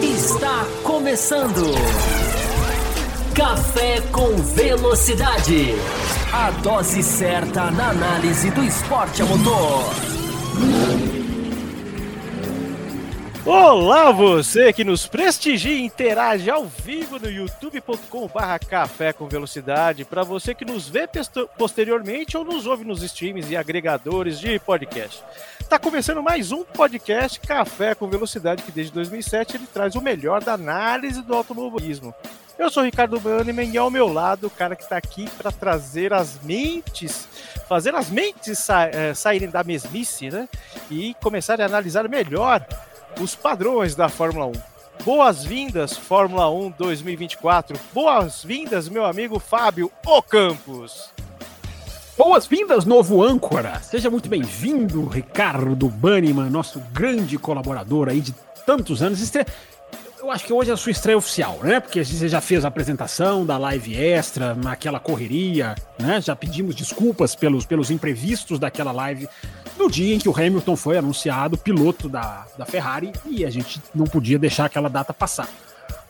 Está começando. Café com Velocidade. A dose certa na análise do esporte a motor. Olá, você que nos prestigia e interage ao vivo no youtube.com/barra Café com Velocidade. Para você que nos vê posteriormente ou nos ouve nos streams e agregadores de podcast. Está começando mais um podcast Café com Velocidade, que desde 2007 ele traz o melhor da análise do automobilismo. Eu sou Ricardo Banniman e ao meu lado o cara que está aqui para trazer as mentes, fazer as mentes sa é, saírem da mesmice, né? E começar a analisar melhor os padrões da Fórmula 1. Boas-vindas, Fórmula 1 2024. Boas-vindas, meu amigo Fábio Ocampos. Boas-vindas, novo âncora. Seja muito bem-vindo, Ricardo Banniman, nosso grande colaborador aí de tantos anos. Eu acho que hoje é a sua estreia oficial, né? Porque você já fez a apresentação da live extra, naquela correria, né? Já pedimos desculpas pelos, pelos imprevistos daquela live no dia em que o Hamilton foi anunciado piloto da, da Ferrari e a gente não podia deixar aquela data passar.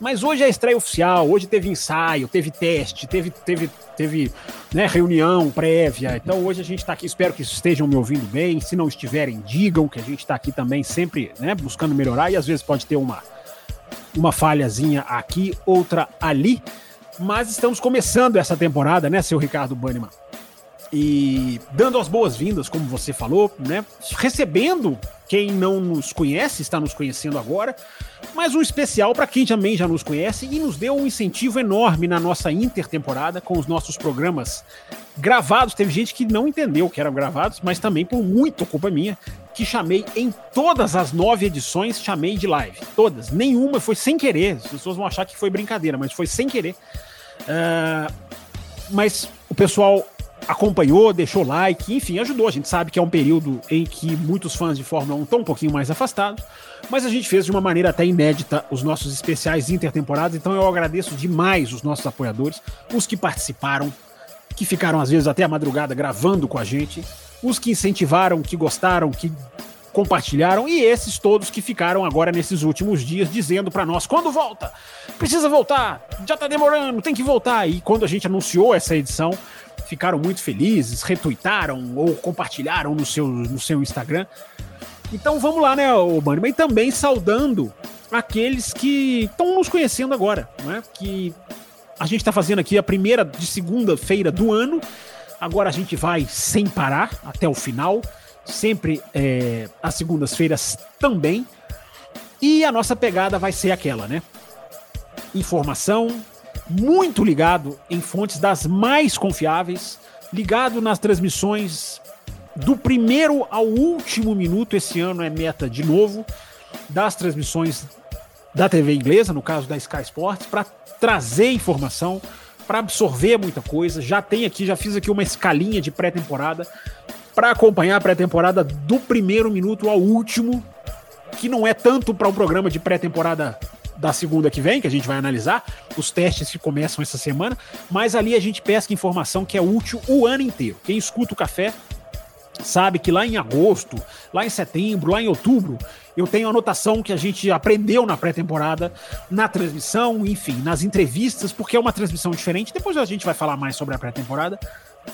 Mas hoje é a estreia oficial, hoje teve ensaio, teve teste, teve, teve, teve né, reunião prévia. Então hoje a gente está aqui, espero que estejam me ouvindo bem. Se não estiverem, digam que a gente está aqui também sempre né, buscando melhorar e às vezes pode ter uma, uma falhazinha aqui, outra ali. Mas estamos começando essa temporada, né, seu Ricardo Banniman? E dando as boas-vindas, como você falou, né? Recebendo quem não nos conhece, está nos conhecendo agora, mas um especial para quem também já nos conhece e nos deu um incentivo enorme na nossa intertemporada com os nossos programas gravados. Teve gente que não entendeu que eram gravados, mas também por muito culpa minha, que chamei em todas as nove edições, chamei de live. Todas. Nenhuma foi sem querer. As pessoas vão achar que foi brincadeira, mas foi sem querer. Uh, mas o pessoal acompanhou, deixou like, enfim, ajudou. A gente sabe que é um período em que muitos fãs de Fórmula 1 estão um pouquinho mais afastados, mas a gente fez de uma maneira até inédita os nossos especiais intertemporadas, então eu agradeço demais os nossos apoiadores, os que participaram, que ficaram às vezes até a madrugada gravando com a gente, os que incentivaram, que gostaram, que compartilharam e esses todos que ficaram agora nesses últimos dias dizendo para nós quando volta, precisa voltar, já tá demorando, tem que voltar. E quando a gente anunciou essa edição, ficaram muito felizes, retuitaram ou compartilharam no seu, no seu Instagram. Então vamos lá, né, o Mano? Mas também saudando aqueles que estão nos conhecendo agora, né? Que a gente está fazendo aqui a primeira de segunda-feira do ano. Agora a gente vai sem parar até o final, sempre é, segundas-feiras também. E a nossa pegada vai ser aquela, né? Informação, muito ligado em fontes das mais confiáveis, ligado nas transmissões do primeiro ao último minuto. Esse ano é meta de novo das transmissões da TV inglesa, no caso da Sky Sports, para trazer informação, para absorver muita coisa. Já tem aqui, já fiz aqui uma escalinha de pré-temporada para acompanhar a pré-temporada do primeiro minuto ao último, que não é tanto para um programa de pré-temporada da segunda que vem, que a gente vai analisar, os testes que começam essa semana, mas ali a gente pesca informação que é útil o ano inteiro. Quem escuta o café sabe que lá em agosto, lá em setembro, lá em outubro, eu tenho anotação que a gente aprendeu na pré-temporada, na transmissão, enfim, nas entrevistas, porque é uma transmissão diferente. Depois a gente vai falar mais sobre a pré-temporada.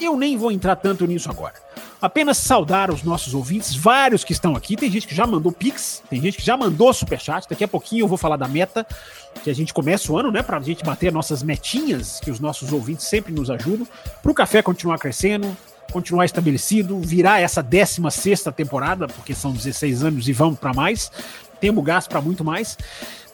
Eu nem vou entrar tanto nisso agora. Apenas saudar os nossos ouvintes, vários que estão aqui. Tem gente que já mandou Pix, tem gente que já mandou Superchat. Daqui a pouquinho eu vou falar da meta, que a gente começa o ano, né? Pra gente bater nossas metinhas, que os nossos ouvintes sempre nos ajudam. Para o café continuar crescendo, continuar estabelecido, virar essa 16 temporada, porque são 16 anos e vamos para mais. Temos gás para muito mais.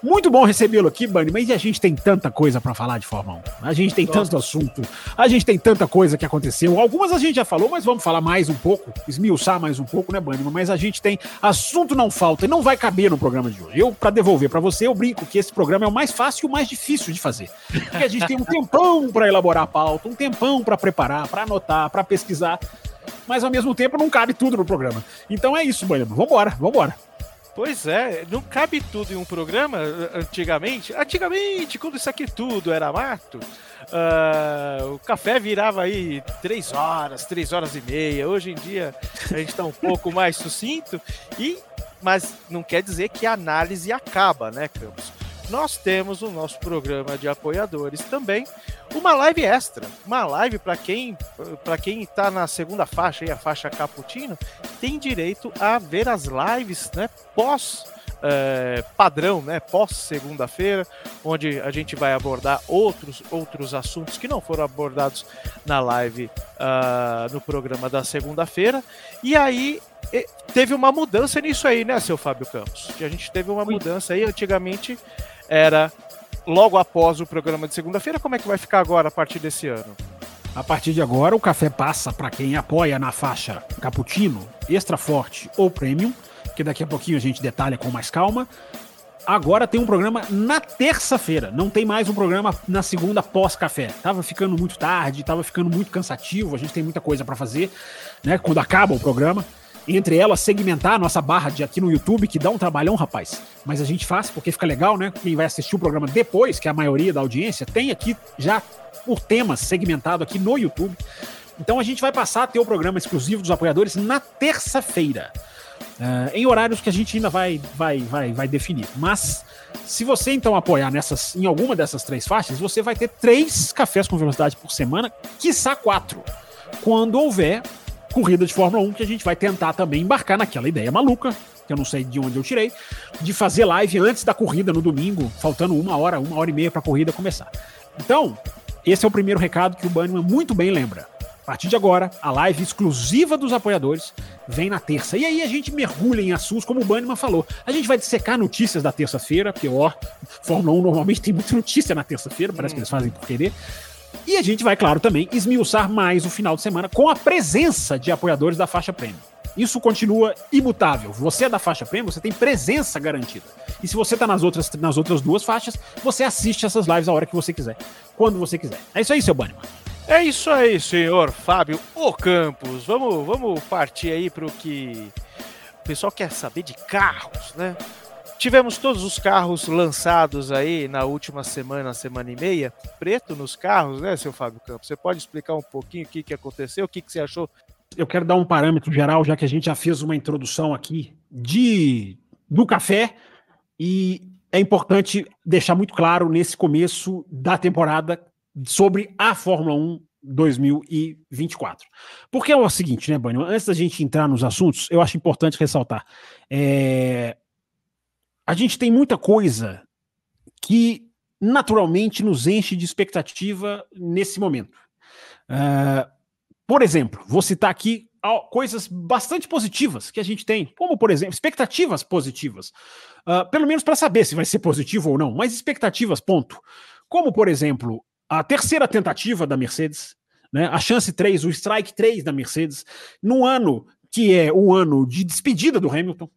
Muito bom recebê-lo aqui, Bunny, mas a gente tem tanta coisa para falar de Fórmula 1. A gente tem Nossa. tanto assunto, a gente tem tanta coisa que aconteceu. Algumas a gente já falou, mas vamos falar mais um pouco, esmiuçar mais um pouco, né, Bunny? Mas a gente tem assunto não falta e não vai caber no programa de hoje. Eu, para devolver para você, eu brinco que esse programa é o mais fácil e o mais difícil de fazer. Porque a gente tem um tempão para elaborar a pauta, um tempão para preparar, para anotar, para pesquisar, mas ao mesmo tempo não cabe tudo no programa. Então é isso, Bunny. Vambora, vambora. Pois é, não cabe tudo em um programa antigamente. Antigamente, quando isso aqui tudo era mato, uh, o café virava aí três horas, três horas e meia. Hoje em dia a gente está um pouco mais sucinto, e mas não quer dizer que a análise acaba, né, Campos? Nós temos o nosso programa de apoiadores também, uma live extra, uma live para quem para quem está na segunda faixa, aí, a faixa Caputino, tem direito a ver as lives, né, pós é, padrão, né, pós segunda-feira, onde a gente vai abordar outros outros assuntos que não foram abordados na live uh, no programa da segunda-feira. E aí teve uma mudança nisso aí, né, seu Fábio Campos? Que a gente teve uma mudança aí. Antigamente era logo após o programa de segunda-feira. Como é que vai ficar agora a partir desse ano? A partir de agora, o café passa para quem apoia na faixa Cappuccino, Extra Forte ou Premium, que daqui a pouquinho a gente detalha com mais calma. Agora tem um programa na terça-feira, não tem mais um programa na segunda pós-café. Tava ficando muito tarde, tava ficando muito cansativo, a gente tem muita coisa para fazer, né, quando acaba o programa entre elas segmentar a nossa barra de aqui no YouTube, que dá um trabalhão, rapaz. Mas a gente faz porque fica legal, né? Quem vai assistir o programa depois, que é a maioria da audiência, tem aqui já por temas segmentado aqui no YouTube. Então a gente vai passar a ter o programa exclusivo dos apoiadores na terça-feira. Uh, em horários que a gente ainda vai, vai, vai, vai definir. Mas se você então apoiar nessas, em alguma dessas três faixas, você vai ter três cafés com velocidade por semana, quiçá quatro, quando houver corrida de Fórmula 1 que a gente vai tentar também embarcar naquela ideia maluca, que eu não sei de onde eu tirei, de fazer live antes da corrida no domingo, faltando uma hora, uma hora e meia para a corrida começar. Então, esse é o primeiro recado que o Bannerman muito bem lembra. A partir de agora, a live exclusiva dos apoiadores vem na terça. E aí a gente mergulha em assuntos, como o Bannerman falou. A gente vai dissecar notícias da terça-feira, porque, ó, Fórmula 1 normalmente tem muita notícia na terça-feira, parece hum. que eles fazem por querer. E a gente vai, claro, também esmiuçar mais o final de semana com a presença de apoiadores da faixa prêmio. Isso continua imutável. Você é da faixa prêmio, você tem presença garantida. E se você está nas outras, nas outras duas faixas, você assiste essas lives a hora que você quiser, quando você quiser. É isso aí, seu Bannerman. É isso aí, senhor Fábio O Campos. Vamos, vamos partir aí para o que o pessoal quer saber de carros, né? Tivemos todos os carros lançados aí na última semana, semana e meia, preto nos carros, né, seu Fábio Campos? Você pode explicar um pouquinho o que, que aconteceu, o que, que você achou? Eu quero dar um parâmetro geral, já que a gente já fez uma introdução aqui de do café e é importante deixar muito claro nesse começo da temporada sobre a Fórmula 1 2024. Porque é o seguinte, né, Bunny? Antes da gente entrar nos assuntos, eu acho importante ressaltar. É, a gente tem muita coisa que naturalmente nos enche de expectativa nesse momento. Uh, por exemplo, vou citar aqui coisas bastante positivas que a gente tem, como por exemplo, expectativas positivas, uh, pelo menos para saber se vai ser positivo ou não, mas expectativas, ponto. Como por exemplo, a terceira tentativa da Mercedes, né, a chance 3, o strike 3 da Mercedes, no ano que é o ano de despedida do Hamilton.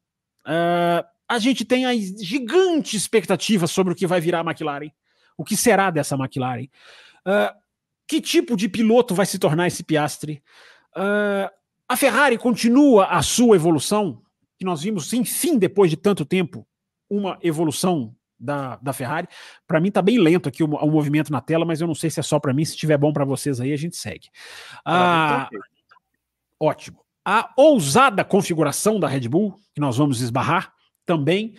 Uh, a gente tem a gigante expectativa sobre o que vai virar a McLaren. O que será dessa McLaren? Uh, que tipo de piloto vai se tornar esse Piastre? Uh, a Ferrari continua a sua evolução, que nós vimos, enfim, depois de tanto tempo, uma evolução da, da Ferrari. Para mim tá bem lento aqui o, o, movimento na tela, mas eu não sei se é só para mim. Se estiver bom para vocês aí, a gente segue. Ah, ótimo. A ousada configuração da Red Bull, que nós vamos esbarrar, também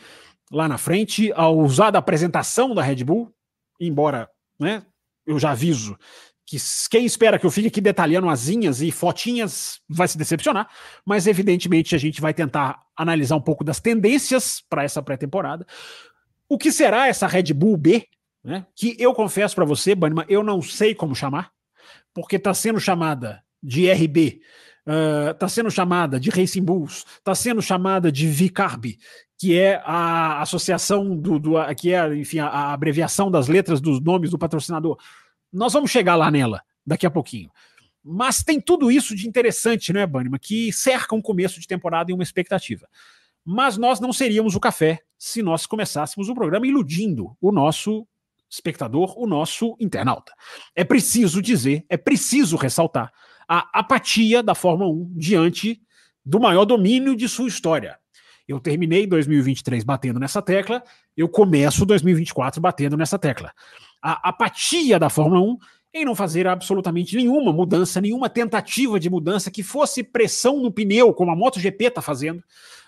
lá na frente, a ousada apresentação da Red Bull, embora né, eu já aviso que quem espera que eu fique aqui detalhando asinhas e fotinhas vai se decepcionar, mas evidentemente a gente vai tentar analisar um pouco das tendências para essa pré-temporada. O que será essa Red Bull B, né, que eu confesso para você, Banima, eu não sei como chamar, porque está sendo chamada de RB está uh, sendo chamada de Racing Bulls, está sendo chamada de VCARB, que é a associação do, do que é, enfim, a, a, abreviação das letras dos nomes do patrocinador. Nós vamos chegar lá nela daqui a pouquinho. Mas tem tudo isso de interessante, né, Banima, que cerca um começo de temporada e uma expectativa. Mas nós não seríamos o café se nós começássemos o programa iludindo o nosso espectador, o nosso internauta. É preciso dizer, é preciso ressaltar a apatia da Fórmula 1 diante do maior domínio de sua história. Eu terminei 2023 batendo nessa tecla, eu começo 2024 batendo nessa tecla. A apatia da Fórmula 1 em não fazer absolutamente nenhuma mudança, nenhuma tentativa de mudança que fosse pressão no pneu, como a MotoGP está fazendo, uh,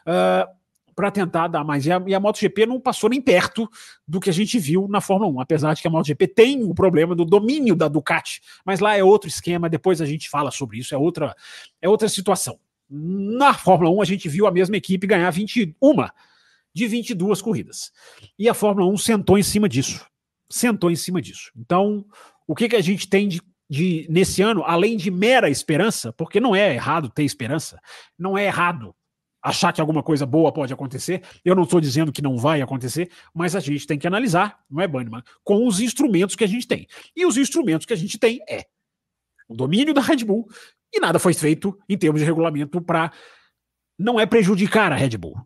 ah, para tentar dar mais. E a, e a, MotoGP não passou nem perto do que a gente viu na Fórmula 1, apesar de que a MotoGP tem o problema do domínio da Ducati, mas lá é outro esquema, depois a gente fala sobre isso, é outra, é outra situação. Na Fórmula 1, a gente viu a mesma equipe ganhar 21 de 22 corridas. E a Fórmula 1 sentou em cima disso. Sentou em cima disso. Então, o que, que a gente tem de, de nesse ano, além de mera esperança, porque não é errado ter esperança, não é errado achar que alguma coisa boa pode acontecer. Eu não estou dizendo que não vai acontecer, mas a gente tem que analisar, não é, Bannerman, com os instrumentos que a gente tem. E os instrumentos que a gente tem é o domínio da Red Bull, e nada foi feito em termos de regulamento para não é prejudicar a Red Bull.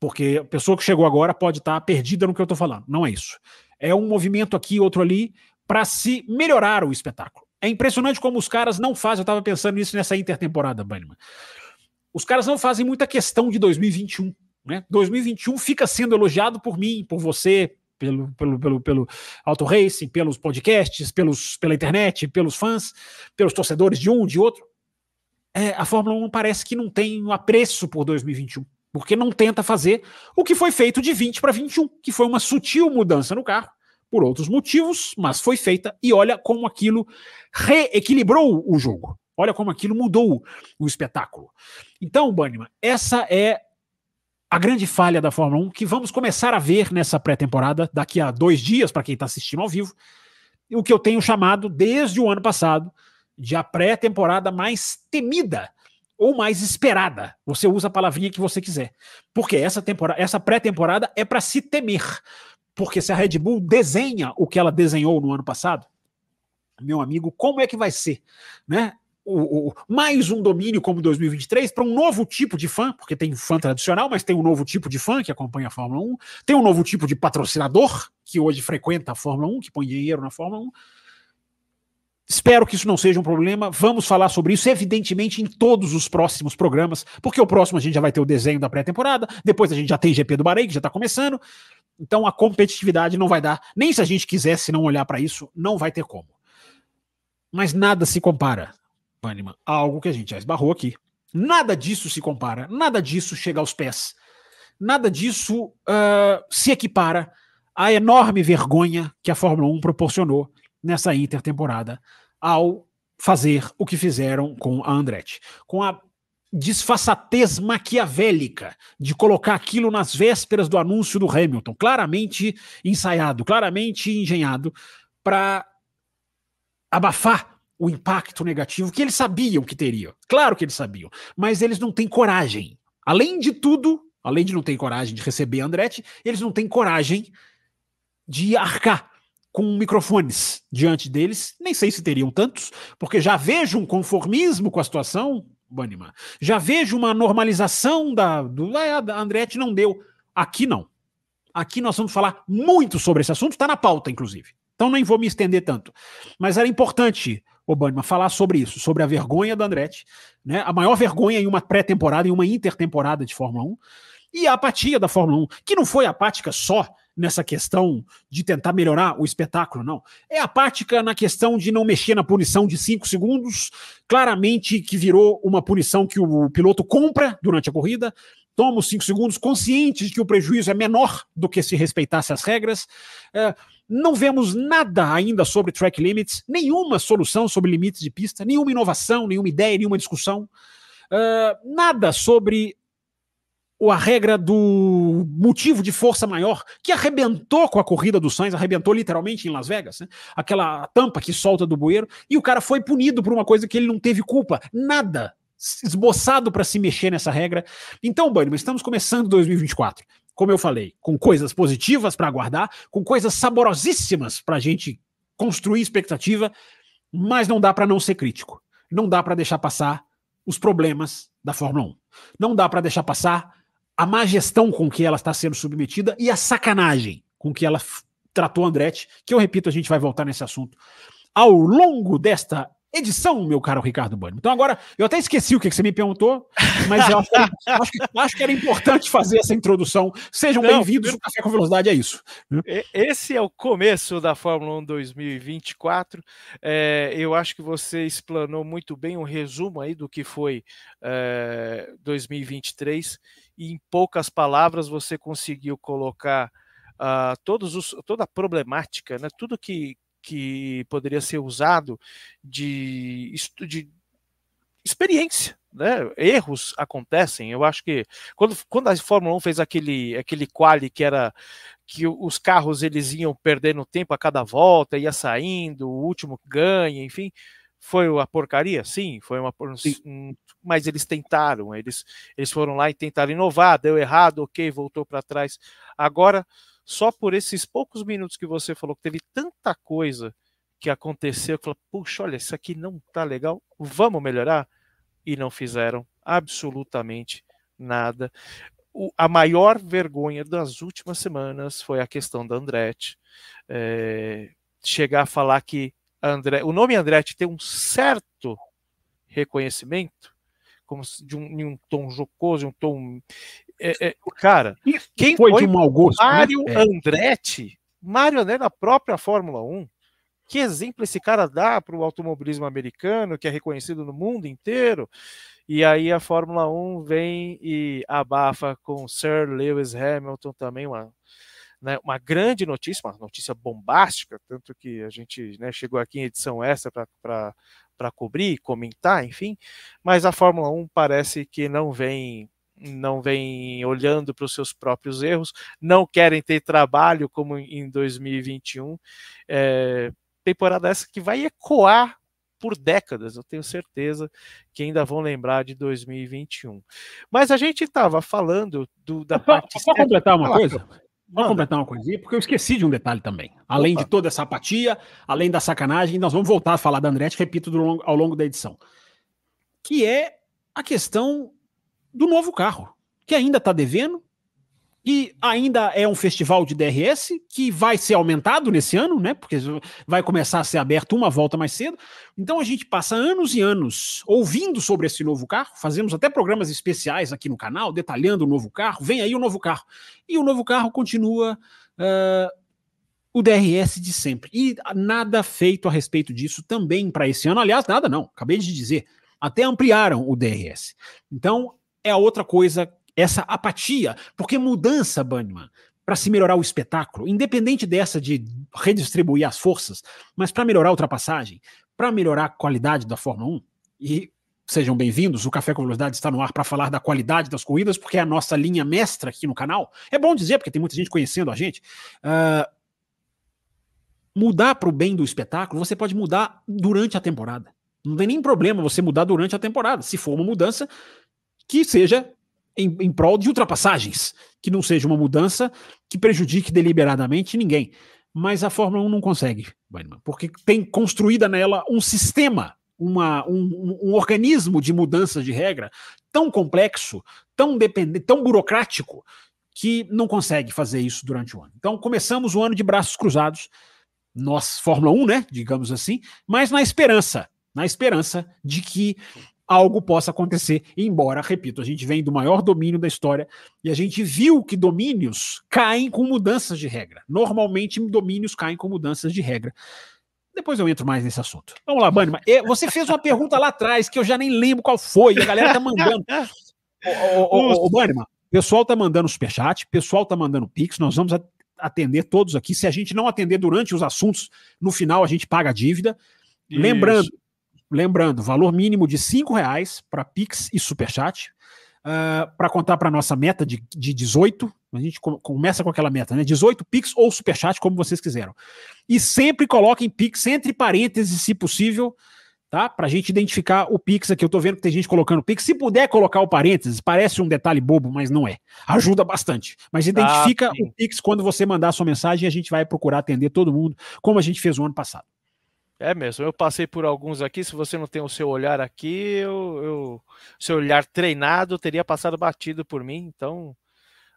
Porque a pessoa que chegou agora pode estar tá perdida no que eu estou falando. Não é isso. É um movimento aqui, outro ali, para se melhorar o espetáculo. É impressionante como os caras não fazem. Eu estava pensando nisso nessa intertemporada, Bannerman. Os caras não fazem muita questão de 2021. Né? 2021 fica sendo elogiado por mim, por você, pelo, pelo, pelo, pelo Auto Racing, pelos podcasts, pelos, pela internet, pelos fãs, pelos torcedores de um, de outro. É, a Fórmula 1 parece que não tem um apreço por 2021, porque não tenta fazer o que foi feito de 20 para 21, que foi uma sutil mudança no carro, por outros motivos, mas foi feita e olha como aquilo reequilibrou o jogo. Olha como aquilo mudou o espetáculo. Então, Banniman, essa é a grande falha da Fórmula 1 que vamos começar a ver nessa pré-temporada, daqui a dois dias, para quem está assistindo ao vivo, o que eu tenho chamado desde o ano passado de a pré-temporada mais temida ou mais esperada. Você usa a palavrinha que você quiser. Porque essa temporada, essa pré-temporada é para se temer. Porque se a Red Bull desenha o que ela desenhou no ano passado, meu amigo, como é que vai ser? Né? O, o, mais um domínio como 2023 para um novo tipo de fã, porque tem fã tradicional, mas tem um novo tipo de fã que acompanha a Fórmula 1, tem um novo tipo de patrocinador que hoje frequenta a Fórmula 1, que põe dinheiro na Fórmula 1. Espero que isso não seja um problema. Vamos falar sobre isso, evidentemente, em todos os próximos programas, porque o próximo a gente já vai ter o desenho da pré-temporada, depois a gente já tem GP do Bahrein, que já está começando. Então a competitividade não vai dar, nem se a gente quisesse não olhar para isso, não vai ter como. Mas nada se compara, Banniman, a algo que a gente já esbarrou aqui. Nada disso se compara, nada disso chega aos pés, nada disso uh, se equipara à enorme vergonha que a Fórmula 1 proporcionou nessa intertemporada ao fazer o que fizeram com a Andretti. Com a disfarçatez maquiavélica de colocar aquilo nas vésperas do anúncio do Hamilton, claramente ensaiado, claramente engenhado para abafar o impacto negativo que eles sabiam que teriam. Claro que eles sabiam, mas eles não têm coragem. Além de tudo, além de não ter coragem de receber Andretti, eles não têm coragem de arcar com microfones diante deles. Nem sei se teriam tantos, porque já vejo um conformismo com a situação Banniman. Já vejo uma normalização da, do. Ah, a Andretti não deu. Aqui não. Aqui nós vamos falar muito sobre esse assunto, está na pauta, inclusive. Então nem vou me estender tanto. Mas era importante, Obama, falar sobre isso, sobre a vergonha da Andretti, né? a maior vergonha em uma pré-temporada, em uma intertemporada de Fórmula 1, e a apatia da Fórmula 1, que não foi apática só nessa questão de tentar melhorar o espetáculo, não. É apática na questão de não mexer na punição de cinco segundos, claramente que virou uma punição que o piloto compra durante a corrida, toma os cinco segundos, consciente de que o prejuízo é menor do que se respeitasse as regras. É, não vemos nada ainda sobre track limits, nenhuma solução sobre limites de pista, nenhuma inovação, nenhuma ideia, nenhuma discussão. Uh, nada sobre ou a regra do motivo de força maior, que arrebentou com a corrida do Sainz, arrebentou literalmente em Las Vegas, né? aquela tampa que solta do bueiro, e o cara foi punido por uma coisa que ele não teve culpa, nada esboçado para se mexer nessa regra. Então, Bunny, estamos começando 2024, como eu falei, com coisas positivas para aguardar, com coisas saborosíssimas para a gente construir expectativa, mas não dá para não ser crítico, não dá para deixar passar os problemas da Fórmula 1, não dá para deixar passar a má gestão com que ela está sendo submetida e a sacanagem com que ela tratou Andretti, que eu repito, a gente vai voltar nesse assunto ao longo desta edição, meu caro Ricardo Bani. Então agora, eu até esqueci o que, você me perguntou, mas eu acho que, acho, acho que, era importante fazer essa introdução. Sejam bem-vindos, o Café com Velocidade é isso. Esse é o começo da Fórmula 1 2024. É, eu acho que você explanou muito bem um resumo aí do que foi é, 2023 em poucas palavras você conseguiu colocar uh, todos os, toda a problemática, né, tudo que, que poderia ser usado de, de experiência. Né? Erros acontecem. Eu acho que quando, quando a Fórmula 1 fez aquele, aquele quali que era que os carros eles iam perdendo tempo a cada volta, ia saindo, o último ganha, enfim, foi uma porcaria? Sim, foi uma Sim. mas eles tentaram, eles, eles foram lá e tentaram inovar, deu errado, ok, voltou para trás. Agora só por esses poucos minutos que você falou que teve tanta coisa que aconteceu, que falou, puxa, olha, isso aqui não tá legal, vamos melhorar? E não fizeram absolutamente nada. O, a maior vergonha das últimas semanas foi a questão da Andretti. É, chegar a falar que André, o nome Andretti tem um certo reconhecimento, como de um, em um tom jocoso, um tom é, é, cara, quem foi, foi de mau gosto? Né? Mário né? Andretti, Mário Andretti na própria Fórmula 1. Que exemplo esse cara dá para o automobilismo americano, que é reconhecido no mundo inteiro? E aí a Fórmula 1 vem e abafa com Sir Lewis Hamilton também, uma, né, uma grande notícia, uma notícia bombástica, tanto que a gente né, chegou aqui em edição extra para cobrir, comentar, enfim, mas a Fórmula 1 parece que não vem não vem olhando para os seus próprios erros, não querem ter trabalho como em 2021. É, temporada essa que vai ecoar por décadas, eu tenho certeza que ainda vão lembrar de 2021. Mas a gente estava falando do, da parte. Só completar uma coisa? Vou completar uma coisinha, porque eu esqueci de um detalhe também. Além Opa. de toda essa apatia, além da sacanagem, nós vamos voltar a falar da Andretti, repito, longo, ao longo da edição. Que é a questão do novo carro, que ainda está devendo, e ainda é um festival de DRS que vai ser aumentado nesse ano, né? Porque vai começar a ser aberto uma volta mais cedo. Então a gente passa anos e anos ouvindo sobre esse novo carro, fazemos até programas especiais aqui no canal, detalhando o novo carro. Vem aí o novo carro. E o novo carro continua uh, o DRS de sempre. E nada feito a respeito disso também para esse ano. Aliás, nada não, acabei de dizer. Até ampliaram o DRS. Então é a outra coisa, essa apatia, porque mudança, Banniman, para se melhorar o espetáculo, independente dessa de redistribuir as forças, mas para melhorar a ultrapassagem, para melhorar a qualidade da Fórmula 1, e sejam bem-vindos, o Café com Velocidade está no ar para falar da qualidade das corridas, porque é a nossa linha mestra aqui no canal. É bom dizer, porque tem muita gente conhecendo a gente. Uh, mudar para o bem do espetáculo, você pode mudar durante a temporada. Não tem nem problema você mudar durante a temporada. Se for uma mudança que seja em, em prol de ultrapassagens, que não seja uma mudança que prejudique deliberadamente ninguém. Mas a Fórmula 1 não consegue, porque tem construída nela um sistema, uma, um, um organismo de mudança de regra tão complexo, tão dependente, tão burocrático, que não consegue fazer isso durante o ano. Então começamos o ano de braços cruzados, nós, Fórmula 1, né, digamos assim, mas na esperança, na esperança de que algo possa acontecer, embora, repito, a gente vem do maior domínio da história e a gente viu que domínios caem com mudanças de regra. Normalmente, domínios caem com mudanças de regra. Depois eu entro mais nesse assunto. Vamos lá, Banima. Você fez uma pergunta lá atrás que eu já nem lembro qual foi, a galera tá mandando. Ô, ô, Banima, pessoal tá mandando superchat, pessoal tá mandando pix, nós vamos atender todos aqui. Se a gente não atender durante os assuntos, no final a gente paga a dívida. Isso. Lembrando, Lembrando, valor mínimo de R$ reais para Pix e Superchat. Uh, para contar para nossa meta de, de 18. A gente começa com aquela meta, né? 18 Pix ou Superchat, como vocês quiseram. E sempre coloquem Pix entre parênteses, se possível, tá? Para a gente identificar o Pix aqui. Eu estou vendo que tem gente colocando Pix. Se puder colocar o parênteses, parece um detalhe bobo, mas não é. Ajuda bastante. Mas identifica ah, o Pix quando você mandar a sua mensagem e a gente vai procurar atender todo mundo, como a gente fez o ano passado. É mesmo, eu passei por alguns aqui. Se você não tem o seu olhar aqui, eu, eu seu olhar treinado teria passado batido por mim. Então,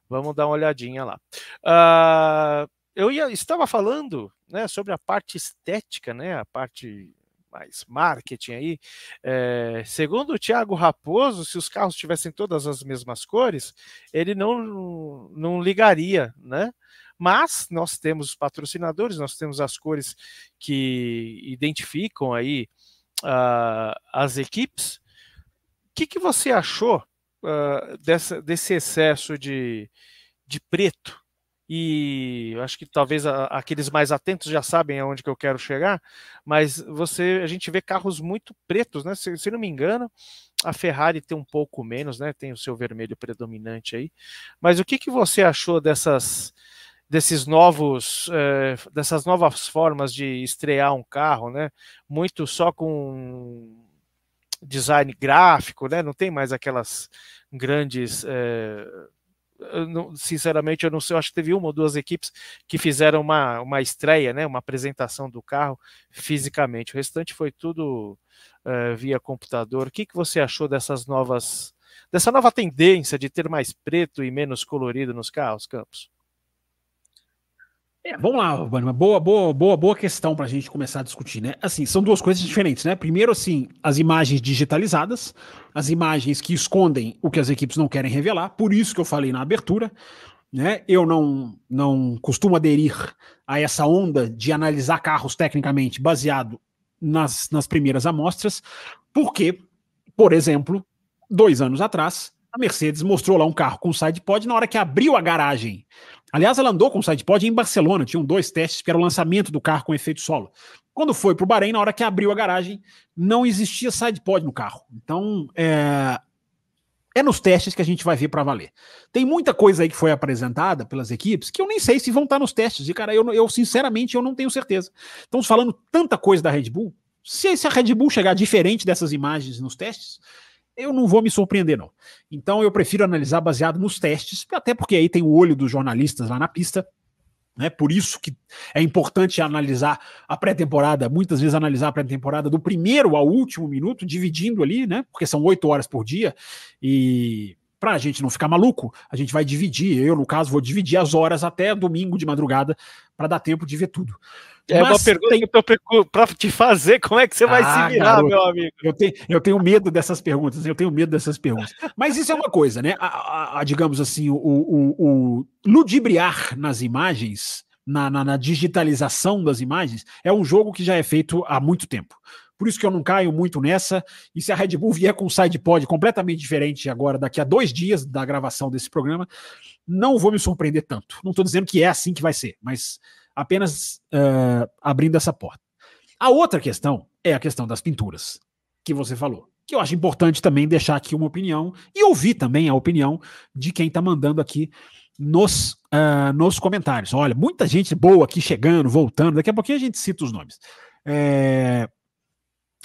vamos dar uma olhadinha lá. Uh, eu ia, estava falando, né, sobre a parte estética, né, a parte mais marketing aí. É, segundo o Thiago Raposo, se os carros tivessem todas as mesmas cores, ele não, não ligaria, né? Mas nós temos os patrocinadores, nós temos as cores que identificam aí uh, as equipes. O que, que você achou uh, dessa, desse excesso de, de preto e acho que talvez a, aqueles mais atentos já sabem aonde que eu quero chegar, mas você a gente vê carros muito pretos, né? Se, se não me engano, a Ferrari tem um pouco menos, né? Tem o seu vermelho predominante aí. Mas o que, que você achou dessas desses novos eh, dessas novas formas de estrear um carro, né? Muito só com design gráfico, né? Não tem mais aquelas grandes eh, eu não, sinceramente, eu não sei, eu acho que teve uma ou duas equipes que fizeram uma, uma estreia, né, uma apresentação do carro fisicamente. O restante foi tudo uh, via computador. O que, que você achou dessas novas, dessa nova tendência de ter mais preto e menos colorido nos carros, Campos? É, vamos lá, Urbano, boa, boa, boa, boa questão para a gente começar a discutir, né? Assim, são duas coisas diferentes, né? Primeiro, assim, as imagens digitalizadas, as imagens que escondem o que as equipes não querem revelar, por isso que eu falei na abertura, né? Eu não, não costumo aderir a essa onda de analisar carros tecnicamente baseado nas, nas primeiras amostras, porque, por exemplo, dois anos atrás, a Mercedes mostrou lá um carro com sidepod na hora que abriu a garagem Aliás, ela andou com o sidepod em Barcelona, tinham dois testes, que era o lançamento do carro com efeito solo. Quando foi para o Bahrein, na hora que abriu a garagem, não existia sidepod no carro. Então, é, é nos testes que a gente vai ver para valer. Tem muita coisa aí que foi apresentada pelas equipes que eu nem sei se vão estar tá nos testes. E, cara, eu, eu sinceramente eu não tenho certeza. Estamos falando tanta coisa da Red Bull. Se, se a Red Bull chegar diferente dessas imagens nos testes, eu não vou me surpreender, não. Então eu prefiro analisar baseado nos testes, até porque aí tem o olho dos jornalistas lá na pista. Né? Por isso que é importante analisar a pré-temporada, muitas vezes analisar a pré-temporada do primeiro ao último minuto, dividindo ali, né? Porque são oito horas por dia, e para a gente não ficar maluco, a gente vai dividir. Eu, no caso, vou dividir as horas até domingo de madrugada para dar tempo de ver tudo. É Mas uma pergunta tem... que eu tô para te fazer, como é que você vai se ah, virar, garoto, meu amigo? Eu tenho, eu tenho medo dessas perguntas, eu tenho medo dessas perguntas. Mas isso é uma coisa, né? A, a, a digamos assim, o, o, o, ludibriar nas imagens, na, na, na digitalização das imagens, é um jogo que já é feito há muito tempo. Por isso que eu não caio muito nessa. E se a Red Bull vier com um sidepod completamente diferente agora, daqui a dois dias da gravação desse programa, não vou me surpreender tanto. Não estou dizendo que é assim que vai ser, mas apenas uh, abrindo essa porta. A outra questão é a questão das pinturas, que você falou. Que eu acho importante também deixar aqui uma opinião e ouvir também a opinião de quem está mandando aqui nos, uh, nos comentários. Olha, muita gente boa aqui chegando, voltando. Daqui a pouquinho a gente cita os nomes. É,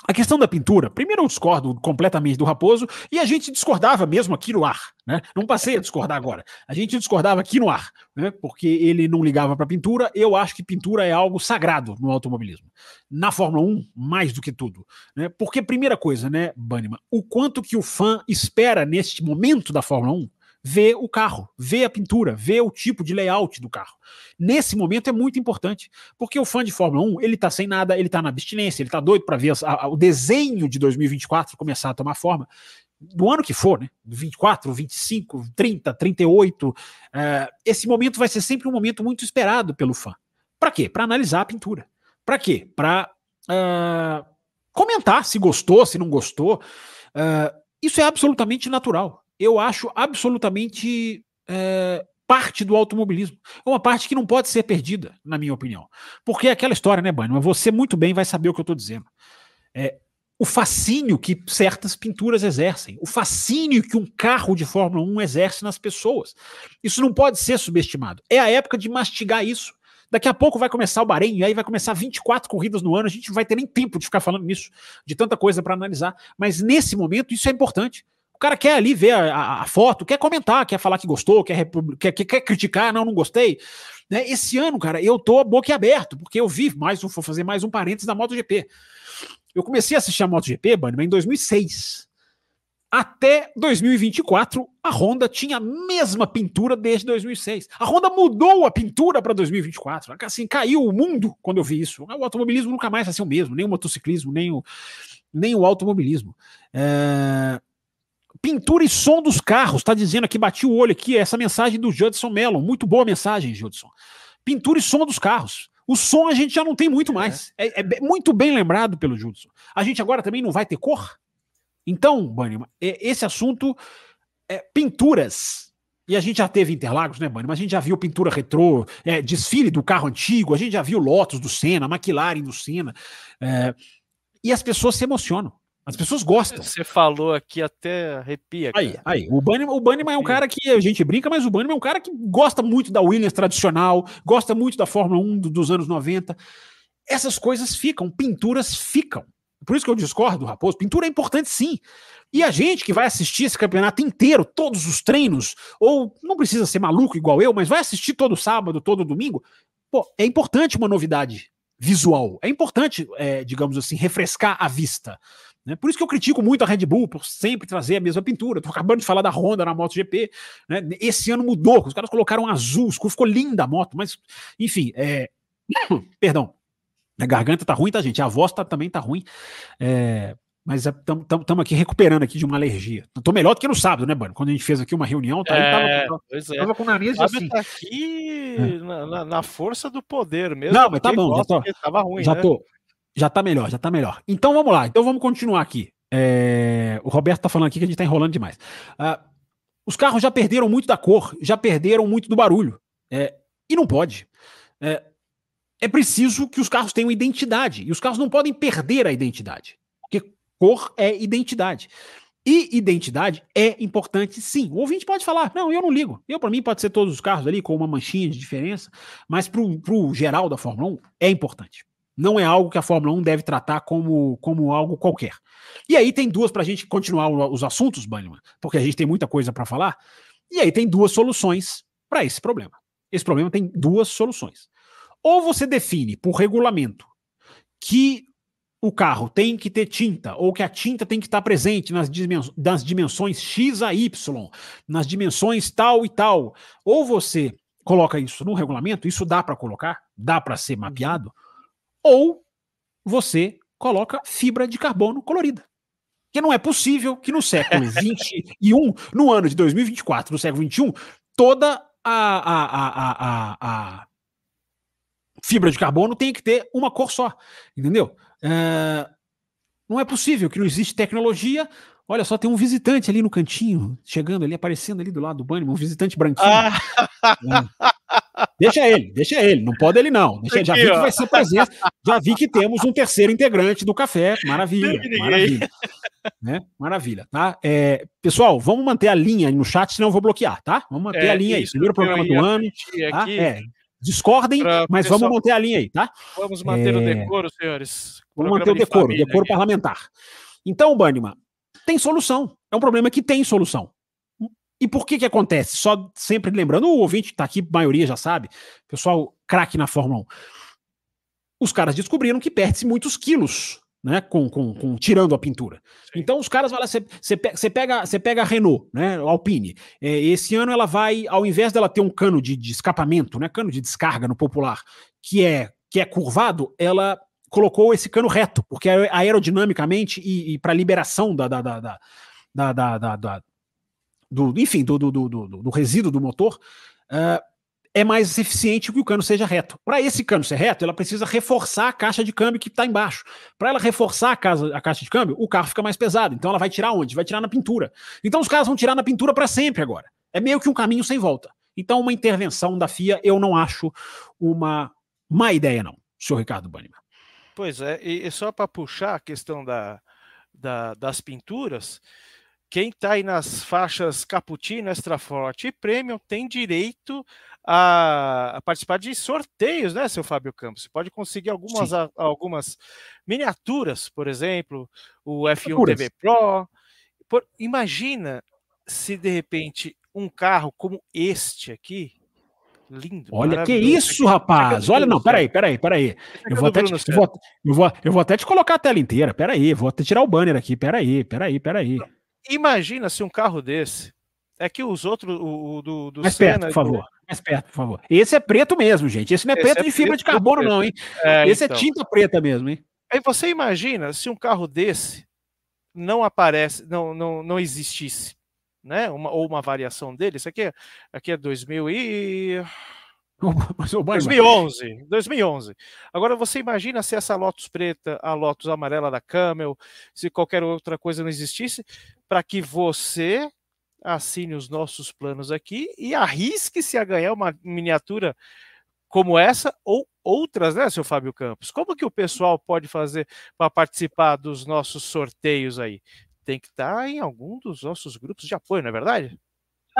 a questão da pintura, primeiro eu discordo completamente do Raposo, e a gente discordava mesmo aqui no ar, né? Não passei a discordar agora. A gente discordava aqui no ar, né? Porque ele não ligava para pintura. Eu acho que pintura é algo sagrado no automobilismo. Na Fórmula 1, mais do que tudo, né? Porque primeira coisa, né, Banniman, o quanto que o fã espera neste momento da Fórmula 1 ver o carro, ver a pintura, ver o tipo de layout do carro. Nesse momento é muito importante, porque o fã de Fórmula 1, ele tá sem nada, ele tá na abstinência, ele tá doido para ver a, a, o desenho de 2024 começar a tomar forma. Do ano que for, né? 24, 25, 30, 38, é, esse momento vai ser sempre um momento muito esperado pelo fã. Para quê? Para analisar a pintura. Para quê? Para uh, é, comentar se gostou, se não gostou. Uh, isso é absolutamente natural eu acho absolutamente é, parte do automobilismo. É uma parte que não pode ser perdida, na minha opinião. Porque é aquela história, né, Mas Você muito bem vai saber o que eu estou dizendo. É, o fascínio que certas pinturas exercem, o fascínio que um carro de Fórmula 1 exerce nas pessoas. Isso não pode ser subestimado. É a época de mastigar isso. Daqui a pouco vai começar o Bahrein, e aí vai começar 24 corridas no ano, a gente não vai ter nem tempo de ficar falando nisso, de tanta coisa para analisar. Mas nesse momento, isso é importante cara quer ali ver a, a, foto, quer comentar, quer falar que gostou, quer, quer, quer criticar, não, não gostei. Né? Esse ano, cara, eu tô boca aberto, porque eu vi mais, vou fazer mais um parênteses da MotoGP. Eu comecei a assistir a MotoGP, Bunny, em 2006. até 2024, a Honda tinha a mesma pintura desde 2006. A Honda mudou a pintura para 2024. Assim, caiu o mundo quando eu vi isso. O automobilismo nunca mais vai ser o mesmo, nem o motociclismo, nem o, nem o automobilismo. É... Pintura e som dos carros, tá dizendo aqui, bati o olho aqui, essa mensagem do Judson Mellon. Muito boa mensagem, Judson. Pintura e som dos carros. O som a gente já não tem muito mais. É, é muito bem lembrado pelo Judson. A gente agora também não vai ter cor? Então, Bunnyman, esse assunto é pinturas. E a gente já teve Interlagos, né, Bunnyman? A gente já viu pintura retrô, é, desfile do carro antigo, a gente já viu Lotus do Senna, McLaren do Senna. É, e as pessoas se emocionam. As pessoas gostam. Você falou aqui até arrepia. Cara. Aí, aí. O Bunnyman, o Bunnyman é um cara que a gente brinca, mas o Bunnyman é um cara que gosta muito da Williams tradicional, gosta muito da Fórmula 1 dos anos 90. Essas coisas ficam, pinturas ficam. Por isso que eu discordo do Raposo. Pintura é importante sim. E a gente que vai assistir esse campeonato inteiro, todos os treinos, ou não precisa ser maluco igual eu, mas vai assistir todo sábado, todo domingo, pô, é importante uma novidade visual. É importante, é, digamos assim, refrescar a vista. Né? Por isso que eu critico muito a Red Bull por sempre trazer a mesma pintura. Estou acabando de falar da Honda na MotoGP. Né? Esse ano mudou, os caras colocaram azul, ficou linda a moto, mas, enfim, é... perdão. A garganta tá ruim, tá, gente? A voz tá, também tá ruim. É, mas estamos é, aqui recuperando aqui de uma alergia. Tô melhor do que no sábado, né, Bano? Quando a gente fez aqui uma reunião, tá, é, tava, pois é. tava com o nariz assim. Tá aqui é. na, na, força do poder mesmo. Não, mas tá bom, já tô, tava ruim, já né? tô, já tá melhor, já tá melhor. Então vamos lá, então vamos continuar aqui. É, o Roberto tá falando aqui que a gente tá enrolando demais. Uh, os carros já perderam muito da cor, já perderam muito do barulho. É, e não pode. É, é preciso que os carros tenham identidade. E os carros não podem perder a identidade. Porque cor é identidade. E identidade é importante sim. O ouvinte pode falar, não, eu não ligo. Eu, para mim, pode ser todos os carros ali com uma manchinha de diferença, mas para o geral da Fórmula 1 é importante. Não é algo que a Fórmula 1 deve tratar como, como algo qualquer. E aí tem duas para a gente continuar os assuntos, Bannerman, porque a gente tem muita coisa para falar. E aí tem duas soluções para esse problema. Esse problema tem duas soluções. Ou você define por regulamento que o carro tem que ter tinta, ou que a tinta tem que estar presente nas, nas dimensões X a Y, nas dimensões tal e tal. Ou você coloca isso no regulamento, isso dá para colocar, dá para ser mapeado, ou você coloca fibra de carbono colorida. Que não é possível que no século 21, no ano de 2024, no século 21, toda a, a, a, a, a fibra de carbono tem que ter uma cor só, entendeu? É, não é possível que não existe tecnologia. Olha só, tem um visitante ali no cantinho, chegando ali, aparecendo ali do lado do banho, um visitante branquinho. Ah. Deixa ele, deixa ele, não pode ele não. Deixa, já vi que vai ser presença. Já vi que temos um terceiro integrante do café. Maravilha, maravilha. Né? Maravilha, tá? É, pessoal, vamos manter a linha no chat, senão eu vou bloquear, tá? Vamos manter é, a linha aí. Primeiro programa do ano. Tá? É, Discordem, mas pessoal, vamos manter a linha aí, tá? Vamos manter é... o decoro, senhores. Vamos manter o decoro, o decoro aqui. parlamentar. Então, Banniman, tem solução. É um problema que tem solução. E por que que acontece? Só sempre lembrando, o ouvinte que tá aqui, a maioria já sabe, pessoal craque na Fórmula 1. Os caras descobriram que perde-se muitos quilos né, com, com, com, tirando a pintura. Sim. Então os caras vão lá, você pega, você pega a Renault, né, Alpine. É, esse ano ela vai, ao invés dela ter um cano de, de, escapamento, né, cano de descarga no popular, que é que é curvado, ela colocou esse cano reto, porque aerodinamicamente e, e para liberação da, da, da, da, da, da, da do, enfim, do, do, do, do, resíduo do motor, uh, é mais eficiente que o cano seja reto. Para esse cano ser reto, ela precisa reforçar a caixa de câmbio que está embaixo. Para ela reforçar a, casa, a caixa de câmbio, o carro fica mais pesado. Então ela vai tirar onde? Vai tirar na pintura. Então os caras vão tirar na pintura para sempre agora. É meio que um caminho sem volta. Então uma intervenção da FIA eu não acho uma má ideia não, senhor Ricardo Banniman. Pois é, e, só para puxar a questão da, da, das pinturas, quem está aí nas faixas Cappuccino, Extra Forte e Premium tem direito a, a, participar de sorteios, né, seu Fábio Campos? Você pode conseguir algumas, a, algumas miniaturas, por exemplo, o F1 TV Pro. Por, imagina se de repente um carro como este aqui, lindo. Olha que isso, rapaz. Olha, não, peraí, peraí, peraí. Eu vou, até te, eu, vou, eu, vou, eu vou até te colocar a tela inteira. Peraí, vou até tirar o banner aqui. Peraí, peraí, peraí. Imagina se um carro desse. É que os outros, o, o do, do Mais Senna, perto, por favor. Mais perto, por favor. Esse é preto mesmo, gente. Esse não é Esse preto é de fibra de carbono, não, hein? É, Esse é então. é tinta preta mesmo, hein? Aí você imagina se um carro desse não aparece, não, não, não existisse, né? Uma, ou uma variação dele. Isso aqui é, aqui é 2000 e 2011, 2011. Agora você imagina se essa Lotus preta, a Lotus amarela da Camel, se qualquer outra coisa não existisse, para que você assine os nossos planos aqui e arrisque-se a ganhar uma miniatura como essa ou outras, né, seu Fábio Campos? Como que o pessoal pode fazer para participar dos nossos sorteios aí? Tem que estar tá em algum dos nossos grupos de apoio, não é verdade?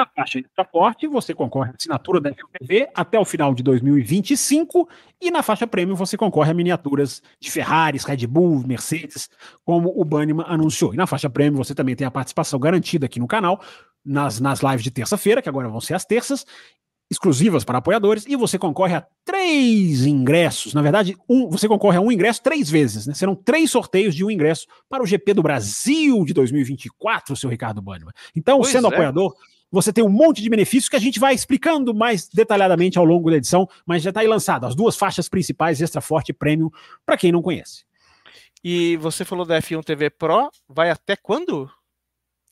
Na faixa extra forte, você concorre à assinatura da FTV até o final de 2025 e na faixa prêmio você concorre a miniaturas de Ferraris, Red Bull, Mercedes, como o Banniman anunciou. E na faixa prêmio você também tem a participação garantida aqui no canal, nas, nas lives de terça-feira, que agora vão ser as terças, exclusivas para apoiadores, e você concorre a três ingressos. Na verdade, um, você concorre a um ingresso três vezes, né? Serão três sorteios de um ingresso para o GP do Brasil de 2024, seu Ricardo Banniman. Então, pois sendo é. apoiador você tem um monte de benefícios que a gente vai explicando mais detalhadamente ao longo da edição, mas já está aí lançado as duas faixas principais, Extra Forte e Premium, para quem não conhece. E você falou da F1 TV Pro, vai até quando?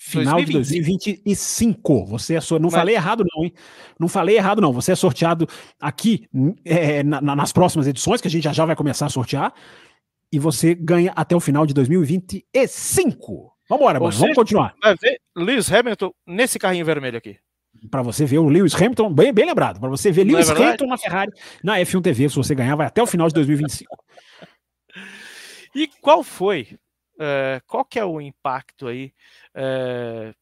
Final 2020. de 2025. Você é Não Mas... falei errado, não, hein? Não falei errado, não. Você é sorteado aqui é, na, nas próximas edições, que a gente já, já vai começar a sortear. E você ganha até o final de 2025. Vambora, mano. Vamos continuar. Vai ver Lewis Hamilton nesse carrinho vermelho aqui. Para você ver o Lewis Hamilton, bem, bem lembrado, para você ver Não é Lewis é Hamilton na Ferrari, na F1 TV, se você ganhar, vai até o final de 2025. e qual foi, uh, qual que é o impacto aí? Uh,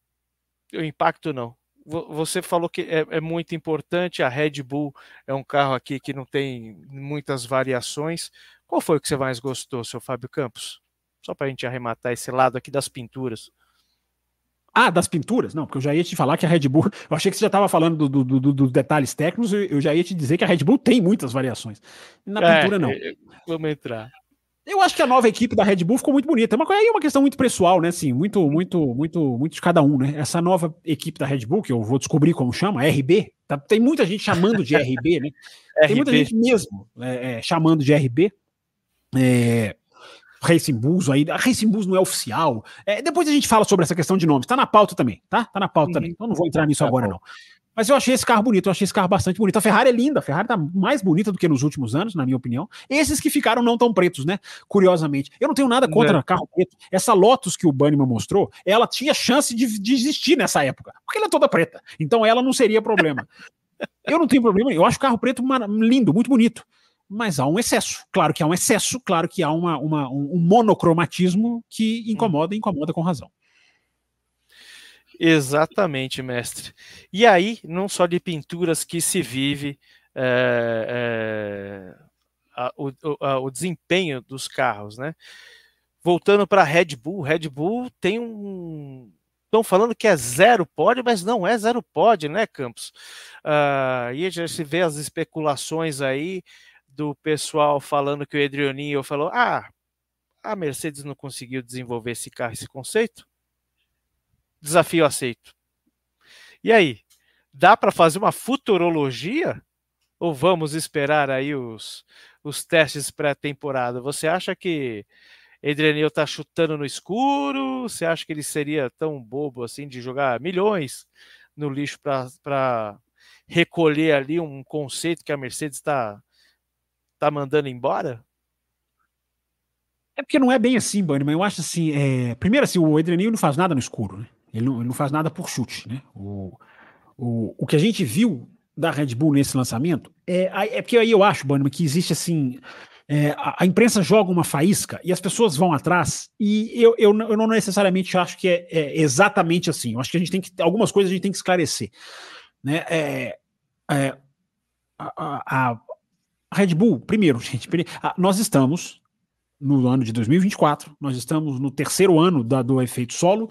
o impacto não. Você falou que é, é muito importante, a Red Bull é um carro aqui que não tem muitas variações. Qual foi o que você mais gostou, seu Fábio Campos? Só para a gente arrematar esse lado aqui das pinturas. Ah, das pinturas? Não, porque eu já ia te falar que a Red Bull. Eu achei que você já estava falando dos do, do, do, detalhes técnicos, eu já ia te dizer que a Red Bull tem muitas variações. Na é, pintura, não. É, vamos entrar. Eu acho que a nova equipe da Red Bull ficou muito bonita. Mas aí é uma questão muito pessoal, né? Assim, muito, muito, muito, muito de cada um, né? Essa nova equipe da Red Bull, que eu vou descobrir como chama, RB. Tá, tem muita gente chamando de RB, né? Tem muita gente mesmo é, é, chamando de RB. É, Racing Bulls aí. A Racing Bulls não é oficial. É, depois a gente fala sobre essa questão de nomes. Tá na pauta também, tá? Tá na pauta uhum. também. Então não vou entrar nisso tá agora, bom. não. Mas eu achei esse carro bonito, eu achei esse carro bastante bonito. A Ferrari é linda, a Ferrari tá mais bonita do que nos últimos anos, na minha opinião. Esses que ficaram não tão pretos, né? Curiosamente. Eu não tenho nada contra é. carro preto. Essa Lotus que o Banniman mostrou, ela tinha chance de, de existir nessa época, porque ela é toda preta. Então ela não seria problema. eu não tenho problema, eu acho o carro preto lindo, muito bonito mas há um excesso. Claro que há um excesso, claro que há uma, uma um monocromatismo que incomoda e incomoda com razão. Exatamente, mestre. E aí, não só de pinturas que se vive é, é, a, o, a, o, desempenho dos carros, né? Voltando para a Red Bull, Red Bull tem um. Estão falando que é zero pod, mas não é zero pod, né, Campos? Uh, e já se vê as especulações aí do pessoal falando que o Adrianinho falou: ah, a Mercedes não conseguiu desenvolver esse carro, esse conceito? Desafio aceito. E aí, dá para fazer uma futurologia? Ou vamos esperar aí os, os testes pré-temporada? Você acha que Adrianil está chutando no escuro? Você acha que ele seria tão bobo assim de jogar milhões no lixo para recolher ali um conceito que a Mercedes está tá mandando embora? É porque não é bem assim, Bunny, mas eu acho assim. É... Primeiro, assim, o Edrenil não faz nada no escuro, né? Ele não, ele não faz nada por chute, né? O, o, o que a gente viu da Red Bull nesse lançamento é, é porque aí eu acho, Bunny, que existe assim. É, a, a, imprensa joga uma faísca e as pessoas vão atrás, e eu, eu, eu não necessariamente acho que é, é, exatamente assim. Eu acho que a gente tem que. Algumas coisas a gente tem que esclarecer. Né? É, é a, a Red Bull, primeiro, gente, nós estamos no ano de 2024, nós estamos no terceiro ano da, do efeito solo,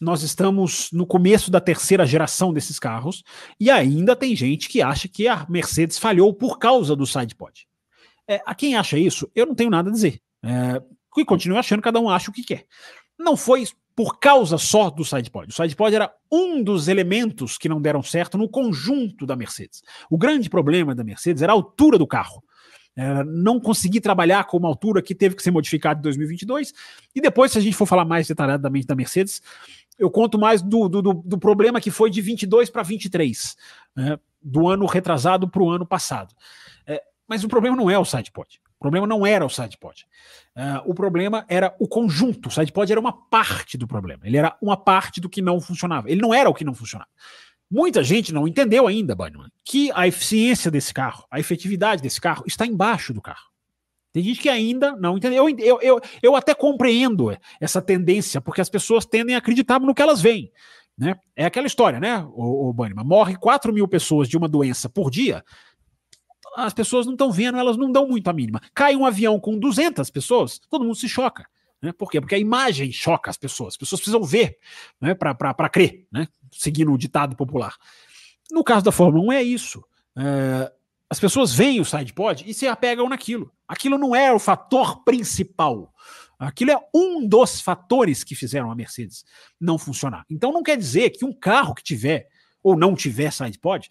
nós estamos no começo da terceira geração desses carros, e ainda tem gente que acha que a Mercedes falhou por causa do sidepod. É, a quem acha isso, eu não tenho nada a dizer. É, e continuo achando, cada um acha o que quer. Não foi por causa só do sidepod. O sidepod era um dos elementos que não deram certo no conjunto da Mercedes. O grande problema da Mercedes era a altura do carro. Não conseguir trabalhar com uma altura que teve que ser modificada em 2022. E depois, se a gente for falar mais detalhadamente da Mercedes, eu conto mais do, do, do problema que foi de 22 para 23, né, do ano retrasado para o ano passado. É, mas o problema não é o sidepod. O problema não era o sidepod. Uh, o problema era o conjunto. O sidepod era uma parte do problema. Ele era uma parte do que não funcionava. Ele não era o que não funcionava. Muita gente não entendeu ainda, Bannerman, que a eficiência desse carro, a efetividade desse carro está embaixo do carro. Tem gente que ainda não entendeu. Eu, eu, eu, eu até compreendo essa tendência, porque as pessoas tendem a acreditar no que elas veem. Né? É aquela história, né, o, o Bannerman? Morre 4 mil pessoas de uma doença por dia as pessoas não estão vendo, elas não dão muito a mínima. Cai um avião com 200 pessoas, todo mundo se choca. Né? Por quê? Porque a imagem choca as pessoas. As pessoas precisam ver né? para crer, né? seguindo o ditado popular. No caso da Fórmula 1 é isso. É, as pessoas veem o sidepod e se apegam naquilo. Aquilo não é o fator principal. Aquilo é um dos fatores que fizeram a Mercedes não funcionar. Então não quer dizer que um carro que tiver ou não tiver sidepod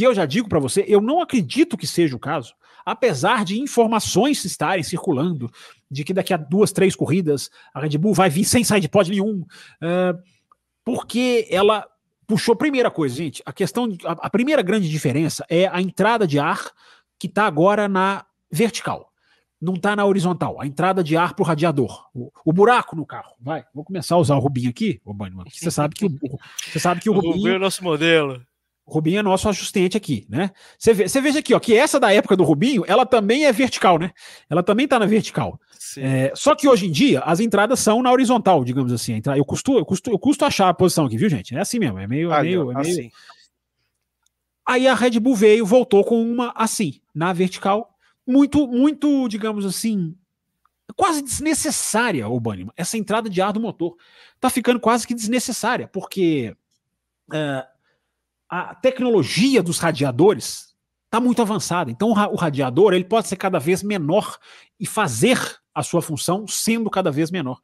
que eu já digo para você, eu não acredito que seja o caso, apesar de informações estarem circulando de que daqui a duas, três corridas a Red Bull vai vir sem sidepod nenhum, uh, porque ela puxou. Primeira coisa, gente, a questão, a, a primeira grande diferença é a entrada de ar que está agora na vertical não está na horizontal, a entrada de ar para o radiador, o buraco no carro. Vai, vou começar a usar o Rubinho aqui, ô Banho, você sabe que o, você sabe que o, o Rubinho, Rubinho é o nosso modelo. Rubinho é nosso ajustante aqui, né? Você, vê, veja aqui, ó, que essa da época do Rubinho, ela também é vertical, né? Ela também tá na vertical. É, só que hoje em dia, as entradas são na horizontal, digamos assim. Eu custo, eu custo, eu custo achar a posição aqui, viu, gente? É assim mesmo, é meio. É meio, é meio... Assim. Aí a Red Bull veio, voltou com uma assim, na vertical, muito, muito, digamos assim, quase desnecessária, o Bannerman. Essa entrada de ar do motor tá ficando quase que desnecessária, porque. Uh, a tecnologia dos radiadores está muito avançada. Então o radiador ele pode ser cada vez menor e fazer a sua função sendo cada vez menor.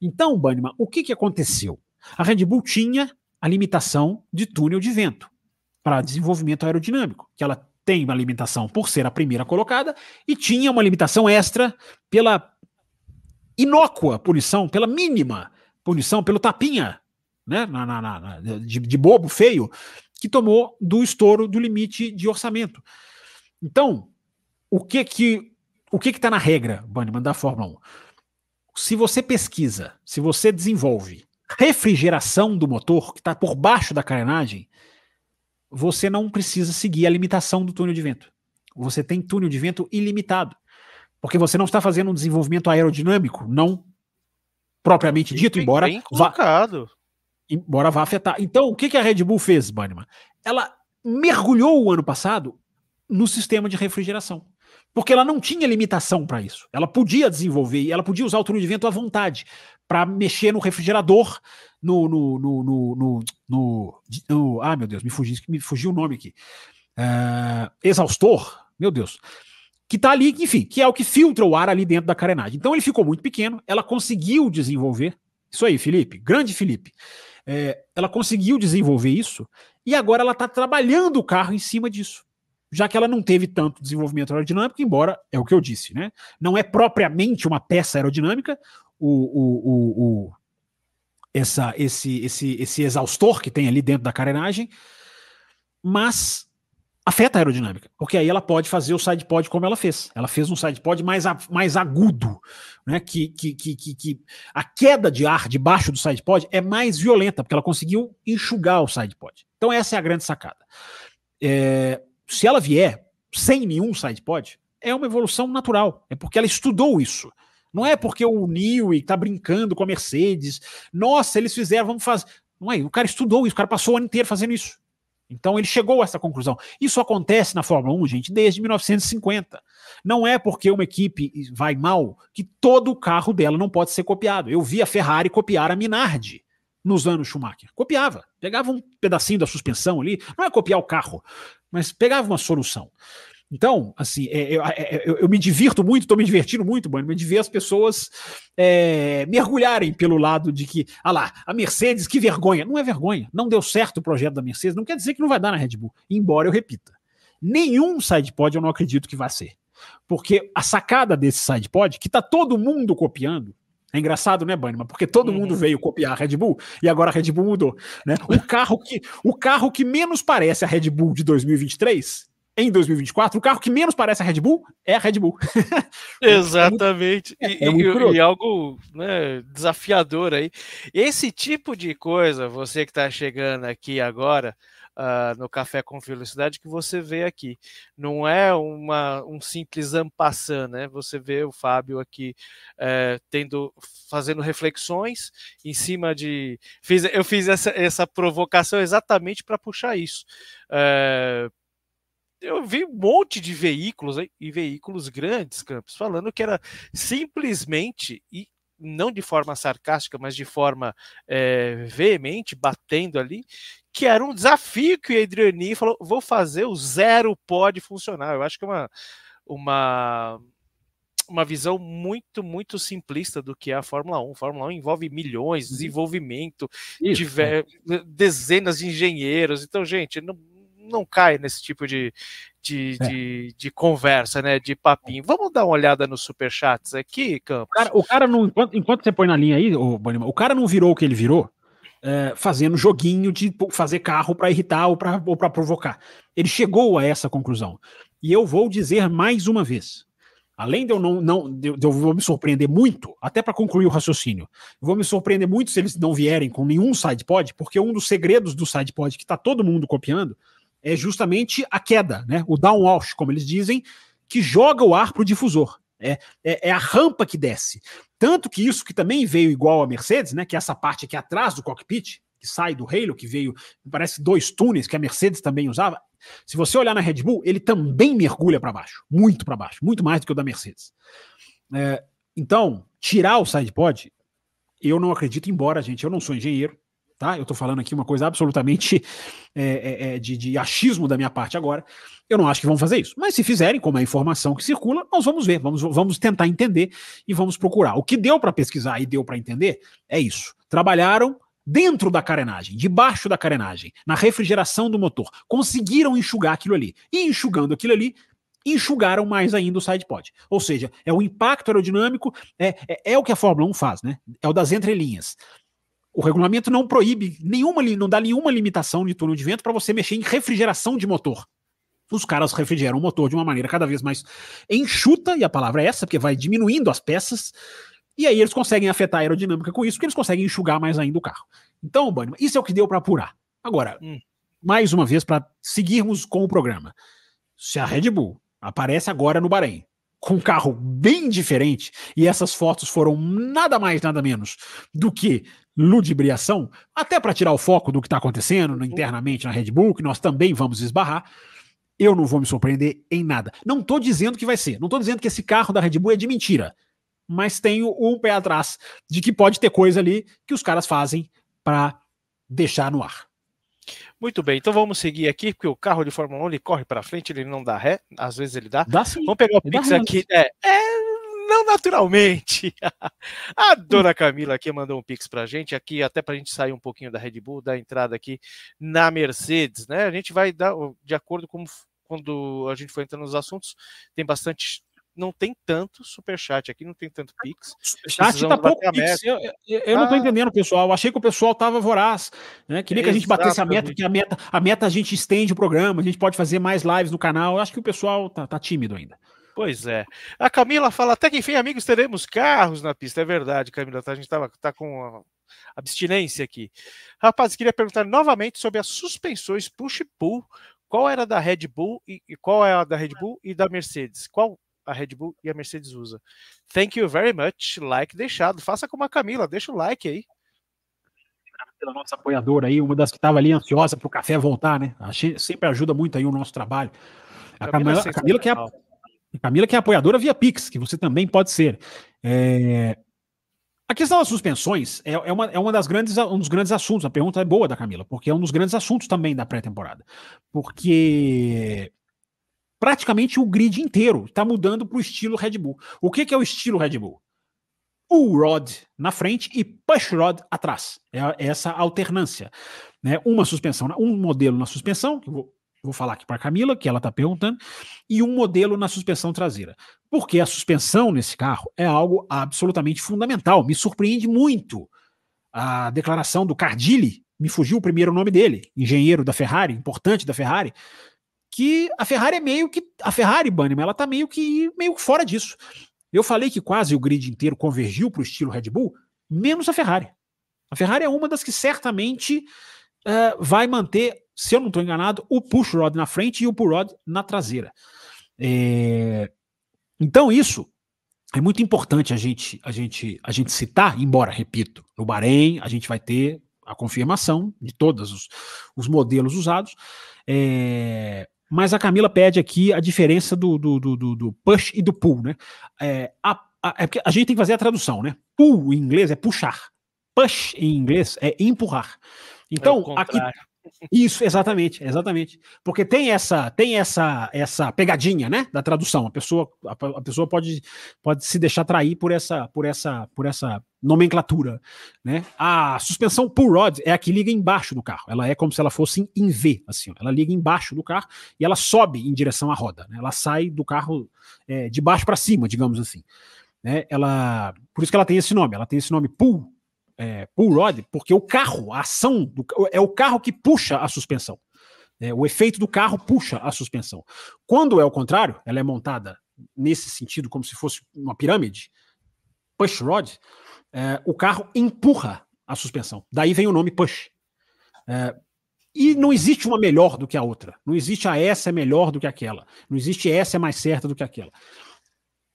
Então, Banniman, o que, que aconteceu? A Red Bull tinha a limitação de túnel de vento para desenvolvimento aerodinâmico, que ela tem uma limitação por ser a primeira colocada e tinha uma limitação extra pela inócua punição, pela mínima punição, pelo tapinha né, na, na, na de, de, bobo, feio, que tomou do estouro do limite de orçamento. Então, o que que o que está na regra, Bannerman, da Fórmula 1? Se você pesquisa, se você desenvolve refrigeração do motor, que está por baixo da carenagem, você não precisa seguir a limitação do túnel de vento. Você tem túnel de vento ilimitado. Porque você não está fazendo um desenvolvimento aerodinâmico, não propriamente dito, bem, embora. Bem colocado embora vá afetar. Então, o que, que a Red Bull fez, Bannerman? Ela mergulhou o ano passado no sistema de refrigeração. Porque ela não tinha limitação para isso. Ela podia desenvolver, ela podia usar o túnel de vento à vontade para mexer no refrigerador, no, no, no, no, no, no, Ah, meu Deus, me fugiu, me fugiu o nome aqui. Uh, exaustor, meu Deus. Que está ali, enfim, que é o que filtra o ar ali dentro da carenagem. Então ele ficou muito pequeno, ela conseguiu desenvolver. Isso aí, Felipe, grande Felipe. É, ela conseguiu desenvolver isso e agora ela está trabalhando o carro em cima disso. Já que ela não teve tanto desenvolvimento aerodinâmico, embora é o que eu disse, né? Não é propriamente uma peça aerodinâmica, o, o, o, o essa, esse, esse, esse exaustor que tem ali dentro da carenagem, mas afeta a aerodinâmica, porque aí ela pode fazer o side pod como ela fez. Ela fez um side pod mais, mais agudo, né? Que, que, que, que, a queda de ar debaixo do side pod é mais violenta, porque ela conseguiu enxugar o side pod. Então essa é a grande sacada. É, se ela vier sem nenhum side pod, é uma evolução natural. É porque ela estudou isso. Não é porque o Newey está brincando com a Mercedes. Nossa, eles fizeram, vamos fazer. Não é, o cara estudou isso, o cara passou o ano inteiro fazendo isso. Então ele chegou a essa conclusão. Isso acontece na Fórmula 1, gente, desde 1950. Não é porque uma equipe vai mal que todo o carro dela não pode ser copiado. Eu vi a Ferrari copiar a Minardi nos anos Schumacher. Copiava. Pegava um pedacinho da suspensão ali, não é copiar o carro, mas pegava uma solução. Então, assim, é, é, é, eu, eu, me divirto muito, estou me divertindo muito, mano, de ver as pessoas é, mergulharem pelo lado de que, ah lá, a Mercedes, que vergonha. Não é vergonha, não deu certo o projeto da Mercedes, não quer dizer que não vai dar na Red Bull, embora eu repita. Nenhum sidepod eu não acredito que vai ser. Porque a sacada desse sidepod, que tá todo mundo copiando, é engraçado, né, Bannerman? Porque todo uhum. mundo veio copiar a Red Bull e agora a Red Bull mudou. Né? O, carro que, o carro que menos parece a Red Bull de 2023 em 2024, o carro que menos parece a Red Bull é a Red Bull. Exatamente. É, é, é e, e, algo né, desafiador aí. Esse tipo de coisa, você que está chegando aqui agora, uh, no Café com Velocidade, que você vê aqui. Não é uma, um simples ampassã, né? Você vê o Fábio aqui uh, tendo, fazendo reflexões em cima de. Fiz, eu fiz essa, essa provocação exatamente para puxar isso. Uh, eu vi um monte de veículos e veículos grandes, Campos, falando que era simplesmente e não de forma sarcástica, mas de forma é, veemente, batendo ali, que era um desafio que o Adriani falou: vou fazer o zero pode funcionar. Eu acho que é uma, uma, uma visão muito, muito simplista do que é a Fórmula 1. A Fórmula 1 envolve milhões, uhum. desenvolvimento, Isso, é. dezenas de engenheiros. Então, gente, não, não cai nesse tipo de, de, é. de, de, conversa, né? De papinho. Vamos dar uma olhada nos superchats aqui, Campos? O cara, o cara não, enquanto, enquanto você põe na linha aí, o, o cara não virou o que ele virou é, fazendo joguinho de fazer carro para irritar ou para ou provocar. Ele chegou a essa conclusão. E eu vou dizer mais uma vez. Além de eu não, não de eu vou me surpreender muito, até para concluir o raciocínio, vou me surpreender muito se eles não vierem com nenhum sidepod, porque um dos segredos do sidepod que está todo mundo copiando é justamente a queda, né? O downwash, como eles dizem, que joga o ar para o difusor. É, é, é, a rampa que desce. Tanto que isso que também veio igual a Mercedes, né? Que é essa parte aqui atrás do cockpit, que sai do Halo, que veio, parece dois túneis que a Mercedes também usava. Se você olhar na Red Bull, ele também mergulha para baixo, muito para baixo, muito mais do que o da Mercedes. É, então, tirar o sidepod, eu não acredito, embora, gente, eu não sou engenheiro, tá? Eu estou falando aqui uma coisa absolutamente é, é, é, de, de, achismo da minha parte agora. Eu não acho que vão fazer isso. Mas se fizerem, como é a informação que circula, nós vamos ver, vamos, vamos tentar entender e vamos procurar. O que deu para pesquisar e deu para entender é isso. Trabalharam dentro da carenagem, debaixo da carenagem, na refrigeração do motor. Conseguiram enxugar aquilo ali. E enxugando aquilo ali, enxugaram mais ainda o sidepod. Ou seja, é o impacto aerodinâmico, é, é, é, o que a Fórmula 1 faz, né? É o das entrelinhas. O regulamento não proíbe nenhuma, não dá nenhuma limitação de túnel de vento para você mexer em refrigeração de motor. Os caras refrigeram o motor de uma maneira cada vez mais enxuta, e a palavra é essa, porque vai diminuindo as peças, e aí eles conseguem afetar a aerodinâmica com isso, porque eles conseguem enxugar mais ainda o carro. Então, Bunny, isso é o que deu para apurar. Agora, hum. mais uma vez, para seguirmos com o programa. Se a Red Bull aparece agora no Bahrein, com um carro bem diferente, e essas fotos foram nada mais, nada menos do que ludibriação, até para tirar o foco do que está acontecendo internamente na Red Bull, que nós também vamos esbarrar, eu não vou me surpreender em nada. Não estou dizendo que vai ser, não estou dizendo que esse carro da Red Bull é de mentira, mas tenho um pé atrás de que pode ter coisa ali que os caras fazem para deixar no ar. Muito bem, então vamos seguir aqui, porque o carro de Fórmula 1 ele corre para frente, ele não dá ré, às vezes ele dá. Dá sim. Vamos pegar o Pix aqui. É, é, não naturalmente. A dona Camila aqui mandou um pix pra gente, aqui até pra gente sair um pouquinho da Red Bull, da entrada aqui na Mercedes, né? A gente vai dar, de acordo com quando a gente for entrando nos assuntos, tem bastante não tem tanto superchat aqui, não tem tanto Pix. Chat tá pouco Pix. Eu, eu, eu ah. não tô entendendo, pessoal. Eu achei que o pessoal tava voraz, né? Queria que a gente batesse a meta, que a meta, a meta a gente estende o programa, a gente pode fazer mais lives no canal. Eu acho que o pessoal tá, tá tímido ainda. Pois é. A Camila fala até que enfim, amigos, teremos carros na pista. É verdade, Camila. Tá, a gente tava, tá com abstinência aqui. Rapaz, queria perguntar novamente sobre as suspensões push-pull. Qual era da Red Bull e, e qual é a da Red Bull e da Mercedes? Qual a Red Bull e a Mercedes usa? Thank you very much. Like deixado. Faça como a Camila, deixa o like aí pela nossa apoiadora aí, uma das que estava ali ansiosa para o café voltar, né? Achei, sempre ajuda muito aí o nosso trabalho. A Camila, a Camila que é a, Camila, que é apoiadora via Pix, que você também pode ser. É... A questão das suspensões é, é, uma, é uma das grandes, um dos grandes assuntos. A pergunta é boa da Camila, porque é um dos grandes assuntos também da pré-temporada. Porque praticamente o grid inteiro está mudando para o estilo Red Bull. O que, que, é o estilo Red Bull? Pull rod na frente e push rod atrás. É essa alternância. Né? Uma suspensão, um modelo na suspensão, que vou, vou falar aqui para a Camila, que ela está perguntando, e um modelo na suspensão traseira. Porque a suspensão nesse carro é algo absolutamente fundamental. Me surpreende muito a declaração do Cardilli, me fugiu o primeiro nome dele, engenheiro da Ferrari, importante da Ferrari, que a Ferrari é meio que. A Ferrari, Bannerman, ela tá meio que meio fora disso. Eu falei que quase o grid inteiro convergiu para o estilo Red Bull, menos a Ferrari. A Ferrari é uma das que certamente uh, vai manter, se eu não estou enganado, o push rod na frente e o pull rod na traseira. É... Então, isso é muito importante a gente, a gente, a gente citar, embora, repito, no Bahrein a gente vai ter a confirmação de todos os, os modelos usados. É, mas a Camila pede aqui a diferença do, do, do, do push e do pull, né? É, a, a, é a gente tem que fazer a tradução, né? Pull em inglês é puxar. Push em inglês é empurrar. Então, é aqui, isso, exatamente, exatamente. Porque tem essa, tem essa, essa pegadinha, né, da tradução. A pessoa, a, a, pessoa pode, pode se deixar atrair por essa, por essa, por essa nomenclatura, né? A suspensão pull rod é a que liga embaixo do carro. Ela é como se ela fosse em V, assim. Ela liga embaixo do carro e ela sobe em direção à roda. Né? Ela sai do carro é, de baixo para cima, digamos assim. Né? Ela, por isso que ela tem esse nome. Ela tem esse nome pull é, pull rod, porque o carro, a ação, do, é o carro que puxa a suspensão. É, o efeito do carro puxa a suspensão. Quando é o contrário, ela é montada nesse sentido, como se fosse uma pirâmide, push rod, é, o carro empurra a suspensão. Daí vem o nome push. É, e não existe uma melhor do que a outra. Não existe a essa é melhor do que aquela. Não existe essa é mais certa do que aquela.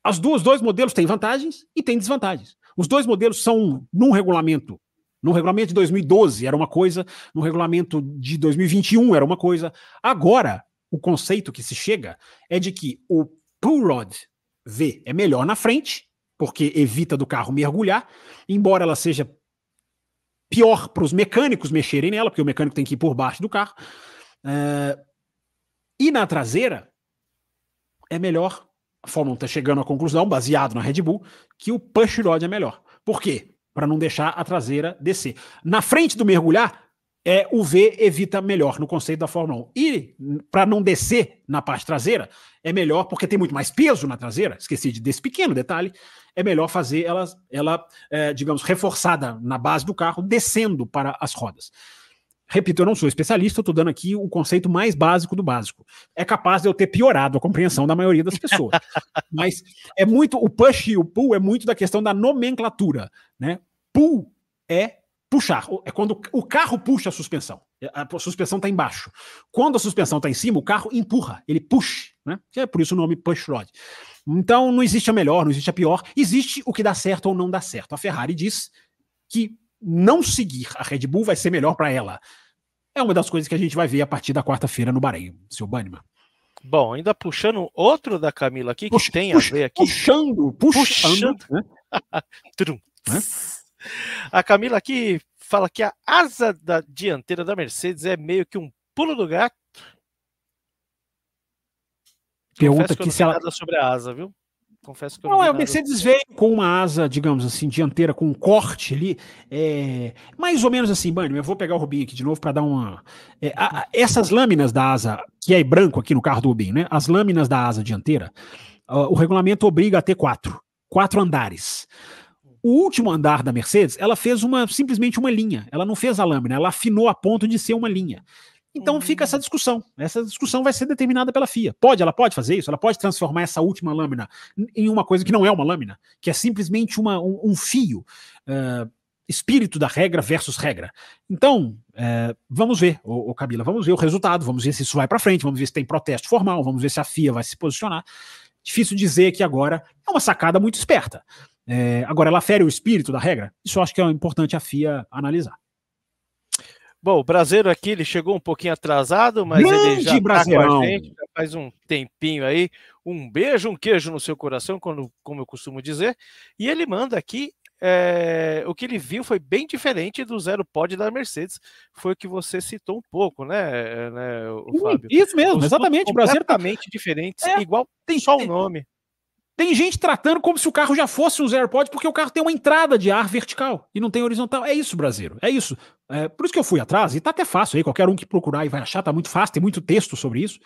As duas, dois modelos têm vantagens e têm desvantagens. Os dois modelos são num regulamento. No regulamento de 2012 era uma coisa, no regulamento de 2021 era uma coisa. Agora, o conceito que se chega é de que o pull rod V é melhor na frente, porque evita do carro mergulhar, embora ela seja pior para os mecânicos mexerem nela, porque o mecânico tem que ir por baixo do carro. Uh, e na traseira é melhor a Fórmula 1 está chegando à conclusão, baseado na Red Bull, que o push rod é melhor. Por quê? Para não deixar a traseira descer. Na frente do mergulhar, é o V evita melhor no conceito da Fórmula 1. E para não descer na parte traseira, é melhor, porque tem muito mais peso na traseira, esqueci desse pequeno detalhe, é melhor fazer ela, ela é, digamos, reforçada na base do carro, descendo para as rodas. Repito, eu não sou especialista, eu estou dando aqui o conceito mais básico do básico. É capaz de eu ter piorado a compreensão da maioria das pessoas. Mas é muito, o push e o pull é muito da questão da nomenclatura. Né? Pull é puxar, é quando o carro puxa a suspensão. A suspensão está embaixo. Quando a suspensão está em cima, o carro empurra, ele puxa, né? É por isso o nome push rod. Então não existe a melhor, não existe a pior, existe o que dá certo ou não dá certo. A Ferrari diz que não seguir a Red Bull vai ser melhor para ela. É uma das coisas que a gente vai ver a partir da quarta-feira no Bahrein, seu Banniman. Bom, ainda puxando outro da Camila aqui, que puxa, tem puxa, a ver aqui. Puxando, puxando. puxando. Né? a Camila aqui fala que a asa da dianteira da Mercedes é meio que um pulo do gato. Pergunta que, que se ela. sobre a asa, viu? Confesso que eu não. Não, é, o Mercedes veio com uma asa, digamos assim, dianteira com um corte ali. É, mais ou menos assim, Bunny. Eu vou pegar o Rubinho aqui de novo para dar uma. É, a, a, essas lâminas da asa, que é branco aqui no carro do Rubinho, né? As lâminas da asa dianteira, uh, o regulamento obriga a ter quatro. Quatro andares. O último andar da Mercedes, ela fez uma simplesmente uma linha. Ela não fez a lâmina, ela afinou a ponto de ser uma linha. Então fica essa discussão. Essa discussão vai ser determinada pela FIA. Pode, ela pode fazer isso, ela pode transformar essa última lâmina em uma coisa que não é uma lâmina, que é simplesmente uma, um, um fio. Uh, espírito da regra versus regra. Então, uh, vamos ver, o, o Kabila, vamos ver o resultado, vamos ver se isso vai para frente, vamos ver se tem protesto formal, vamos ver se a FIA vai se posicionar. Difícil dizer que agora é uma sacada muito esperta. É, agora, ela fere o espírito da regra? Isso eu acho que é importante a FIA analisar. Bom, o Brasileiro aqui, ele chegou um pouquinho atrasado, mas Grande ele já está com a gente, já faz um tempinho aí. Um beijo, um queijo no seu coração, como, como eu costumo dizer. E ele manda aqui é, o que ele viu foi bem diferente do zero pod da Mercedes. Foi o que você citou um pouco, né, né o Fábio? Isso mesmo, Os exatamente. O Brasil completamente diferentes, é, igual tem só o nome. Tem gente tratando como se o carro já fosse um zero pod, porque o carro tem uma entrada de ar vertical e não tem horizontal. É isso, brasileiro. É isso. É, por isso que eu fui atrás, e tá até fácil aí, qualquer um que procurar e vai achar, tá muito fácil, tem muito texto sobre isso.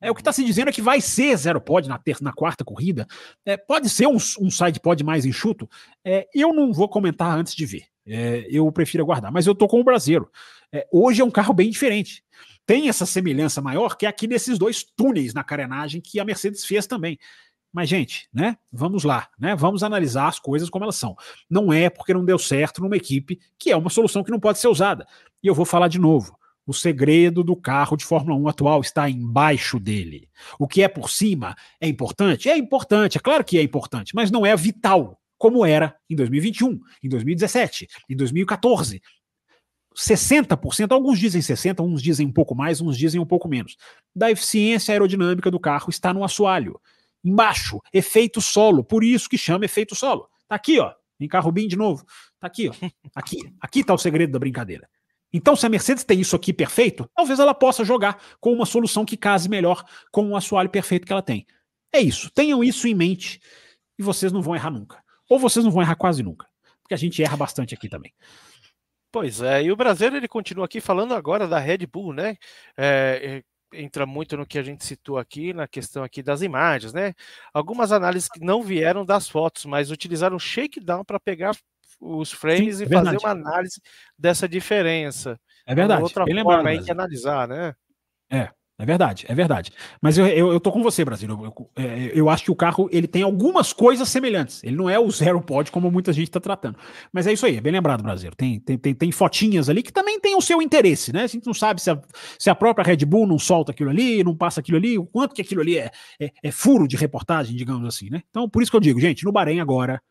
É, o que está se dizendo é que vai ser zero pod na, terça, na quarta corrida. É, pode ser um, um side pod mais enxuto. É, eu não vou comentar antes de ver. É, eu prefiro aguardar. Mas eu tô com o Brasileiro. É, hoje é um carro bem diferente. Tem essa semelhança maior que é aqui nesses dois túneis na carenagem que a Mercedes fez também. Mas, gente, né? Vamos lá, né? Vamos analisar as coisas como elas são. Não é porque não deu certo numa equipe que é uma solução que não pode ser usada. E eu vou falar de novo. O segredo do carro de Fórmula 1 atual está embaixo dele. O que é por cima é importante? É importante, é claro que é importante, mas não é vital, como era em 2021, em 2017, em 2014. 60%, alguns dizem 60%, uns dizem um pouco mais, uns dizem um pouco menos, da eficiência aerodinâmica do carro está no assoalho. Embaixo, efeito solo, por isso que chama efeito solo. Tá aqui, ó, em carro BIM de novo. Tá aqui, ó. Aqui, aqui tá o segredo da brincadeira. Então, se a Mercedes tem isso aqui perfeito, talvez ela possa jogar com uma solução que case melhor com o assoalho perfeito que ela tem. É isso. Tenham isso em mente e vocês não vão errar nunca. Ou vocês não vão errar quase nunca. Porque a gente erra bastante aqui também. Pois é, e o brasileiro ele continua aqui falando agora da Red Bull, né? É, é, entra muito no que a gente citou aqui, na questão aqui das imagens, né? Algumas análises que não vieram das fotos, mas utilizaram shakedown para pegar os frames Sim, e verdade. fazer uma análise dessa diferença. É verdade. Outra Bem forma aí de analisar, né? É. É verdade, é verdade. Mas eu, eu, eu tô com você, Brasil. Eu, eu, é, eu, acho que o carro ele tem algumas coisas semelhantes. Ele não é o zero pod como muita gente está tratando. Mas é isso aí, é bem lembrado, Brasil. Tem, tem, tem, tem, fotinhas ali que também tem o seu interesse, né? A gente não sabe se a, se a própria Red Bull não solta aquilo ali, não passa aquilo ali, o quanto que aquilo ali é, é, é furo de reportagem, digamos assim, né? Então, por isso que eu digo, gente, no Bahrein agora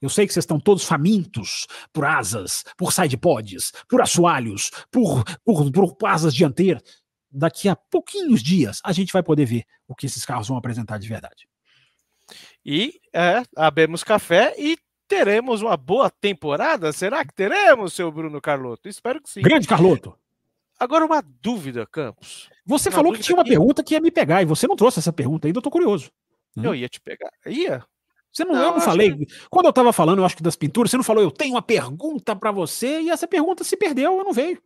eu sei que vocês estão todos famintos por asas, por sidepods, por assoalhos, por, por, por asas dianteiras. Daqui a pouquinhos dias a gente vai poder ver o que esses carros vão apresentar de verdade. E é, abemos café e teremos uma boa temporada? Será que teremos, seu Bruno Carloto? Espero que sim. Grande Carloto. Agora uma dúvida, Campos. Você uma falou que tinha uma que... pergunta que ia me pegar e você não trouxe essa pergunta ainda, eu tô curioso. Eu ia te pegar. Ia? Você não, não eu não falei. Que... Quando eu estava falando, eu acho que das pinturas, você não falou, eu tenho uma pergunta para você, e essa pergunta se perdeu, eu não veio.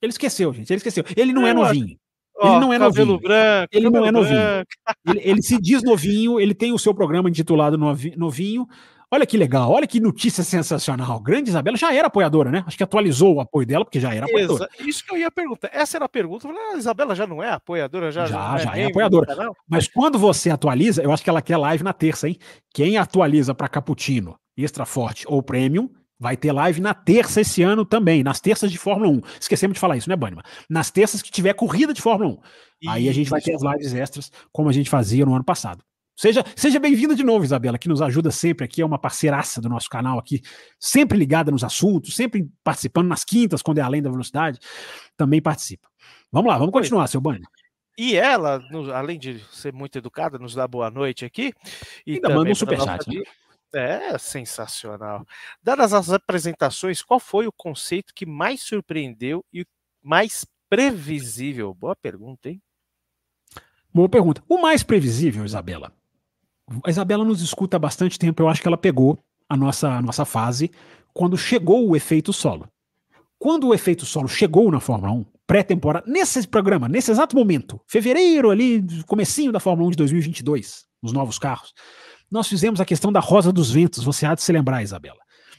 Ele esqueceu, gente. Ele esqueceu. Ele não é novinho. Ele não é novinho. Branco, ele não é novinho. Ele, ele, se diz novinho, ele tem o seu programa intitulado Novinho, Olha que legal, olha que notícia sensacional. Grande Isabela já era apoiadora, né? Acho que atualizou o apoio dela, porque já era apoiadora. Isso que eu ia perguntar. Essa era a pergunta. Falei, ah, a Isabela já não é apoiadora? Já, já, já é, é apoiadora. Mas quando você atualiza, eu acho que ela quer live na terça, hein? Quem atualiza para Cappuccino, Extra Forte ou Premium, Vai ter live na terça esse ano também, nas terças de Fórmula 1. Esquecemos de falar isso, né, Banima? Nas terças que tiver corrida de Fórmula 1. Aí a gente vai ter as lives extras, como a gente fazia no ano passado. Seja, seja bem-vinda de novo, Isabela, que nos ajuda sempre aqui, é uma parceiraça do nosso canal aqui, sempre ligada nos assuntos, sempre participando nas quintas, quando é além da velocidade, também participa. Vamos lá, vamos continuar, seu Banho. E ela, além de ser muito educada, nos dá boa noite aqui. E Ainda manda um superchat, né? É sensacional. Dadas as apresentações, qual foi o conceito que mais surpreendeu e mais previsível? Boa pergunta, hein? Boa pergunta. O mais previsível, Isabela, a Isabela nos escuta há bastante tempo, eu acho que ela pegou a nossa, a nossa fase quando chegou o efeito solo. Quando o efeito solo chegou na Fórmula 1, pré-temporada, nesse programa, nesse exato momento, fevereiro ali, comecinho da Fórmula 1 de 2022, os novos carros, nós fizemos a questão da rosa dos ventos, você há de se lembrar, Isabela.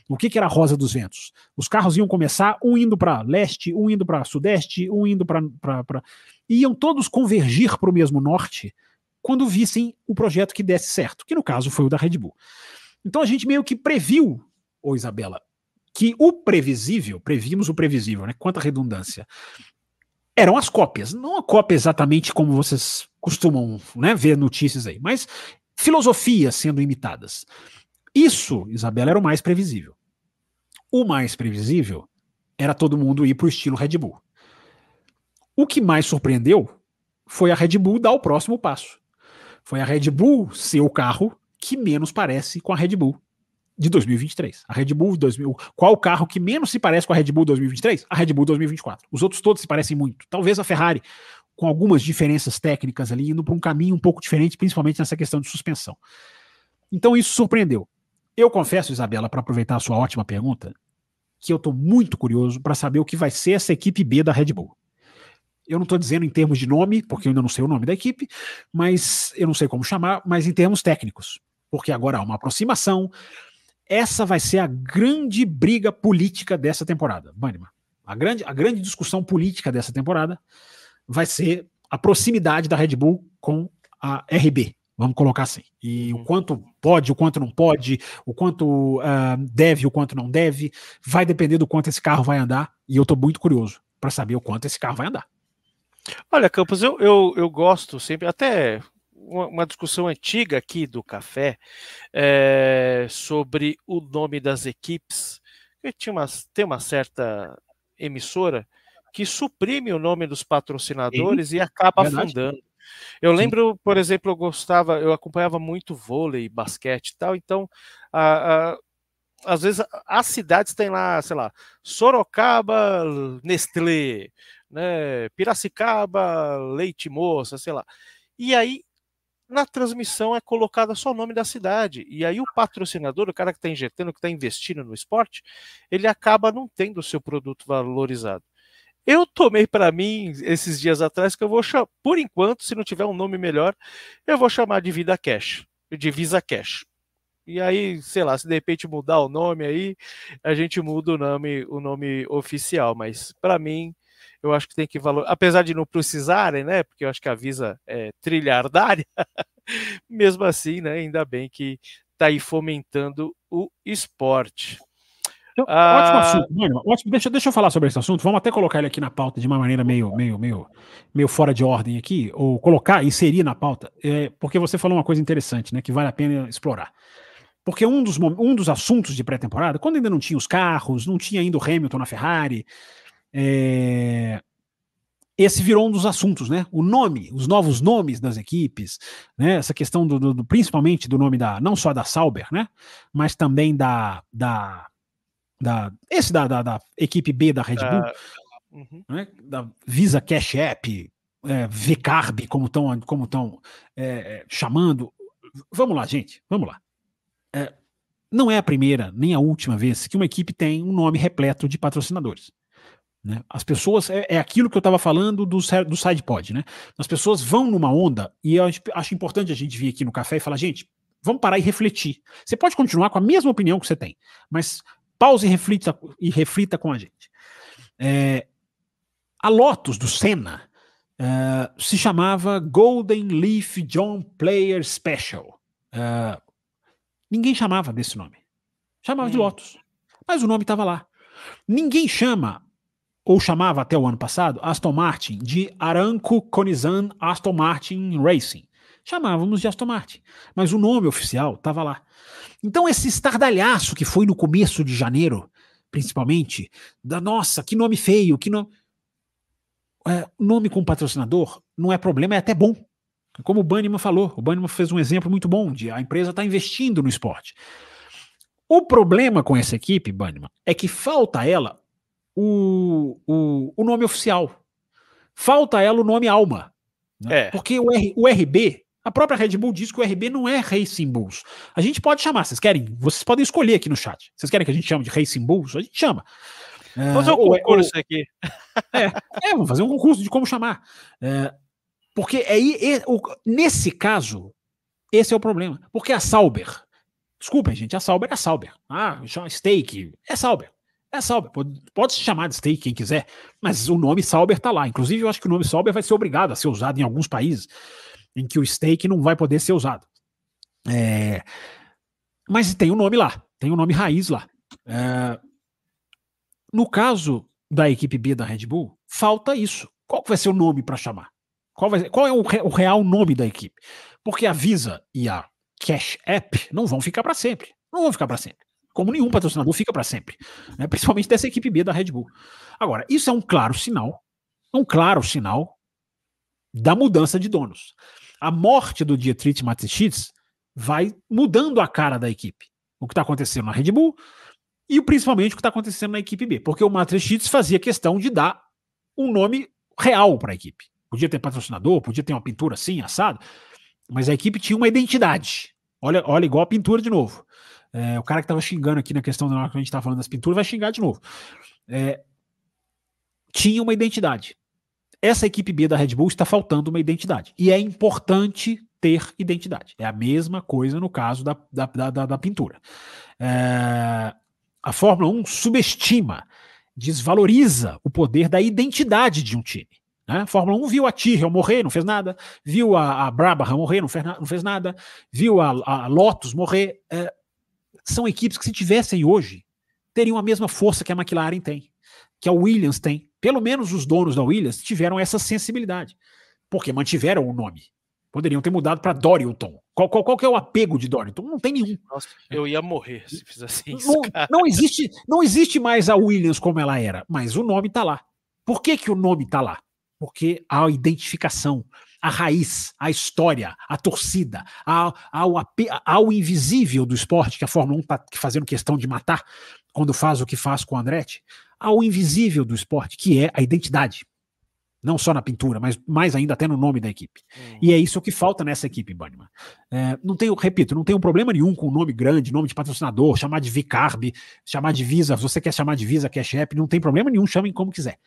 O que, que era a rosa dos ventos? Os carros iam começar, um indo para leste, um indo para sudeste, um indo para. Iam todos convergir para o mesmo norte, quando vissem o projeto que desse certo, que no caso foi o da Red Bull. Então a gente meio que previu, ô Isabela, que o previsível, previmos o previsível, né? Quanta redundância. Eram as cópias, não a cópia exatamente como vocês costumam né, ver notícias aí, mas filosofias sendo imitadas. Isso, Isabela, era o mais previsível. O mais previsível era todo mundo ir para o estilo Red Bull. O que mais surpreendeu foi a Red Bull dar o próximo passo. Foi a Red Bull ser o carro que menos parece com a Red Bull de 2023. A Red Bull 2000, qual o carro que menos se parece com a Red Bull 2023? A Red Bull 2024. Os outros todos se parecem muito. Talvez a Ferrari com algumas diferenças técnicas ali, indo para um caminho um pouco diferente, principalmente nessa questão de suspensão. Então isso surpreendeu. Eu confesso, Isabela, para aproveitar a sua ótima pergunta, que eu estou muito curioso para saber o que vai ser essa equipe B da Red Bull. Eu não estou dizendo em termos de nome, porque eu ainda não sei o nome da equipe, mas eu não sei como chamar, mas em termos técnicos. Porque agora há uma aproximação, essa vai ser a grande briga política dessa temporada, Banniman. A grande, a grande discussão política dessa temporada vai ser a proximidade da Red Bull com a RB, vamos colocar assim. E o uhum. quanto pode, o quanto não pode, o quanto uh, deve, o quanto não deve, vai depender do quanto esse carro vai andar. E eu estou muito curioso para saber o quanto esse carro vai andar. Olha, Campos, eu, eu, eu gosto sempre, até uma, uma, discussão antiga aqui do café é, sobre o nome das equipes. Eu tinha uma, tem uma certa emissora que suprime o nome dos patrocinadores Sim, e acaba verdade. afundando. Eu Sim. lembro, por exemplo, eu gostava, eu acompanhava muito vôlei, basquete e tal, então a, a, às vezes as cidades têm lá, sei lá, Sorocaba, Nestlé, né, Piracicaba, Leite Moça, sei lá. E aí na transmissão é colocado só o nome da cidade. E aí o patrocinador, o cara que está injetando, que está investindo no esporte, ele acaba não tendo o seu produto valorizado. Eu tomei para mim esses dias atrás que eu vou chamar, por enquanto, se não tiver um nome melhor, eu vou chamar de Vida Cash, de Visa Cash. E aí, sei lá, se de repente mudar o nome aí, a gente muda o nome, o nome oficial, mas para mim eu acho que tem que valorizar, apesar de não precisarem, né? Porque eu acho que a Visa é trilhardária, mesmo assim, né? Ainda bem que está aí fomentando o esporte. Então, ah, ótimo assunto, mano. Ótimo. Deixa, deixa eu falar sobre esse assunto. Vamos até colocar ele aqui na pauta de uma maneira meio, meio, meio, meio fora de ordem aqui, ou colocar, inserir na pauta, é, porque você falou uma coisa interessante, né? Que vale a pena explorar. Porque um dos, um dos assuntos de pré-temporada, quando ainda não tinha os carros, não tinha ainda o Hamilton na Ferrari, é, esse virou um dos assuntos, né? O nome, os novos nomes das equipes, né? Essa questão do, do, do principalmente do nome da não só da Sauber, né? Mas também da da, da esse da, da, da equipe B da Red Bull, uh, uhum. né? Da Visa Cash App, é, VCarb, como estão como tão, é, é, chamando. Vamos lá, gente, vamos lá. É, não é a primeira nem a última vez que uma equipe tem um nome repleto de patrocinadores. Né? As pessoas, é, é, aquilo que eu estava falando do, do SidePod, né? As pessoas vão numa onda, e eu acho importante a gente vir aqui no café e falar, gente, vamos parar e refletir. Você pode continuar com a mesma opinião que você tem, mas pause e reflita, e reflita com a gente. É, a Lotus do Senna é, se chamava Golden Leaf John Player Special. É, ninguém chamava desse nome. Chamava hum. de Lotus. Mas o nome estava lá. Ninguém chama ou chamava até o ano passado, Aston Martin de Aramco Conizan Aston Martin Racing. Chamávamos de Aston Martin, mas o nome oficial estava lá. Então esse estardalhaço que foi no começo de janeiro, principalmente, da nossa, que nome feio, que nome... É, nome com patrocinador não é problema, é até bom. Como o Banniman falou, o Banniman fez um exemplo muito bom de a empresa está investindo no esporte. O problema com essa equipe, Banniman, é que falta a ela o, o, o nome oficial. Falta ela o nome Alma. Né? É. Porque o, R, o RB, a própria Red Bull diz que o RB não é Racing Bulls. A gente pode chamar, vocês querem? Vocês podem escolher aqui no chat. Vocês querem que a gente chame de Racing Bulls? A gente chama. Vamos fazer um é, concurso aqui. É, é, vamos fazer um concurso de como chamar. É, porque aí, é, nesse caso, esse é o problema. Porque a Sauber, desculpem, gente, a Sauber é a Sauber. Ah, chama Steak, é Sauber. É Sauber, pode, pode, se chamar de Steak quem quiser, mas o nome Sauber está lá. Inclusive, eu acho que o nome Sauber vai ser obrigado a ser usado em alguns países em que o Steak não vai poder ser usado. É, mas tem o um nome lá, tem o um nome raiz lá. É, no caso da equipe B da Red Bull, falta isso. Qual vai ser o nome para chamar? Qual, vai, qual é o, o, real nome da equipe? Porque a Visa e a Cash App não vão ficar para sempre. Não vão ficar para sempre como nenhum patrocinador fica para sempre, né? principalmente dessa equipe B da Red Bull. Agora, isso é um claro sinal, um claro sinal da mudança de donos. A morte do Dietrich Mateschitz vai mudando a cara da equipe. o que está acontecendo na Red Bull e principalmente o que está acontecendo na equipe B, porque o Matrix Cheats fazia questão de dar um nome real para a equipe. Podia ter patrocinador, podia ter uma pintura assim, assado, mas a equipe tinha uma identidade. Olha, olha igual a pintura de novo. É, o cara que estava xingando aqui na questão da hora que a gente estava falando das pinturas vai xingar de novo. É, tinha uma identidade. Essa equipe B da Red Bull está faltando uma identidade. E é importante ter identidade. É a mesma coisa no caso da, da, da, da pintura. É, a Fórmula 1 subestima, desvaloriza o poder da identidade de um time. Né? A Fórmula 1 viu a Tyrrell morrer, não fez nada. Viu a, a Brabham morrer, não fez, não fez nada. Viu a, a Lotus morrer. É, são equipes que, se tivessem hoje, teriam a mesma força que a McLaren tem, que a Williams tem. Pelo menos os donos da Williams tiveram essa sensibilidade, porque mantiveram o nome. Poderiam ter mudado para Dorrington. Qual, qual, qual que é o apego de Dorrington? Não tem nenhum. Nossa, eu ia morrer se fizesse isso. Não, não, existe, não existe mais a Williams como ela era, mas o nome está lá. Por que, que o nome está lá? Porque há a identificação, a raiz, a história, a torcida, ao, ao, ao invisível do esporte que a Fórmula 1 está fazendo questão de matar quando faz o que faz com o Andretti, ao invisível do esporte, que é a identidade. Não só na pintura, mas mais ainda até no nome da equipe. E é isso que falta nessa equipe, Banniman. É, não tenho, repito, não tenho problema nenhum com nome grande, nome de patrocinador, chamar de Vicarb, chamar de Visa, se você quer chamar de Visa, Cash App, não tem problema nenhum, chamem como quiser.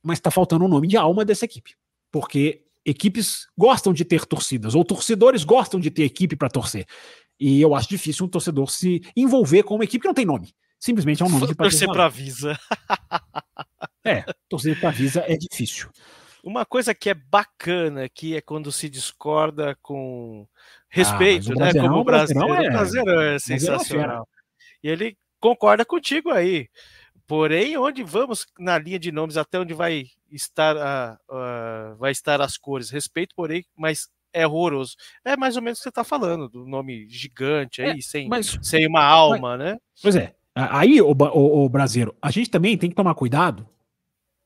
Mas está faltando o um nome de alma dessa equipe. Porque equipes gostam de ter torcidas, ou torcedores gostam de ter equipe para torcer. E eu acho difícil um torcedor se envolver com uma equipe que não tem nome. Simplesmente é um nome de Torcer para Visa. é, torcer para Visa é difícil. Uma coisa que é bacana aqui é quando se discorda com respeito, ah, né? Como o brasileiro. É, o brasileiro é, é sensacional. E ele concorda contigo aí. Porém, onde vamos na linha de nomes, até onde vai estar, a, a, vai estar as cores? Respeito, porém, mas é horroroso. É mais ou menos o que você está falando, do nome gigante aí, é, sem, mas, sem uma alma, mas, né? Pois é, Aí, o, o, o brasileiro, a gente também tem que tomar cuidado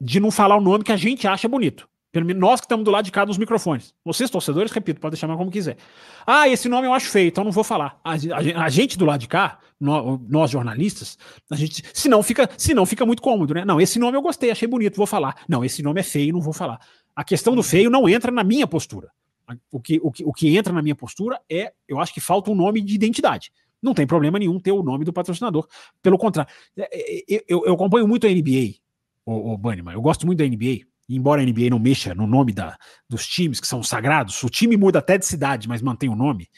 de não falar o nome que a gente acha bonito. Nós que estamos do lado de cá dos microfones. Vocês, torcedores, repito, podem chamar como quiser. Ah, esse nome eu acho feio, então não vou falar. A, a, a gente do lado de cá, nós, nós, jornalistas, a gente, se não fica, se não fica muito cômodo, né? Não, esse nome eu gostei, achei bonito, vou falar. Não, esse nome é feio, não vou falar. A questão do feio não entra na minha postura. O que, o que, o que entra na minha postura é, eu acho que falta um nome de identidade não tem problema nenhum ter o nome do patrocinador. Pelo contrário, é, é, eu, eu acompanho muito a NBA, o, o Banniman, eu gosto muito da NBA. Embora a NBA não mexa no nome da, dos times que são sagrados, o time muda até de cidade, mas mantém o nome.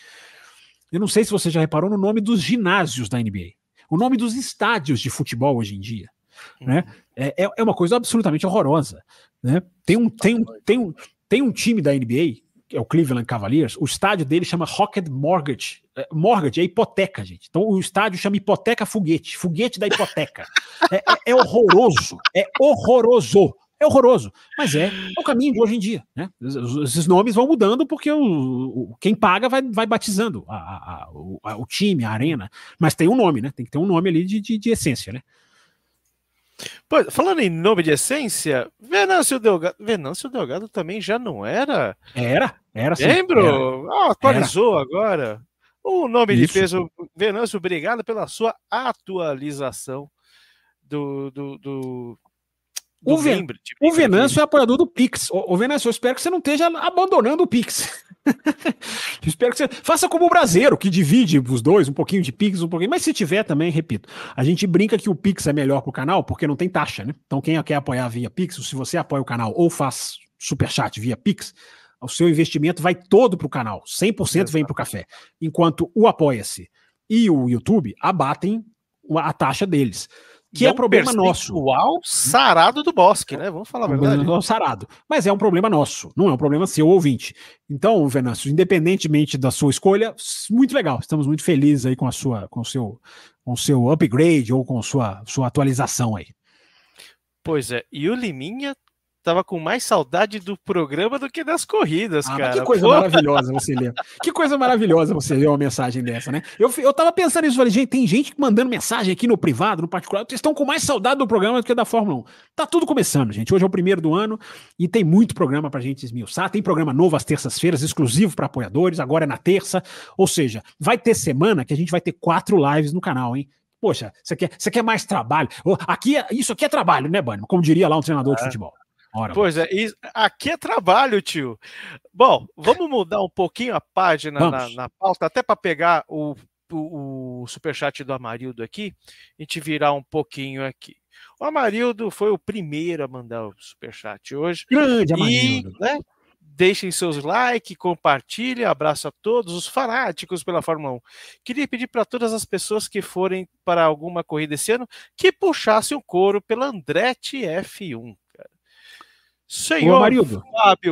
Eu não sei se você já reparou no nome dos ginásios da NBA, o nome dos estádios de futebol hoje em dia. Né? Uhum. É, é, é uma coisa absolutamente horrorosa. Né? Tem, um, tem, um, tem, um, tem um time da NBA é o Cleveland Cavaliers, o estádio dele chama Rocket Mortgage. É, mortgage é hipoteca, gente. Então o estádio chama Hipoteca Foguete, foguete da hipoteca. é, é, é, horroroso, é horroroso. É horroroso, mas é, é o caminho de hoje em dia. Né? Esses nomes vão mudando porque o, o quem paga vai, vai batizando a, a, o, a, o, time, a arena, mas tem um nome, né? Tem que ter um nome ali de, de, de essência, né? Pois, falando em nome de essência, Venâncio Delgado. Venâncio Delgado também já não era? Era, era sim. Lembro? Ah, atualizou era. agora. O nome Isso. de peso. Venâncio, obrigado pela sua atualização do, do, do o, Ven o Venâncio é apoiador do Pix. O, o Venâncio, eu espero que você não esteja abandonando o Pix. espero que você faça como o Brasileiro, que divide os dois, um pouquinho de Pix, um pouquinho. Mas se tiver também, repito, a gente brinca que o Pix é melhor para o canal porque não tem taxa, né? Então quem quer apoiar via Pix, se você apoia o canal ou faz superchat via Pix, o seu investimento vai todo para o canal, 100% vem para o café. Enquanto o Apoia-se e o YouTube abatem a taxa deles que é, é problema nosso. O sarado do Bosque, né? Vamos falar a verdade. É sarado. Mas é um problema nosso, não é um problema seu, ouvinte. Então, Venâncio, independentemente da sua escolha, muito legal. Estamos muito felizes aí com a sua, com o seu, com o seu upgrade ou com sua, sua atualização aí. Pois é, e o Liminha tava com mais saudade do programa do que das corridas, ah, cara. Que coisa Pô. maravilhosa você ler. Que coisa maravilhosa você ler uma mensagem dessa, né? Eu, eu tava pensando nisso, falei, gente, tem gente mandando mensagem aqui no privado, no particular, vocês estão com mais saudade do programa do que da Fórmula 1. Tá tudo começando, gente. Hoje é o primeiro do ano e tem muito programa pra gente esmiuçar. Tem programa novo às terças-feiras, exclusivo para apoiadores, agora é na terça. Ou seja, vai ter semana que a gente vai ter quatro lives no canal, hein? Poxa, você quer, você quer mais trabalho? Aqui, é, isso aqui é trabalho, né, Bani? Como diria lá um treinador é. de futebol. Ora, pois é, aqui é trabalho, tio. Bom, vamos mudar um pouquinho a página na, na, pauta, até para pegar o, o, o superchat do Amarildo aqui, e te virar um pouquinho aqui. O Amarildo foi o primeiro a mandar o superchat hoje. Grande Amarildo. E, né, deixem seus likes, compartilhem, abraço a todos os fanáticos pela Fórmula 1. Queria pedir para todas as pessoas que forem para alguma corrida esse ano que puxassem o couro pela Andretti F1. Senhor Ô, Fábio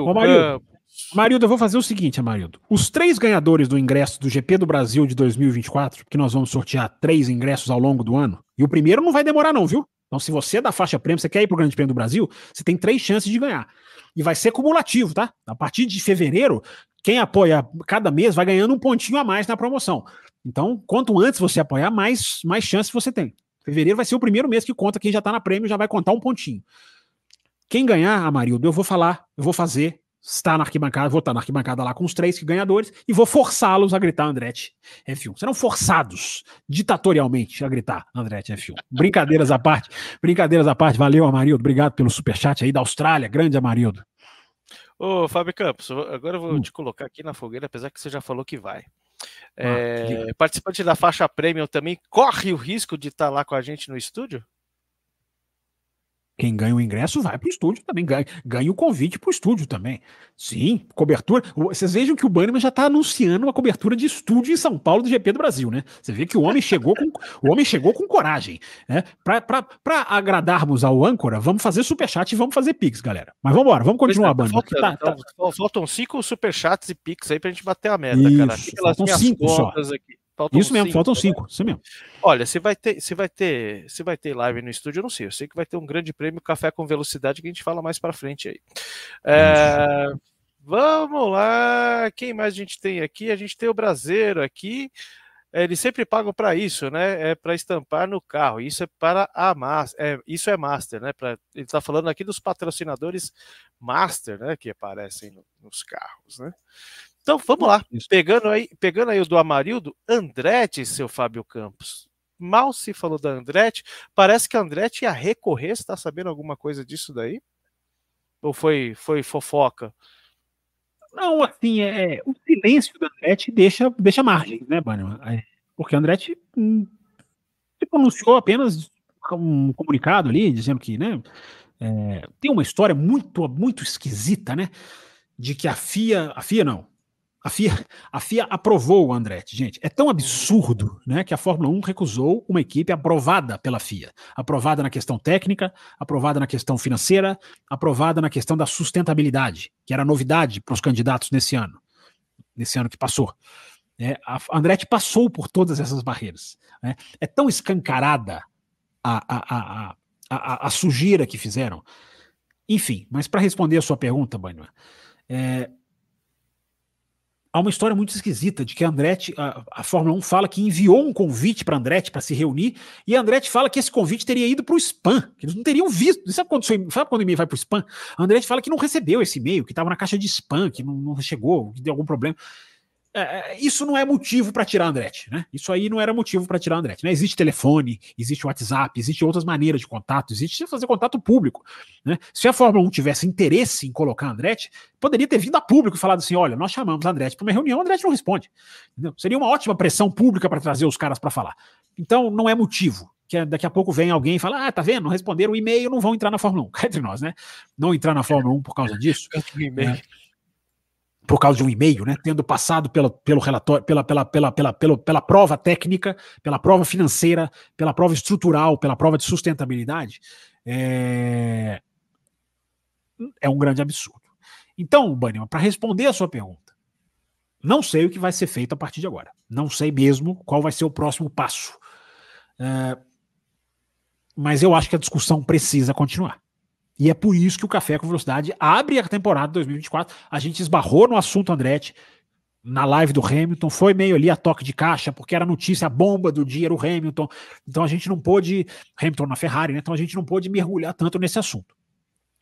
Ô, eu vou fazer o seguinte, Amarildo. Os três ganhadores do ingresso do GP do Brasil de 2024, que nós vamos sortear três ingressos ao longo do ano, e o primeiro não vai demorar não, viu? Então, se você é da faixa prêmio, você quer ir para o Grande Prêmio do Brasil, você tem três chances de ganhar. E vai ser cumulativo, tá? A partir de fevereiro, quem apoia cada mês vai ganhando um pontinho a mais na promoção. Então, quanto antes você apoiar, mais, mais chances você tem. Fevereiro vai ser o primeiro mês que conta quem já está na prêmio, já vai contar um pontinho. Quem ganhar, Amarildo, eu vou falar, eu vou fazer, está na arquibancada, vou estar na arquibancada lá com os três ganhadores e vou forçá-los a gritar Andretti F1. Serão forçados ditatorialmente a gritar Andretti F1. Brincadeiras à parte, brincadeiras à parte. Valeu, Amarildo. Obrigado pelo superchat aí da Austrália. Grande Amarildo. Ô, Fábio Campos, agora eu vou hum. te colocar aqui na fogueira, apesar que você já falou que vai. Ah, é, participante da faixa premium também corre o risco de estar lá com a gente no estúdio? Quem ganha o ingresso vai para o estúdio também, ganha, ganha o convite para o estúdio também. Sim, cobertura. Vocês vejam que o Bannerman já está anunciando uma cobertura de estúdio em São Paulo do GP do Brasil, né? Você vê que o homem chegou com, o homem chegou com coragem. Né? Para agradarmos ao âncora, vamos fazer superchat e vamos fazer pix, galera. Mas vamos embora, vamos continuar, é, Bannerman. Falta, tá, tá. Faltam cinco superchats e pix aí para a gente bater a meta, Isso, cara. Faltam cinco só. Aqui. Faltam isso mesmo, cinco, faltam né? cinco, isso mesmo. Olha, se vai ter, se vai ter, se vai ter live no estúdio, eu não sei. Eu sei que vai ter um grande prêmio café com velocidade que a gente fala mais para frente aí. É, vamos lá, quem mais a gente tem aqui? A gente tem o Brasileiro aqui. Eles sempre pagam para isso, né? É para estampar no carro. Isso é para a master, é, isso é master, né? Pra, ele está falando aqui dos patrocinadores master, né? Que aparecem no, nos carros, né? Então vamos lá, pegando aí, pegando aí o do Amarildo, Andretti, seu Fábio Campos. Mal se falou da Andretti, parece que a Andretti ia recorrer, você está sabendo alguma coisa disso daí? Ou foi, foi fofoca? Não, assim, é, o silêncio da Andretti deixa, deixa margem, né, Bannerman? É, porque a Andretti hum, se pronunciou apenas um comunicado ali, dizendo que, né, é, tem uma história muito, muito esquisita, né, de que a FIA, a FIA não, a FIA, a FIA aprovou o Andretti, gente. É tão absurdo né, que a Fórmula 1 recusou uma equipe aprovada pela FIA. Aprovada na questão técnica, aprovada na questão financeira, aprovada na questão da sustentabilidade, que era novidade para os candidatos nesse ano, nesse ano que passou. É, a Andretti passou por todas essas barreiras. Né? É tão escancarada a, a, a, a, a sujeira que fizeram. Enfim, mas para responder a sua pergunta, Banho, é, há uma história muito esquisita de que a Andretti, a, a Fórmula 1 fala que enviou um convite para Andretti para se reunir, e a Andretti fala que esse convite teria ido para o spam, que eles não teriam visto. Sabe quando, sabe quando o e-mail vai para o spam? A Andretti fala que não recebeu esse e-mail, que estava na caixa de spam, que não, não chegou, que deu algum problema. É, é, isso não é motivo para tirar Andretti, né? Isso aí não era motivo para tirar Andretti, né? Existe telefone, existe WhatsApp, existe outras maneiras de contato, existe fazer contato público, né? Se a Fórmula 1 tivesse interesse em colocar Andretti, poderia ter vindo a público e falado assim: olha, nós chamamos Andretti para uma reunião, Andretti não responde. Entendeu? Seria uma ótima pressão pública para trazer os caras para falar. Então, não é motivo que daqui a pouco vem alguém e fala: ah, tá vendo? Não responderam o e-mail, não vão entrar na Fórmula 1. Cá entre nós, né? Não entrar na Fórmula 1 por causa disso. É, por causa de um e-mail, né, tendo passado pela, pelo relatório, pela, pela, pela, pela, pela, pela prova técnica, pela prova financeira, pela prova estrutural, pela prova de sustentabilidade, é, é um grande absurdo. Então, Banima, para responder a sua pergunta, não sei o que vai ser feito a partir de agora. Não sei mesmo qual vai ser o próximo passo. É, mas eu acho que a discussão precisa continuar. E é por isso que o Café com Velocidade abre a temporada 2024. A gente esbarrou no assunto Andretti na live do Hamilton, foi meio ali a toque de caixa, porque era notícia, a bomba do dia era o Hamilton. Então a gente não pôde, Hamilton na Ferrari, né? Então a gente não pôde mergulhar tanto nesse assunto.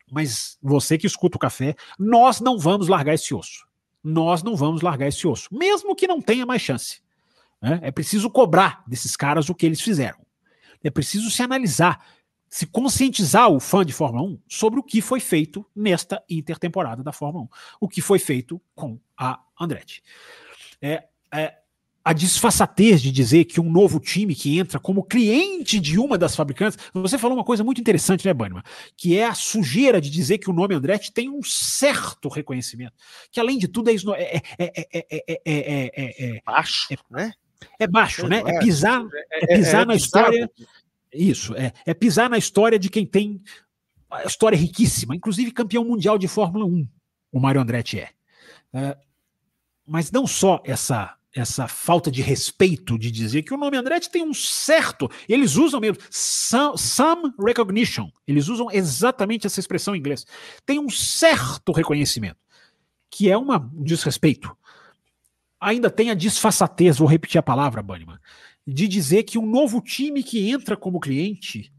Mas você que escuta o café, nós não vamos largar esse osso. Nós não vamos largar esse osso, mesmo que não tenha mais chance. Né? É preciso cobrar desses caras o que eles fizeram. É preciso se analisar, se conscientizar o fã de Fórmula 1 sobre o que foi feito nesta intertemporada da Fórmula 1, o que foi feito com a Andretti. É, é, a disfarçatez de dizer que um novo time que entra como cliente de uma das fabricantes. Você falou uma coisa muito interessante, né, Bannerman? Que é a sujeira de dizer que o nome Andretti tem um certo reconhecimento. Que além de tudo é, é, é, é baixo, né? É baixo, né? É pisar, é, pisar na história. Isso, é, é pisar na história de quem tem a história riquíssima, inclusive campeão mundial de Fórmula 1, o Mário Andretti é. mas não só essa essa falta de respeito de dizer que o nome Andretti tem um certo. Eles usam mesmo some, some, recognition. Eles usam exatamente essa expressão em inglês. Tem um certo reconhecimento, que é uma, um desrespeito. Ainda tem a disfarçatez, vou repetir a palavra, Banniman, de dizer que um novo time que entra como cliente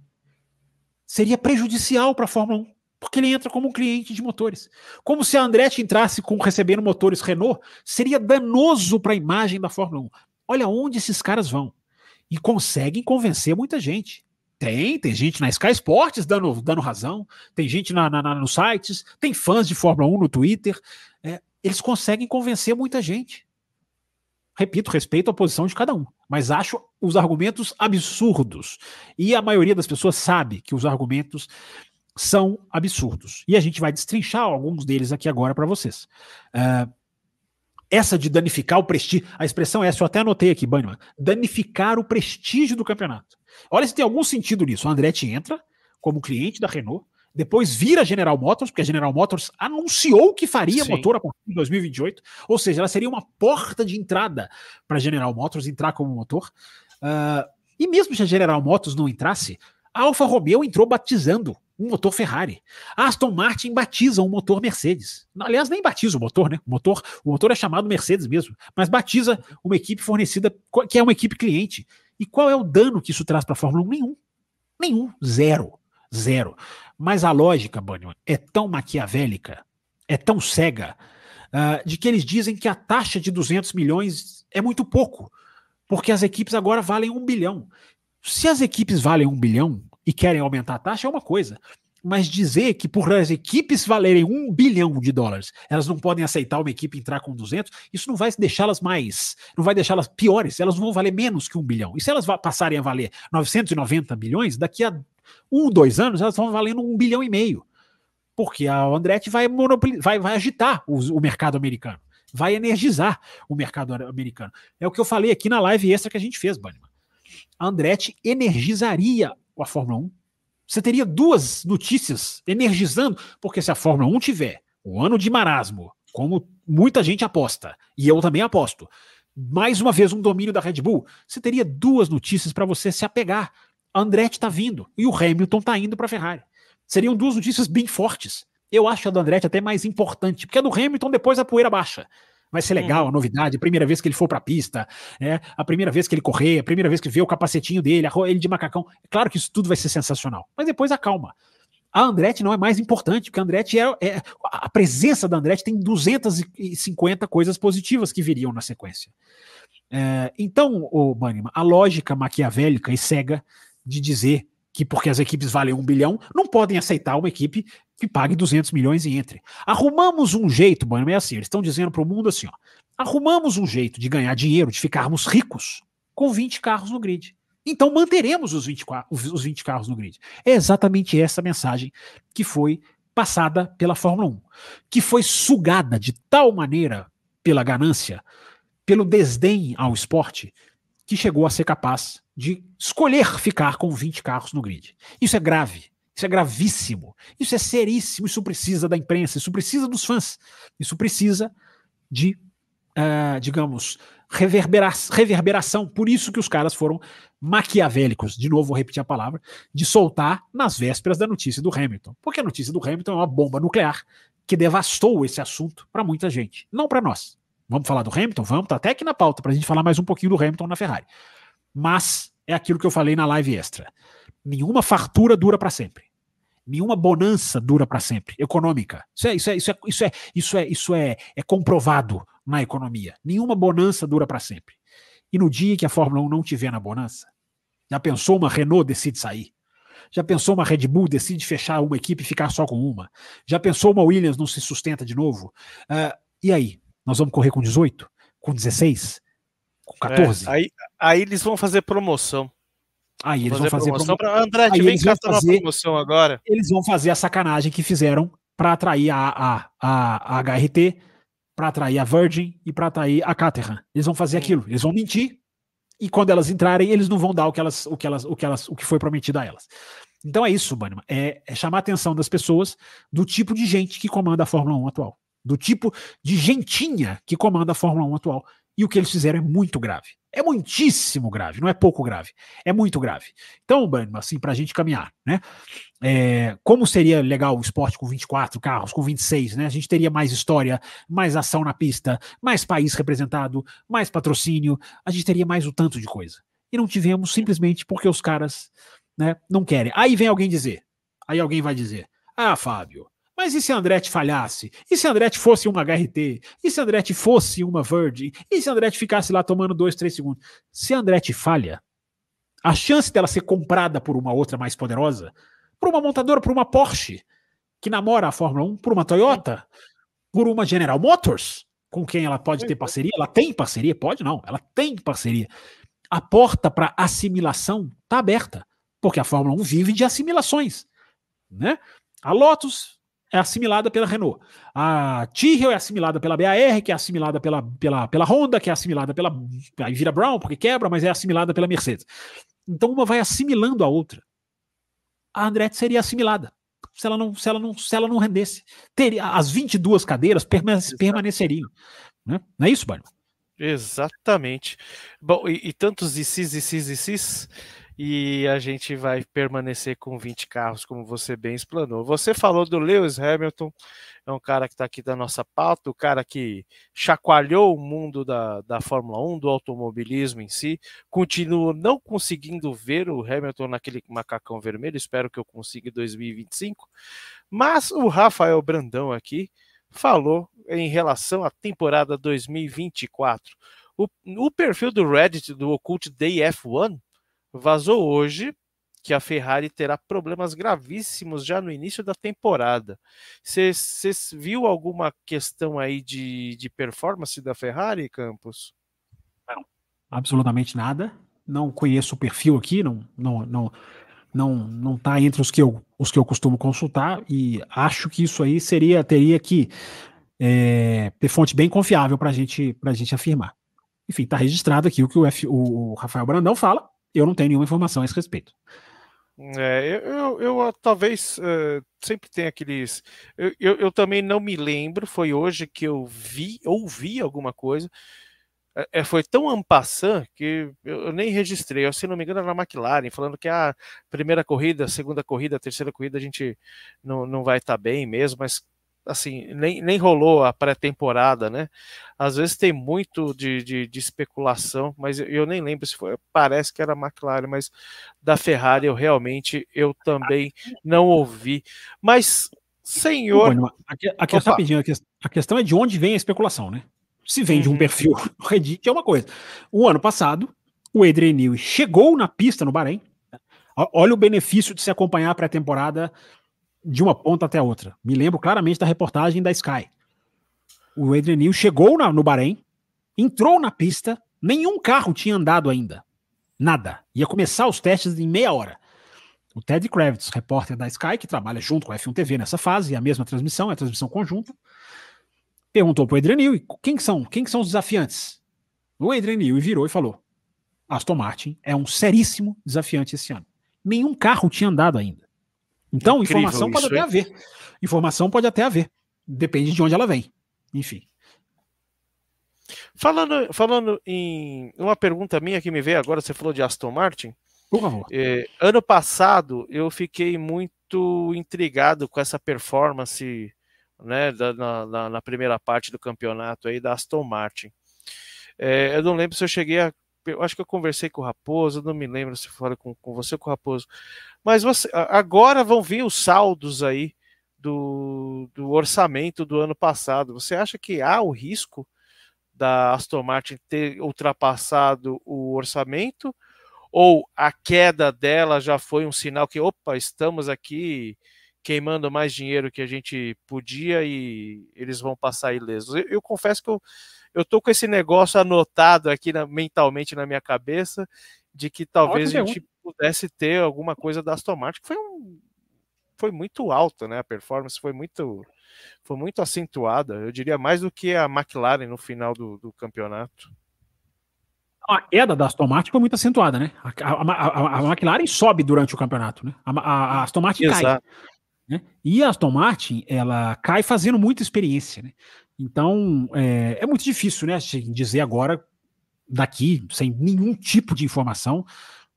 seria prejudicial para a Fórmula 1 porque ele entra como um cliente de motores. Como se a Andretti entrasse com recebendo motores Renault, seria danoso para a imagem da Fórmula 1. Olha onde esses caras vão. E conseguem convencer muita gente. Tem, tem gente na Sky Sports dando, dando razão, tem gente na, na, na nos sites, tem fãs de Fórmula 1 no Twitter. É, eles conseguem convencer muita gente. Repito, respeito a posição de cada um, mas acho os argumentos absurdos. E a maioria das pessoas sabe que os argumentos são absurdos. E a gente vai destrinchar alguns deles aqui agora para vocês. Uh, essa de danificar o prestígio, a expressão é essa, eu até anotei aqui, Bannerman, danificar o prestígio do campeonato. Olha se tem algum sentido nisso. O Andretti entra como cliente da Renault, depois vira General Motors, porque a General Motors anunciou que faria Sim. motor a partir de 2028, ou seja, ela seria uma porta de entrada para a General Motors entrar como motor. Uh, e mesmo se a General Motors não entrasse, a Alfa Romeo entrou batizando um motor Ferrari. A Aston Martin batiza um motor Mercedes. Aliás, nem batiza o motor, né? O motor, o motor é chamado Mercedes mesmo, mas batiza uma equipe fornecida que é uma equipe cliente. E qual é o dano que isso traz para a Fórmula 1? Nenhum. Nenhum. Zero. Zero. Mas a lógica, Bunnyman, é tão maquiavélica, é tão cega, uh, de que eles dizem que a taxa de 200 milhões é muito pouco, porque as equipes agora valem um bilhão. Se as equipes valem um bilhão, e querem aumentar a taxa é uma coisa. Mas dizer que por as equipes valerem um bilhão de dólares, elas não podem aceitar uma equipe entrar com 200, isso não vai deixá-las mais, não vai deixá-las piores, elas vão valer menos que um bilhão. E se elas passarem a valer 990 bilhões, daqui a um, dois anos, elas vão valendo um bilhão e meio. Porque a Andretti vai, vai, vai agitar o, o mercado americano, vai energizar o mercado americano. É o que eu falei aqui na live extra que a gente fez, Banniman. A Andretti energizaria a Fórmula 1. Você teria duas notícias energizando, porque se a Fórmula 1 tiver um ano de marasmo, como muita gente aposta, e eu também aposto, mais uma vez um domínio da Red Bull, você teria duas notícias para você se apegar. A Andretti está vindo e o Hamilton está indo para a Ferrari. Seriam duas notícias bem fortes. Eu acho a do Andretti até mais importante, porque a do Hamilton depois a poeira baixa vai ser legal, a novidade, a primeira vez que ele for para a pista, é, a primeira vez que ele correr, a primeira vez que vê o capacetinho dele, ele de macacão. É claro que isso tudo vai ser sensacional, mas depois acalma. A Andretti não é mais importante, porque a Andretti é, é a presença da Andretti tem 250 coisas positivas que viriam na sequência. É, então, o Banniman, a lógica maquiavélica e cega de dizer que porque as equipes valem um bilhão, não podem aceitar uma equipe que pague 200 milhões e entre. Arrumamos um jeito, mano, é assim, eles estão dizendo para o mundo assim, ó, arrumamos um jeito de ganhar dinheiro, de ficarmos ricos com 20 carros no grid. Então manteremos os 20, os 20 carros no grid. É exatamente essa mensagem que foi passada pela Fórmula 1, que foi sugada de tal maneira pela ganância, pelo desdém ao esporte, que chegou a ser capaz de escolher ficar com 20 carros no grid. Isso é grave, isso é gravíssimo, isso é seríssimo, isso precisa da imprensa, isso precisa dos fãs, isso precisa de uh, digamos, reverbera reverberação. Por isso que os caras foram maquiavélicos, de novo vou repetir a palavra, de soltar nas vésperas da notícia do Hamilton. Porque a notícia do Hamilton é uma bomba nuclear que devastou esse assunto para muita gente, não para nós. Vamos falar do Hamilton? Vamos, tá até aqui na pauta para a gente falar mais um pouquinho do Hamilton na Ferrari. Mas é aquilo que eu falei na live extra. Nenhuma fartura dura para sempre. Nenhuma bonança dura para sempre, econômica. Isso é, isso é, isso é, isso é, isso é, isso é, é comprovado na economia. Nenhuma bonança dura para sempre. E no dia que a Fórmula 1 não tiver na bonança, já pensou uma Renault decide sair? Já pensou uma Red Bull decide fechar uma equipe e ficar só com uma? Já pensou uma Williams não se sustenta de novo? Uh, e aí? Nós vamos correr com 18? Com 16? Com 14? É, aí, aí eles vão fazer promoção. Aí eles vão fazer promoção. Pra... Andrade, vem cá fazer, promoção agora. Eles vão fazer a sacanagem que fizeram para atrair a, a, a, a HRT, para atrair a Virgin e para atrair a Caterham. Eles vão fazer aquilo. Eles vão mentir e quando elas entrarem, eles não vão dar o que elas, o que elas, o que elas, o que foi prometido a elas. Então é isso, Bannerman. É, é chamar a atenção das pessoas do tipo de gente que comanda a Fórmula 1 atual, do tipo de gentinha que comanda a Fórmula 1 atual. E o que eles fizeram é muito grave. É muitíssimo grave, não é pouco grave. É muito grave. Então, Bannerman, assim, para a gente caminhar, né? É, como seria legal o esporte com 24 carros, com 26, né? A gente teria mais história, mais ação na pista, mais país representado, mais patrocínio, a gente teria mais o tanto de coisa. E não tivemos simplesmente porque os caras né, não querem. Aí vem alguém dizer, aí alguém vai dizer, ah, Fábio, mas e se Andretti falhasse? E se Andretti fosse uma HRT? E se Andretti fosse uma Virgin? E se Andretti ficasse lá tomando dois, três segundos? Se Andretti falha, a chance dela ser comprada por uma outra mais poderosa, por uma montadora, por uma Porsche, que namora a Fórmula 1, por uma Toyota, por uma General Motors, com quem ela pode ter parceria, ela tem parceria, pode não, ela tem parceria. A porta para assimilação está aberta, porque a Fórmula 1 vive de assimilações, né? A Lotus é assimilada pela Renault. A Tyrrell é assimilada pela BAR, que é assimilada pela, pela, pela Honda, que é assimilada pela. Aí vira Brown, porque quebra, mas é assimilada pela Mercedes. Então uma vai assimilando a outra. A Andretti seria assimilada. Se ela não, se ela não, se ela não rendesse. Teria, as 22 cadeiras permaneceriam. Né? Não é isso, Barney? Exatamente. Bom, e, e tantos ICs, ICs, ICs e a gente vai permanecer com 20 carros, como você bem explanou. Você falou do Lewis Hamilton, é um cara que está aqui da nossa pauta, o cara que chacoalhou o mundo da, da Fórmula 1, do automobilismo em si. Continuo não conseguindo ver o Hamilton naquele macacão vermelho, espero que eu consiga em 2025. Mas o Rafael Brandão aqui falou em relação à temporada 2024. O, o perfil do Reddit do Occult Day F1 vazou hoje que a Ferrari terá problemas gravíssimos já no início da temporada. Você viu alguma questão aí de, de performance da Ferrari, Campos? Não, absolutamente nada. Não conheço o perfil aqui, não, não, não, não, não está entre os que eu, os que eu costumo consultar e acho que isso aí seria teria que é, ter fonte bem confiável para gente, a gente afirmar. Enfim, está registrado aqui o que o, F, o Rafael Brandão fala eu não tenho nenhuma informação a esse respeito. É, eu, eu, eu talvez uh, sempre tem aqueles. Eu, eu, eu, também não me lembro, foi hoje que eu vi, ouvi alguma coisa. É, é foi tão ampassant que eu, nem registrei. Eu, se não me engano, era na McLaren, falando que a ah, primeira corrida, segunda corrida, terceira corrida a gente não, não vai estar tá bem mesmo, mas assim, nem, nem rolou a pré-temporada, né? Às vezes tem muito de, de, de, especulação, mas eu, eu nem lembro se foi, parece que era a McLaren, mas da Ferrari eu realmente, eu também não ouvi. Mas, senhor... Bom, a, a, rapidinho, a questão é de onde vem a especulação, né? Se vem de um uhum. perfil no Reddit é uma coisa. O ano passado, o Adrian Newey chegou na pista no Bahrein, Olha o benefício de se acompanhar a pré-temporada de uma ponta até a outra. Me lembro claramente da reportagem da Sky. O Adrian chegou na, no Bahrein, entrou na pista, nenhum carro tinha andado ainda. Nada. Ia começar os testes em meia hora. O Ted Kravitz, repórter da Sky, que trabalha junto com a F1 TV nessa fase, é a mesma transmissão, é a transmissão conjunta, perguntou para o Adrian Newey quem são, quem são os desafiantes. O Adrian Newey virou e falou: Aston Martin é um seríssimo desafiante esse ano. Nenhum carro tinha andado ainda. Então, Incrível informação pode até haver. Informação pode até haver. Depende de onde ela vem. Enfim. Falando, falando em uma pergunta minha que me veio agora, você falou de Aston Martin. Por favor. É, ano passado eu fiquei muito intrigado com essa performance né, da, na, na, primeira parte do campeonato aí da Aston Martin. É, eu não lembro se eu cheguei a. Eu acho que eu conversei com o Raposo, não me lembro se falei com, com você ou com o Raposo. Mas você, agora vão vir os saldos aí do, do orçamento do ano passado. Você acha que há o risco da Aston Martin ter ultrapassado o orçamento? Ou a queda dela já foi um sinal que, opa, estamos aqui queimando mais dinheiro que a gente podia e eles vão passar ilesos? Eu, eu confesso que eu, eu tô com esse negócio anotado aqui na, mentalmente na minha cabeça de que talvez a gente pudesse ter alguma coisa da Aston Martin, que foi um foi muito alta, né? A performance foi muito foi muito acentuada, eu diria mais do que a McLaren no final do, do campeonato. A queda da Aston Martin foi muito acentuada, né? A, a, a, a McLaren sobe durante o campeonato, né? A, Aston Martin Exato. cai. Né? E a Aston Martin, ela cai fazendo muita experiência, né? Então, é, é muito difícil, né? Dizer agora, daqui, sem nenhum tipo de informação,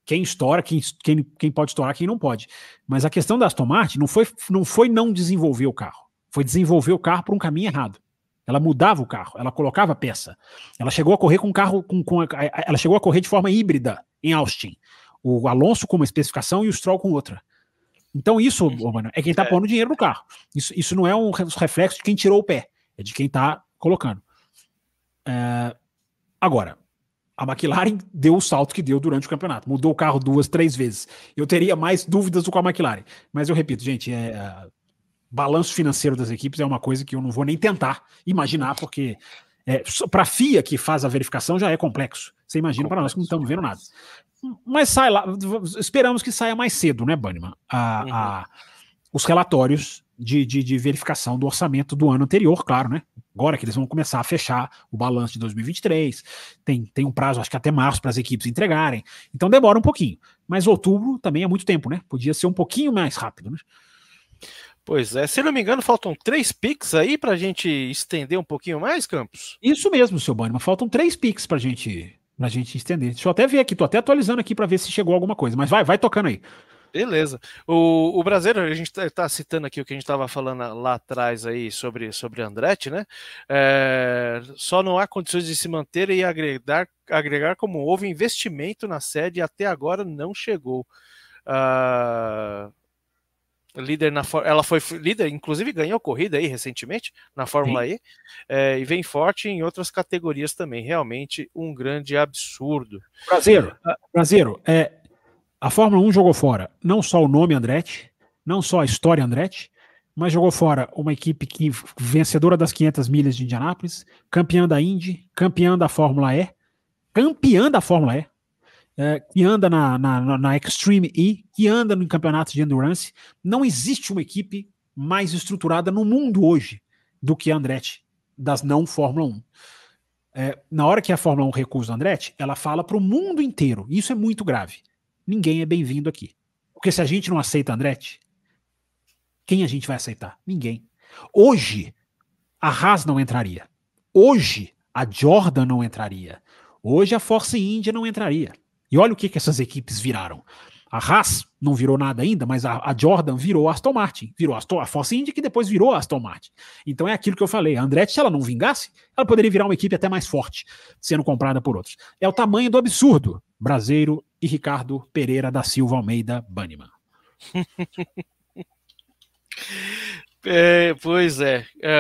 quem estoura, quem, quem, quem pode estourar, quem não pode. Mas a questão da Aston Martin não foi, não foi não desenvolver o carro, foi desenvolver o carro por um caminho errado. Ela mudava o carro, ela colocava peça. Ela chegou a correr com carro com, com ela chegou a correr de forma híbrida em Austin. O Alonso com uma especificação e o Stroll com outra. Então isso, mano, é quem está é. pondo dinheiro no carro. Isso, isso não é um reflexo de quem tirou o pé, é de quem está colocando. É... Agora, a McLaren deu o salto que deu durante o campeonato. Mudou o carro duas, três vezes. Eu teria mais dúvidas do que a McLaren. Mas eu repito, gente, é, é, balanço financeiro das equipes é uma coisa que eu não vou nem tentar imaginar, porque é, para a FIA que faz a verificação já é complexo. Você imagina para nós que não estamos vendo nada. Mas sai lá, esperamos que saia mais cedo, né, Banniman? A, uhum. a, os relatórios de, de, de, verificação do orçamento do ano anterior, claro, né? Agora que eles vão começar a fechar o balanço de 2023, tem, tem um prazo, acho que até março, para as equipes entregarem. Então demora um pouquinho. Mas outubro também é muito tempo, né? Podia ser um pouquinho mais rápido, né? Pois é, se não me engano, faltam três picks aí para a gente estender um pouquinho mais, Campos? Isso mesmo, seu Bannerman. Faltam três picks para gente, a gente estender. Deixa eu até ver aqui, tô até atualizando aqui para ver se chegou alguma coisa. Mas vai, vai tocando aí. Beleza. O, o brasileiro, a gente está tá citando aqui o que a gente estava falando lá atrás aí sobre, sobre Andretti, né? É, só não há condições de se manter e agregar, agregar como houve investimento na sede e até agora não chegou. Uh, líder na ela foi líder, inclusive ganhou corrida aí recentemente na Fórmula Sim. E é, e vem forte em outras categorias também. Realmente um grande absurdo. Brasileiro, brasileiro, é, a Fórmula 1 jogou fora não só o nome Andretti, não só a história Andretti, mas jogou fora uma equipe que vencedora das 500 milhas de Indianápolis, campeã da Indy, campeã da Fórmula E, campeã da Fórmula E, é, que anda na, na, na Extreme E, que anda em campeonatos de endurance. Não existe uma equipe mais estruturada no mundo hoje do que a Andretti, das não Fórmula 1. É, na hora que a Fórmula 1 recusa o Andretti, ela fala para o mundo inteiro. Isso é muito grave ninguém é bem-vindo aqui. Porque se a gente não aceita Andretti, quem a gente vai aceitar? Ninguém. Hoje, a Haas não entraria. Hoje, a Jordan não entraria. Hoje, a Force India não entraria. E olha o que, que essas equipes viraram. A Haas não virou nada ainda, mas a, a Jordan virou a Aston Martin, virou a, a Force India que depois virou a Aston Martin. Então é aquilo que eu falei, a Andretti, se ela não vingasse, ela poderia virar uma equipe até mais forte, sendo comprada por outros. É o tamanho do absurdo. Braseiro e Ricardo Pereira da Silva Almeida Banniman. É, pois é. Uh...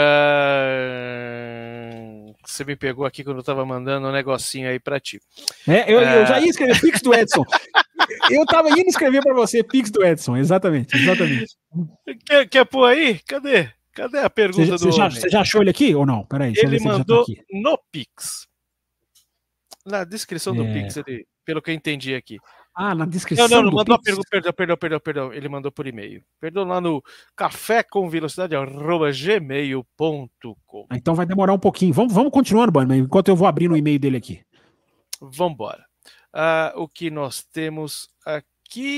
Você me pegou aqui quando eu estava mandando um negocinho aí para ti. É, eu, uh... eu, já ia escrever Pix do Edson. eu estava indo escrever para você Pix do Edson, exatamente, exatamente. Quer, quer pôr aí? Cadê? Cadê a pergunta você, do você já, você já, achou ele aqui ou não? Peraí, ele tá mandou tá no Pix. Na descrição do é... Pix, ele, pelo que eu entendi aqui. Ah, na descrição. Não, não, não mandou pergunta, perdão, perdão, perdão, perdão. Ele mandou por e-mail. Perdão lá no café com velocidade gmail.com. Ah, então vai demorar um pouquinho. Vamos, vamos continuando, Banner, enquanto eu vou abrir o e-mail dele aqui. Vamos embora. Uh, o que nós temos aqui.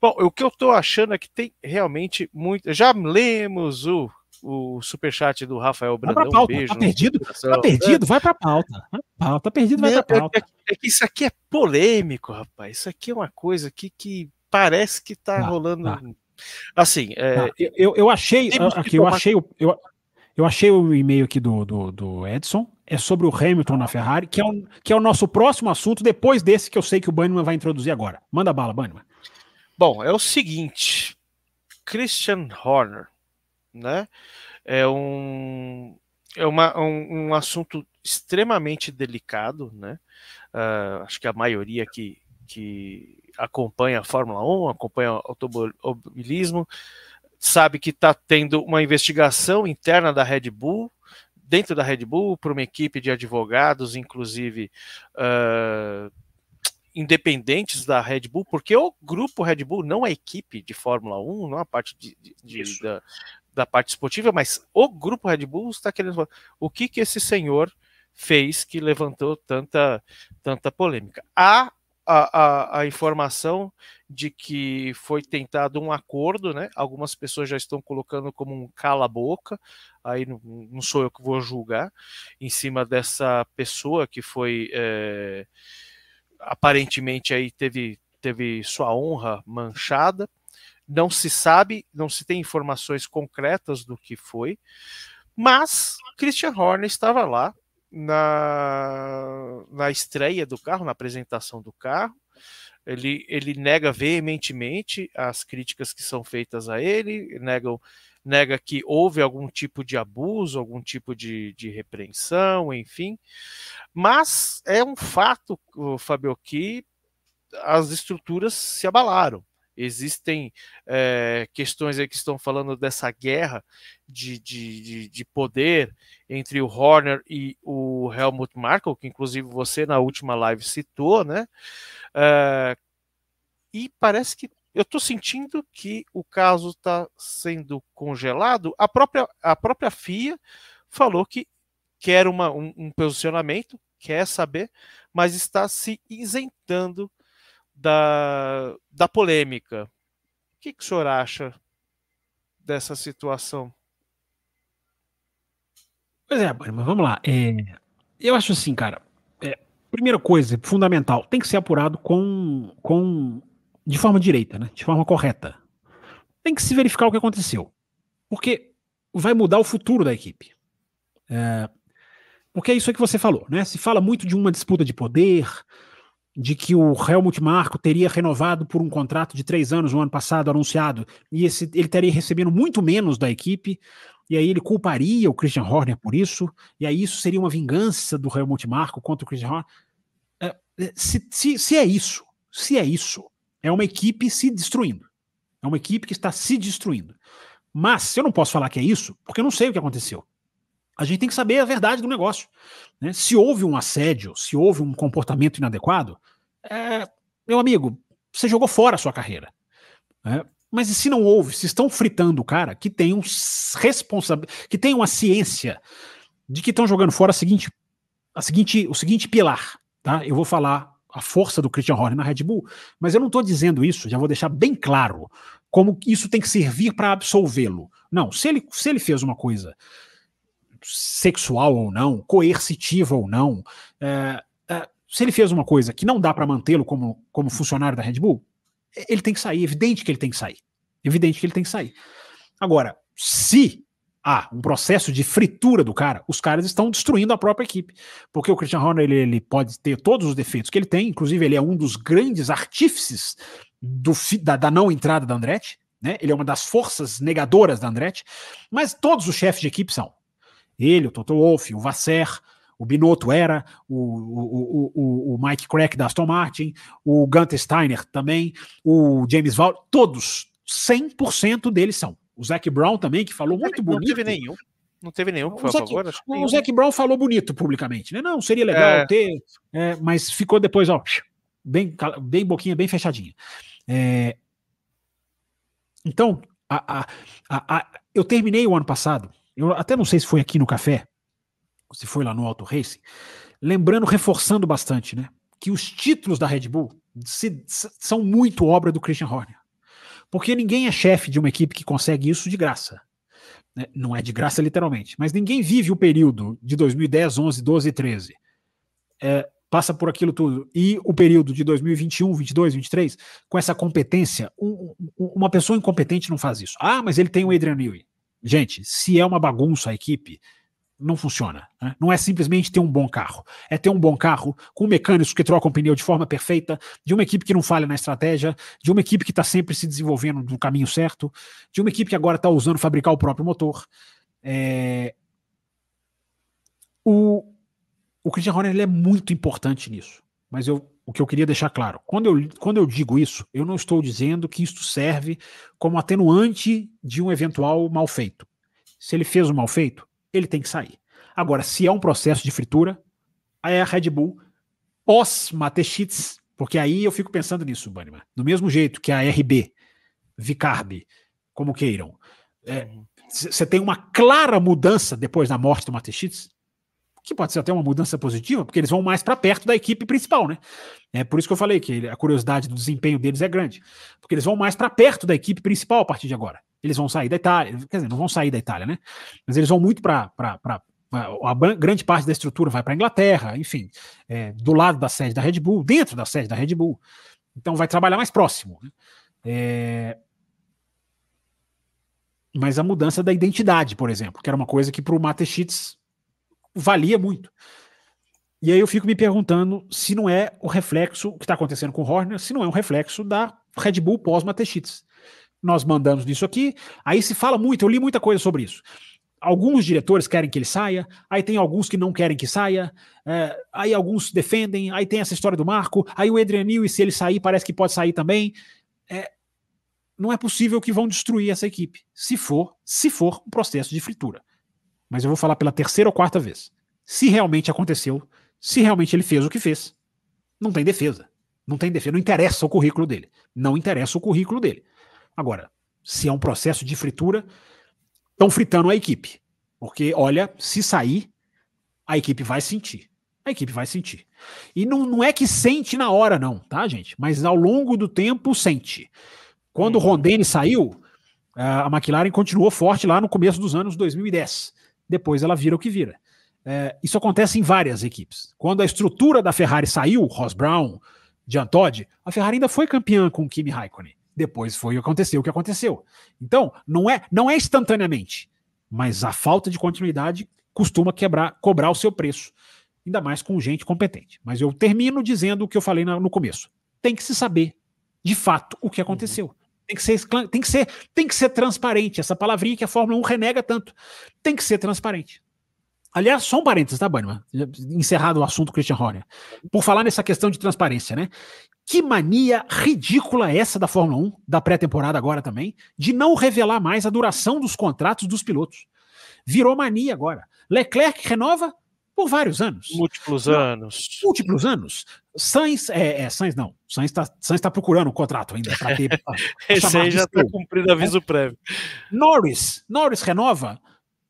Bom, o que eu estou achando é que tem realmente muito. Já lemos o o superchat do Rafael Brandão. Vai pra pauta, um beijo. tá perdido? Tá perdido, vai pra pauta. Vai pra pauta. Tá perdido, vai Não, pra é, pauta. é- é que isso aqui é polêmico, rapaz. Isso aqui é uma coisa que, que parece que tá Tá, rolando. tá. Assim, é, eu- eu, achei. Que Aqui, eu achei, o- eu, eu achei o e-mail aqui do, do, do Edson. É sobre o Hamilton na Ferrari, que é, um, que é o nosso próximo assunto, depois desse que eu sei que o Bannerman vai introduzir agora. Manda bala, Bannerman. Bom, é o seguinte, Christian Horner, né? É um é uma, um, um assunto extremamente delicado, né? Ah, acho que a maioria que, que acompanha a Fórmula 1, acompanha o automobilismo, sabe que está tendo uma investigação interna da Red Bull, dentro da Red Bull, por uma equipe de advogados, inclusive ah, independentes da Red Bull, porque o grupo Red Bull não é equipe de Fórmula 1, não a parte de, de- de- da, da parte esportiva, mas o grupo Red Bull está querendo o que que esse senhor fez que levantou tanta, tanta polêmica. Há a, a, a informação de que foi tentado um acordo, né? Algumas pessoas já estão colocando como um cala-boca, aí não, não sou eu que vou julgar, em cima dessa pessoa que foi é, aparentemente aí teve, teve sua honra manchada. Não se sabe, não se tem informações concretas do que foi, mas Christian Horner estava lá na, na estreia do carro, na apresentação do carro. Ele, ele nega veementemente as críticas que são feitas a ele, nega, nega que houve algum tipo de abuso, algum tipo de, de repreensão, enfim. Mas é um fato, Fabio, que as estruturas se abalaram. Existem é, questões aí que estão falando dessa guerra de, de, de, de poder entre o Horner e o Helmut Marko, que inclusive você na última live citou, né? É, e parece que eu estou sentindo que o caso está sendo congelado. A própria, a própria FIA falou que quer uma, um, um posicionamento, quer saber, mas está se isentando da, da polêmica. O que, que o senhor acha dessa situação? Pois é, mas vamos lá. É, eu acho assim, cara. é, primeira coisa, fundamental, tem que ser apurado com, com de forma direita, né? De forma correta. Tem que se verificar o que aconteceu. Porque vai mudar o futuro da equipe. É, porque é isso que você falou, né? Se fala muito de uma disputa de poder, de que o Helmut Marko teria renovado por um contrato de três anos no ano passado, anunciado, e esse, ele estaria recebendo muito menos da equipe, e aí ele culparia o Christian Horner por isso, e aí isso seria uma vingança do Helmut Marko contra o Christian Horner. É, é, se, se, se é isso, se é isso, é uma equipe se destruindo. É uma equipe que está se destruindo. Mas eu não posso falar que é isso, porque eu não sei o que aconteceu. A gente tem que saber a verdade do negócio. Né? Se houve um assédio, se houve um comportamento inadequado, é, meu amigo, você jogou fora a sua carreira. né? Mas e se não houve, se estão fritando o cara, que tem um responsável, que tem uma ciência de que estão jogando fora a seguinte, a seguinte, o seguinte pilar, tá? Eu vou falar a força do Christian Horner na Red Bull, mas eu não estou dizendo isso, já vou deixar bem claro como isso tem que servir para absolvê-lo. Não, se ele, se ele fez uma coisa sexual ou não, coercitiva ou não, é, é, se ele fez uma coisa que não dá para mantê-lo como, como funcionário da Red Bull, ele tem que sair, evidente que ele tem que sair. Evidente que ele tem que sair. Agora, se há um processo de fritura do cara, os caras estão destruindo a própria equipe. Porque o Christian Horner ele, ele pode ter todos os defeitos que ele tem, inclusive ele é um dos grandes artífices do, da, da não entrada da Andretti, né? Ele é uma das forças negadoras da Andretti, mas todos os chefes de equipe são. Ele, o Toto Wolff, o Vasser, o Binotto era, o, o, o, o, Mike Crack da Aston Martin, o Gunter Steiner também, o James Val, todos, 100% deles são. O Zac Brown também, que falou muito não bonito. Teve nenhum. Não teve nenhum que O foi a Zac, favor. Acho o. Zac Brown falou bonito publicamente, né? Não, seria legal É. ter, é, mas ficou depois, ó, bem, bem boquinha, bem fechadinha. É, então, a- a- a- a- eu terminei o ano passado, eu até não sei se foi aqui no café, se foi lá no Auto Racing, lembrando, reforçando bastante, né? Que os títulos da Red Bull se- são muito obra do Christian Horner. Porque ninguém é chefe de uma equipe que consegue isso de graça. Né? Não é de graça, literalmente. Mas ninguém vive o período de 2010, 11, 12 e 13. É, passa por aquilo tudo. E o período de 2021, 22, 23, com essa competência, um, um, uma pessoa incompetente não faz isso. Ah, mas ele tem o Adrian Newey. Gente, se é uma bagunça a equipe, não funciona. Né? Não é simplesmente ter um bom carro. É ter um bom carro com mecânicos que trocam pneu de forma perfeita, de uma equipe que não falha na estratégia, de uma equipe que está sempre se desenvolvendo no caminho certo, de uma equipe que agora está usando fabricar o próprio motor. É... O, o Christian Horner é muito importante nisso. Mas eu, o que eu queria deixar claro, quando eu, quando eu digo isso, eu não estou dizendo que isto serve como atenuante de um eventual mal feito. Se ele fez um mal feito, ele tem que sair. Agora, se é um processo de fritura, aí é a Red Bull pós-Matechitz, porque aí eu fico pensando nisso, Banniman. Do mesmo jeito que a RB, Vicarb, como queiram, você é, tem uma clara mudança depois da morte do Matechitz, que pode ser até uma mudança positiva, porque eles vão mais para perto da equipe principal, né? É por isso que eu falei que a curiosidade do desempenho deles é grande, porque eles vão mais para perto da equipe principal a partir de agora. Eles vão sair da Itália, quer dizer, não vão sair da Itália, né? Mas eles vão muito para a grande parte da estrutura vai para a Inglaterra, enfim, é, do lado da sede da Red Bull, dentro da sede da Red Bull. Então vai trabalhar mais próximo. Né? É... Mas a mudança da identidade, por exemplo, que era uma coisa que para o Mateschitz valia muito. E aí eu fico me perguntando se não é o reflexo que está acontecendo com o Horner, se não é um reflexo da Red Bull pós-Mateschitz. Nós mandamos nisso aqui, aí se fala muito, eu li muita coisa sobre isso. Alguns diretores querem que ele saia, aí tem alguns que não querem que saia, é, aí alguns defendem, aí tem essa história do Marco, aí o Adrian e se ele sair, parece que pode sair também. É, não é possível que vão destruir essa equipe, se for, se for um processo de fritura mas eu vou falar pela terceira ou quarta vez. Se realmente aconteceu, se realmente ele fez o que fez, não tem defesa. Não tem defesa, não interessa o currículo dele. Não interessa o currículo dele. Agora, se é um processo de fritura, estão fritando a equipe. Porque, olha, se sair, a equipe vai sentir. A equipe vai sentir. E não, não é que sente na hora, não, tá, gente? Mas ao longo do tempo sente. Quando o uhum. Rondene saiu, a McLaren continuou forte lá no começo dos anos 2010 depois ela vira o que vira. É, isso acontece em várias equipes. Quando a estrutura da Ferrari saiu, Ross Brown, Jean Todt, a Ferrari ainda foi campeã com o Kimi Raikkonen. Depois foi o que aconteceu, o que aconteceu. Então, não é, não é instantaneamente, mas a falta de continuidade costuma quebrar, cobrar o seu preço, ainda mais com gente competente. Mas eu termino dizendo o que eu falei no começo. Tem que se saber, de fato, o que aconteceu. Tem que, ser, tem, que ser, tem que ser transparente. Essa palavrinha que a Fórmula 1 renega tanto. Tem que ser transparente. Aliás, só um parênteses, tá, Bannerman? Encerrado o assunto Christian Horner. Por falar nessa questão de transparência, né? Que mania ridícula é essa da Fórmula 1, da pré-temporada agora também, de não revelar mais a duração dos contratos dos pilotos. Virou mania agora. Leclerc renova por vários anos. Múltiplos não, anos. Múltiplos anos. Sainz, é, é Sainz não. Sainz está Sainz tá procurando o um contrato ainda para ter. Pra, pra Esse aí já está cumprido aviso é. prévio. Norris, Norris renova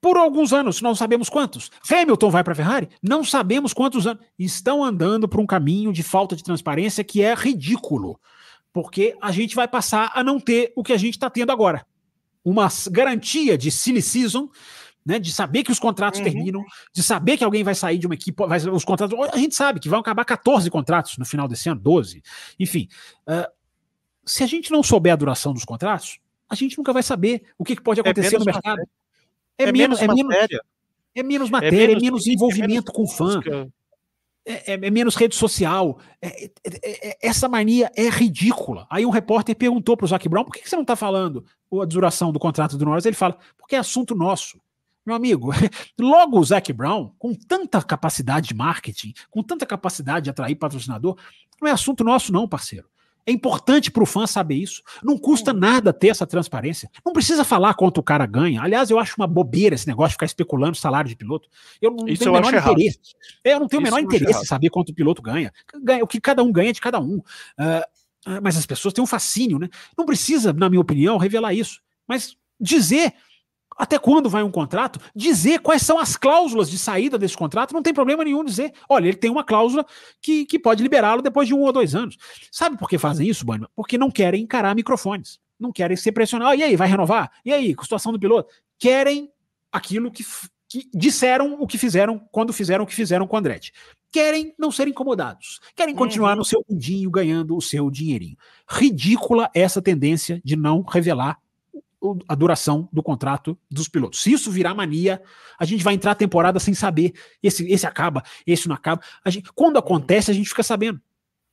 por alguns anos, não sabemos quantos. Hamilton vai para a Ferrari? Não sabemos quantos anos. Estão andando por um caminho de falta de transparência que é ridículo, porque a gente vai passar a não ter o que a gente está tendo agora. Uma garantia de silly season né, de saber que os contratos uhum. terminam, de saber que alguém vai sair de uma equipe, vai, os contratos, a gente sabe que vão acabar 14 contratos no final desse ano, 12, enfim. Uh, se a gente não souber a duração dos contratos, a gente nunca vai saber o que, que pode é acontecer é no mercado. É, é, menos, é menos matéria. É menos matéria, é menos, é menos envolvimento com fã. É, é, menos rede social. É, é, essa mania é ridícula. Aí um repórter perguntou para o Zac Brown por que, que você não está falando a duração do contrato do Norris? Ele fala, porque é assunto nosso. Meu amigo, logo o Zac Brown, com tanta capacidade de marketing, com tanta capacidade de atrair patrocinador, não é assunto nosso, não, parceiro. É importante para o fã saber isso. Não custa nada ter essa transparência. Não precisa falar quanto o cara ganha. Aliás, eu acho uma bobeira esse negócio de ficar especulando salário de piloto. Eu não isso tenho o menor interesse. É, eu não tenho o menor interesse em saber quanto o piloto ganha. ganha. O que cada um ganha de cada um. Uh, mas as pessoas têm um fascínio, né? Não precisa, na minha opinião, revelar isso. Mas dizer até quando vai um contrato, dizer quais são as cláusulas de saída desse contrato, não tem problema nenhum dizer, olha, ele tem uma cláusula que, que pode liberá-lo depois de um ou dois anos. Sabe por que fazem isso, Bannerman? Porque não querem encarar microfones. Não querem ser pressionados. Ah, e aí, vai renovar? E aí, situação do piloto? querem aquilo que, que disseram o que fizeram quando fizeram o que fizeram com o Andretti. Querem não ser incomodados. Querem continuar uhum. no seu mundinho ganhando o seu dinheirinho. Ridícula essa tendência de não revelar a duração do contrato dos pilotos. Se isso virar mania, a gente vai entrar a temporada sem saber. Esse, esse acaba, esse não acaba. Gente, quando acontece, a gente fica sabendo.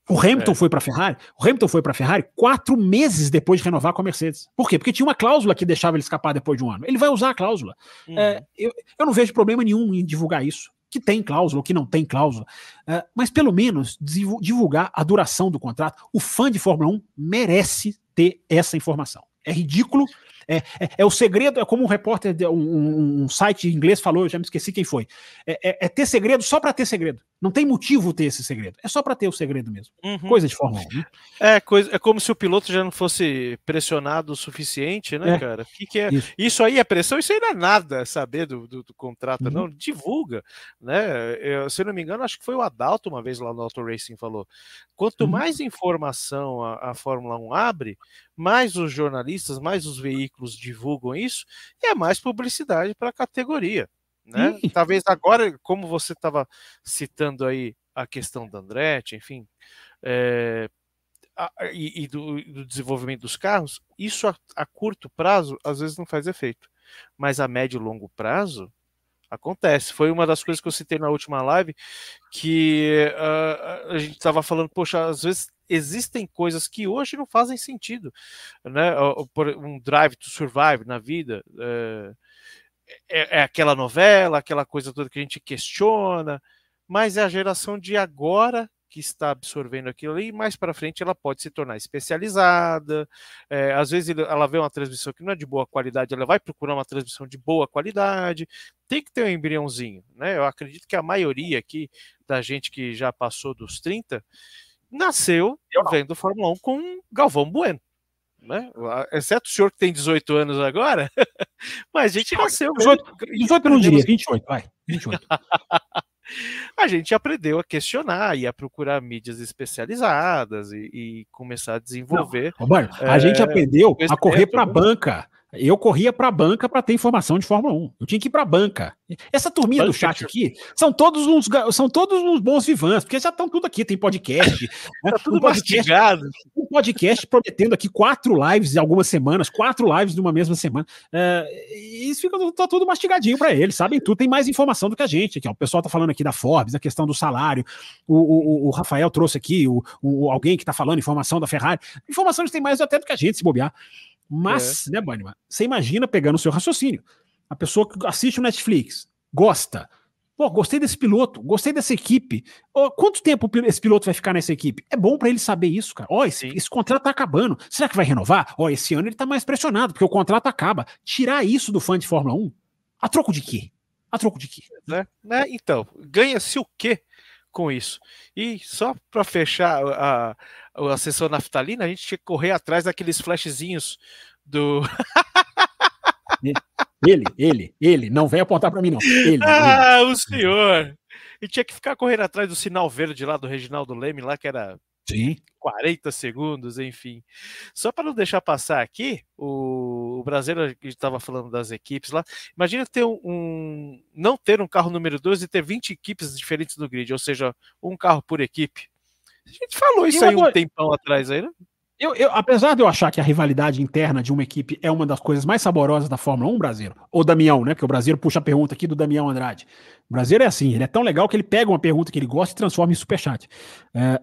O Hamilton é. foi para a Ferrari. O Hamilton foi para a Ferrari quatro meses depois de renovar com a Mercedes. Por quê? Porque tinha uma cláusula que deixava ele escapar depois de um ano. Ele vai usar a cláusula. Uhum. É, eu, eu não vejo problema nenhum em divulgar isso. Que tem cláusula ou que não tem cláusula. É, mas pelo menos divulgar a duração do contrato. O fã de Fórmula 1 merece ter essa informação. É ridículo é, é, é, o segredo, é como um repórter, de, um, um, site inglês falou, eu já me esqueci quem foi. É, é, é ter segredo só para ter segredo. Não tem motivo ter esse segredo. É só para ter o segredo mesmo. Uhum. Coisa de Fórmula 1. Né? É, coisa, é como se o piloto já não fosse pressionado o suficiente, né, é. cara? O que, que é? Isso. isso. aí é pressão, isso aí não é nada saber do, do, do contrato, uhum. não. Divulga. Né? Eu, se não me engano, acho que foi o Adalto uma vez lá no Auto Racing falou. Quanto uhum. mais informação a, a Fórmula 1 abre, mais os jornalistas, mais os veículos divulgam isso, e é mais publicidade para a categoria. Né? Talvez agora, como você estava citando aí a questão da Andretti, enfim, é, a, e, e do, do, desenvolvimento dos carros, isso a, a, curto prazo às vezes não faz efeito, mas a médio e longo prazo acontece. Foi uma das coisas que eu citei na última live que uh, a gente estava falando, poxa, às vezes existem coisas que hoje não fazem sentido, né? Um drive to survive na vida. É, é, é, aquela novela, aquela coisa toda que a gente questiona, mas é a geração de agora que está absorvendo aquilo ali, e mais para frente ela pode se tornar especializada. É, às vezes ela vê uma transmissão que não é de boa qualidade, ela vai procurar uma transmissão de boa qualidade. Tem que ter um embriãozinho, né? Eu acredito que a maioria aqui da gente que já passou dos 30 nasceu vendo Fórmula 1 com Galvão Bueno. Né? Exceto o senhor que tem 18 anos agora, mas a gente nasceu. 18, 18 eu não diria, 28, vai. 28. a gente aprendeu a questionar e a procurar mídias especializadas e, e começar a desenvolver. Não, a é, gente aprendeu a correr para a banca eu corria para a banca para ter informação de Fórmula 1. Eu tinha que ir para a banca. Essa turminha banca do chat aqui são todos uns, são todos uns bons vivantes, porque já estão tudo aqui. Tem podcast. né? tá tudo um podcast, mastigado. Um podcast prometendo aqui quatro lives em algumas semanas, quatro lives numa mesma semana. É, e isso fica tá tudo mastigadinho para eles, sabem tudo. Tem mais informação do que a gente. Aqui, ó. O pessoal tá falando aqui da Forbes, a questão do salário. O, o, o Rafael trouxe aqui o, o alguém que está falando informação da Ferrari. Informações tem mais até do que a gente, se bobear. Mas, é. né, Banniman, você imagina pegando o seu raciocínio. A pessoa que assiste o Netflix, gosta. Pô, gostei desse piloto, gostei dessa equipe. Oh, quanto tempo esse piloto vai ficar nessa equipe? É bom para ele saber isso, cara. Ó, oh, esse, esse, contrato tá acabando. Será que vai renovar? Ó, oh, esse ano ele tá mais pressionado, porque o contrato acaba. Tirar isso do fã de Fórmula 1, a troco de quê? A troco de quê? Né? né? Então, ganha-se o quê com isso? E só para fechar a, a sessão naftalina, a gente tinha que correr atrás daqueles flashzinhos do. ele, ele, ele, não vem apontar para mim, não. Ele, ah, ele. o senhor! E tinha que ficar correndo atrás do sinal verde lá do Reginaldo Leme, lá que era Sim. 40 segundos, enfim. Só para não deixar passar aqui, o, o brasileiro que estava falando das equipes lá, imagina ter um, um, não ter um carro número 2 e ter 20 equipes diferentes no grid, ou seja, um carro por equipe. A gente falou isso aí um tempão atrás aí, né? Eu, eu, apesar de eu achar que a rivalidade interna de uma equipe é uma das coisas mais saborosas da Fórmula 1, Brasileiro, ou Damião, né? Porque o Brasileiro puxa a pergunta aqui do Damião Andrade. O Brasileiro é assim, ele é tão legal que ele pega uma pergunta que ele gosta e transforma em superchat. É...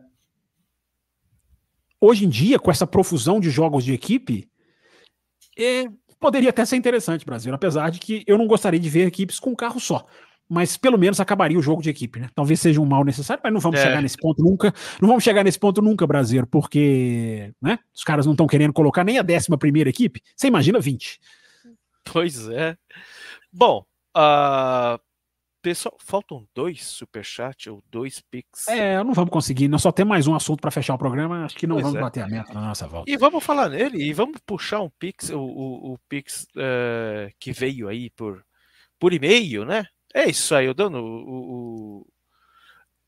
Hoje em dia, com essa profusão de jogos de equipe, é... poderia até ser interessante, Brasileiro, apesar de que eu não gostaria de ver equipes com um carro só mas pelo menos acabaria o jogo de equipe, né? Talvez seja um mal necessário, mas não vamos é. chegar nesse ponto nunca. Não vamos chegar nesse ponto nunca, brasileiro, porque né, os caras não estão querendo colocar nem a décima primeira equipe. Você imagina 20. Pois é. Bom, uh, pessoal, faltam dois superchats ou dois pix. É, não vamos conseguir. Nós só temos mais um assunto para fechar o programa. Acho que não pois vamos é. bater a meta na nossa volta. E vamos falar nele e vamos puxar um pix, o, o, o pix uh, que veio aí por, por e-mail, né? É isso aí, o dono. O, o...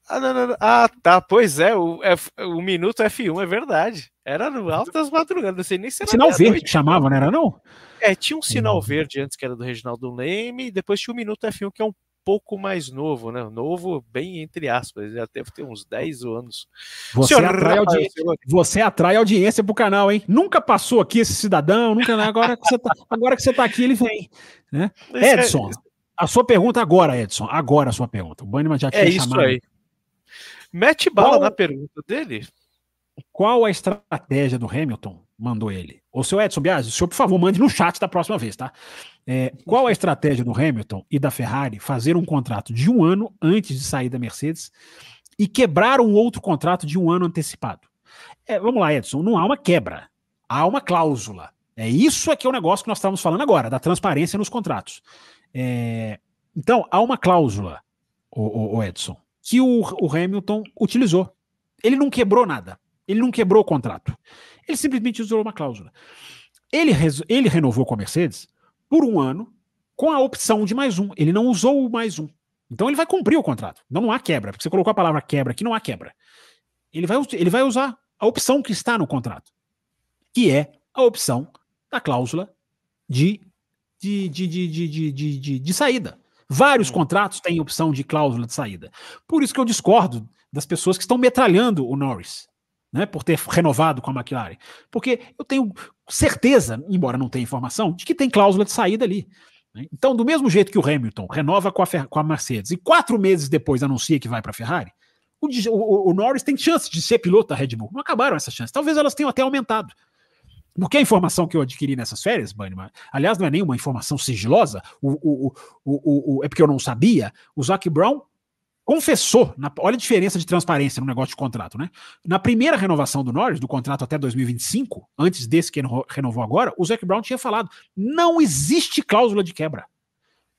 Ah, não, não, ah, tá. Pois é, o, F, o minuto F1 é verdade. Era no altas madrugadas, não sei nem se era Sinal verde que chamava, não era não? É, tinha um sinal verde antes que era do Reginaldo Leme, e depois tinha o Minuto F1 que é um pouco mais novo, né? Novo, bem entre aspas, já deve ter uns 10 anos. Você, Senhor, atrai, audiência, você atrai audiência pro canal, hein? Nunca passou aqui esse cidadão, nunca. Agora que você tá, agora que você tá aqui, ele vem. Né? É Edson, a sua pergunta agora, Edson. Agora a sua pergunta. O Banniman já tinha é isso chamado. aí. Mete bala Qual... na pergunta dele. Qual a estratégia do Hamilton? Mandou ele. Ô, seu Edson Biasi, o senhor, por favor, mande no chat da próxima vez, tá? É, qual a estratégia do Hamilton e da Ferrari fazer um contrato de um ano antes de sair da Mercedes e quebrar um outro contrato de um ano antecipado? É, vamos lá, Edson, não há uma quebra, há uma cláusula. É isso aqui é o negócio que nós estamos falando agora, da transparência nos contratos. É, então, há uma cláusula, o, o, o Edson, que o, o Hamilton utilizou. Ele não quebrou nada. Ele não quebrou o contrato. Ele simplesmente usou uma cláusula. Ele, ele renovou com a Mercedes por um ano com a opção de mais um. Ele não usou o mais um. Então ele vai cumprir o contrato. Não, não há quebra, porque você colocou a palavra quebra aqui, não há quebra. Ele vai, ele vai usar a opção que está no contrato, que é a opção da cláusula de, de, de, de, de, de, de, de saída. Vários hum. contratos têm opção de cláusula de saída. Por isso que eu discordo das pessoas que estão metralhando o Norris né, por ter renovado com a McLaren. Porque eu tenho certeza, embora não tenha informação, de que tem cláusula de saída ali. Né? Então, do mesmo jeito que o Hamilton renova com a, com a Mercedes e quatro meses depois anuncia que vai para a Ferrari, o, o, o, Norris tem chance de ser piloto da Red Bull. Não acabaram essas chances. Talvez elas tenham até aumentado. Porque a informação que eu adquiri nessas férias, Bunnyman, aliás, não é nenhuma informação sigilosa, o, é porque eu não sabia, o Zac Brown confessou, na, olha a diferença de transparência no negócio de contrato, né? Na primeira renovação do Norris, do contrato até 2025, antes desse que renovou agora, o Zac Brown tinha falado: não existe cláusula de quebra.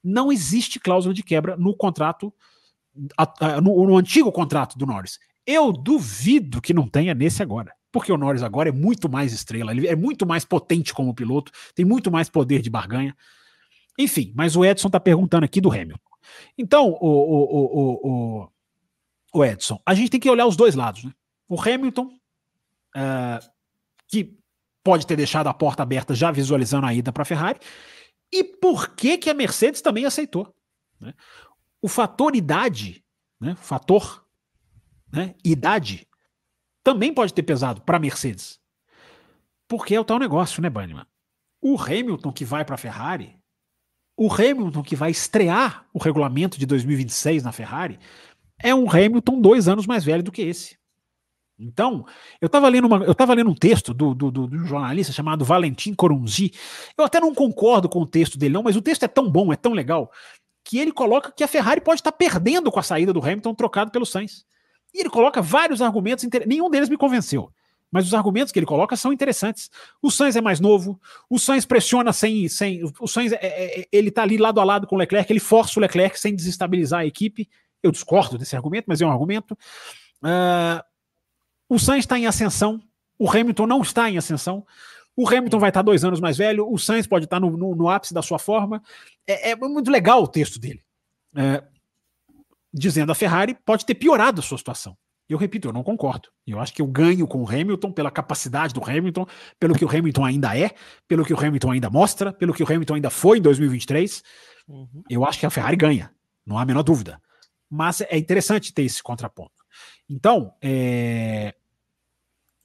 Não existe cláusula de quebra no contrato, no, no antigo contrato do Norris. Eu duvido que não tenha nesse agora. Porque o Norris agora é muito mais estrela, ele é muito mais potente como piloto, tem muito mais poder de barganha. Enfim, mas o Edson está perguntando aqui do Hamilton. Então, o, o, o, o, Edson, a gente tem que olhar os dois lados. Né? O Hamilton, uh, que pode ter deixado a porta aberta já visualizando a ida para a Ferrari, e por que, que a Mercedes também aceitou. Né? O fator idade, né? fator né? idade, também pode ter pesado para a Mercedes. Porque é o tal negócio, né, Banniman? O Hamilton que vai para a Ferrari o Hamilton que vai estrear o regulamento de 2026 na Ferrari é um Hamilton dois anos mais velho do que esse. Então, eu estava lendo, lendo um texto do, do, do, do, jornalista chamado Valentim Corunzi. Eu até não concordo com o texto dele, não, mas o texto é tão bom, é tão legal, que ele coloca que a Ferrari pode estar tá perdendo com a saída do Hamilton trocado pelo Sainz. E ele coloca vários argumentos, nenhum deles me convenceu mas os argumentos que ele coloca são interessantes. O Sainz é mais novo, o Sainz pressiona sem. sem o Sainz é, é, é ele está ali lado a lado com o Leclerc, ele força o Leclerc sem desestabilizar a equipe. Eu discordo desse argumento, mas é um argumento. Uh, o Sainz está em ascensão, o Hamilton não está em ascensão. O Hamilton vai estar dois anos mais velho, o Sainz pode estar no, no, no ápice da sua forma. É, é, muito legal o texto dele. É, dizendo a Ferrari pode ter piorado a sua situação. Eu repito, eu não concordo. Eu acho que eu ganho com o Hamilton pela capacidade do Hamilton, pelo que o Hamilton ainda é, pelo que o Hamilton ainda mostra, pelo que o Hamilton ainda foi em 2023. Uhum. Eu acho que a Ferrari ganha, não há a menor dúvida. Mas é interessante ter esse contraponto. Então, é...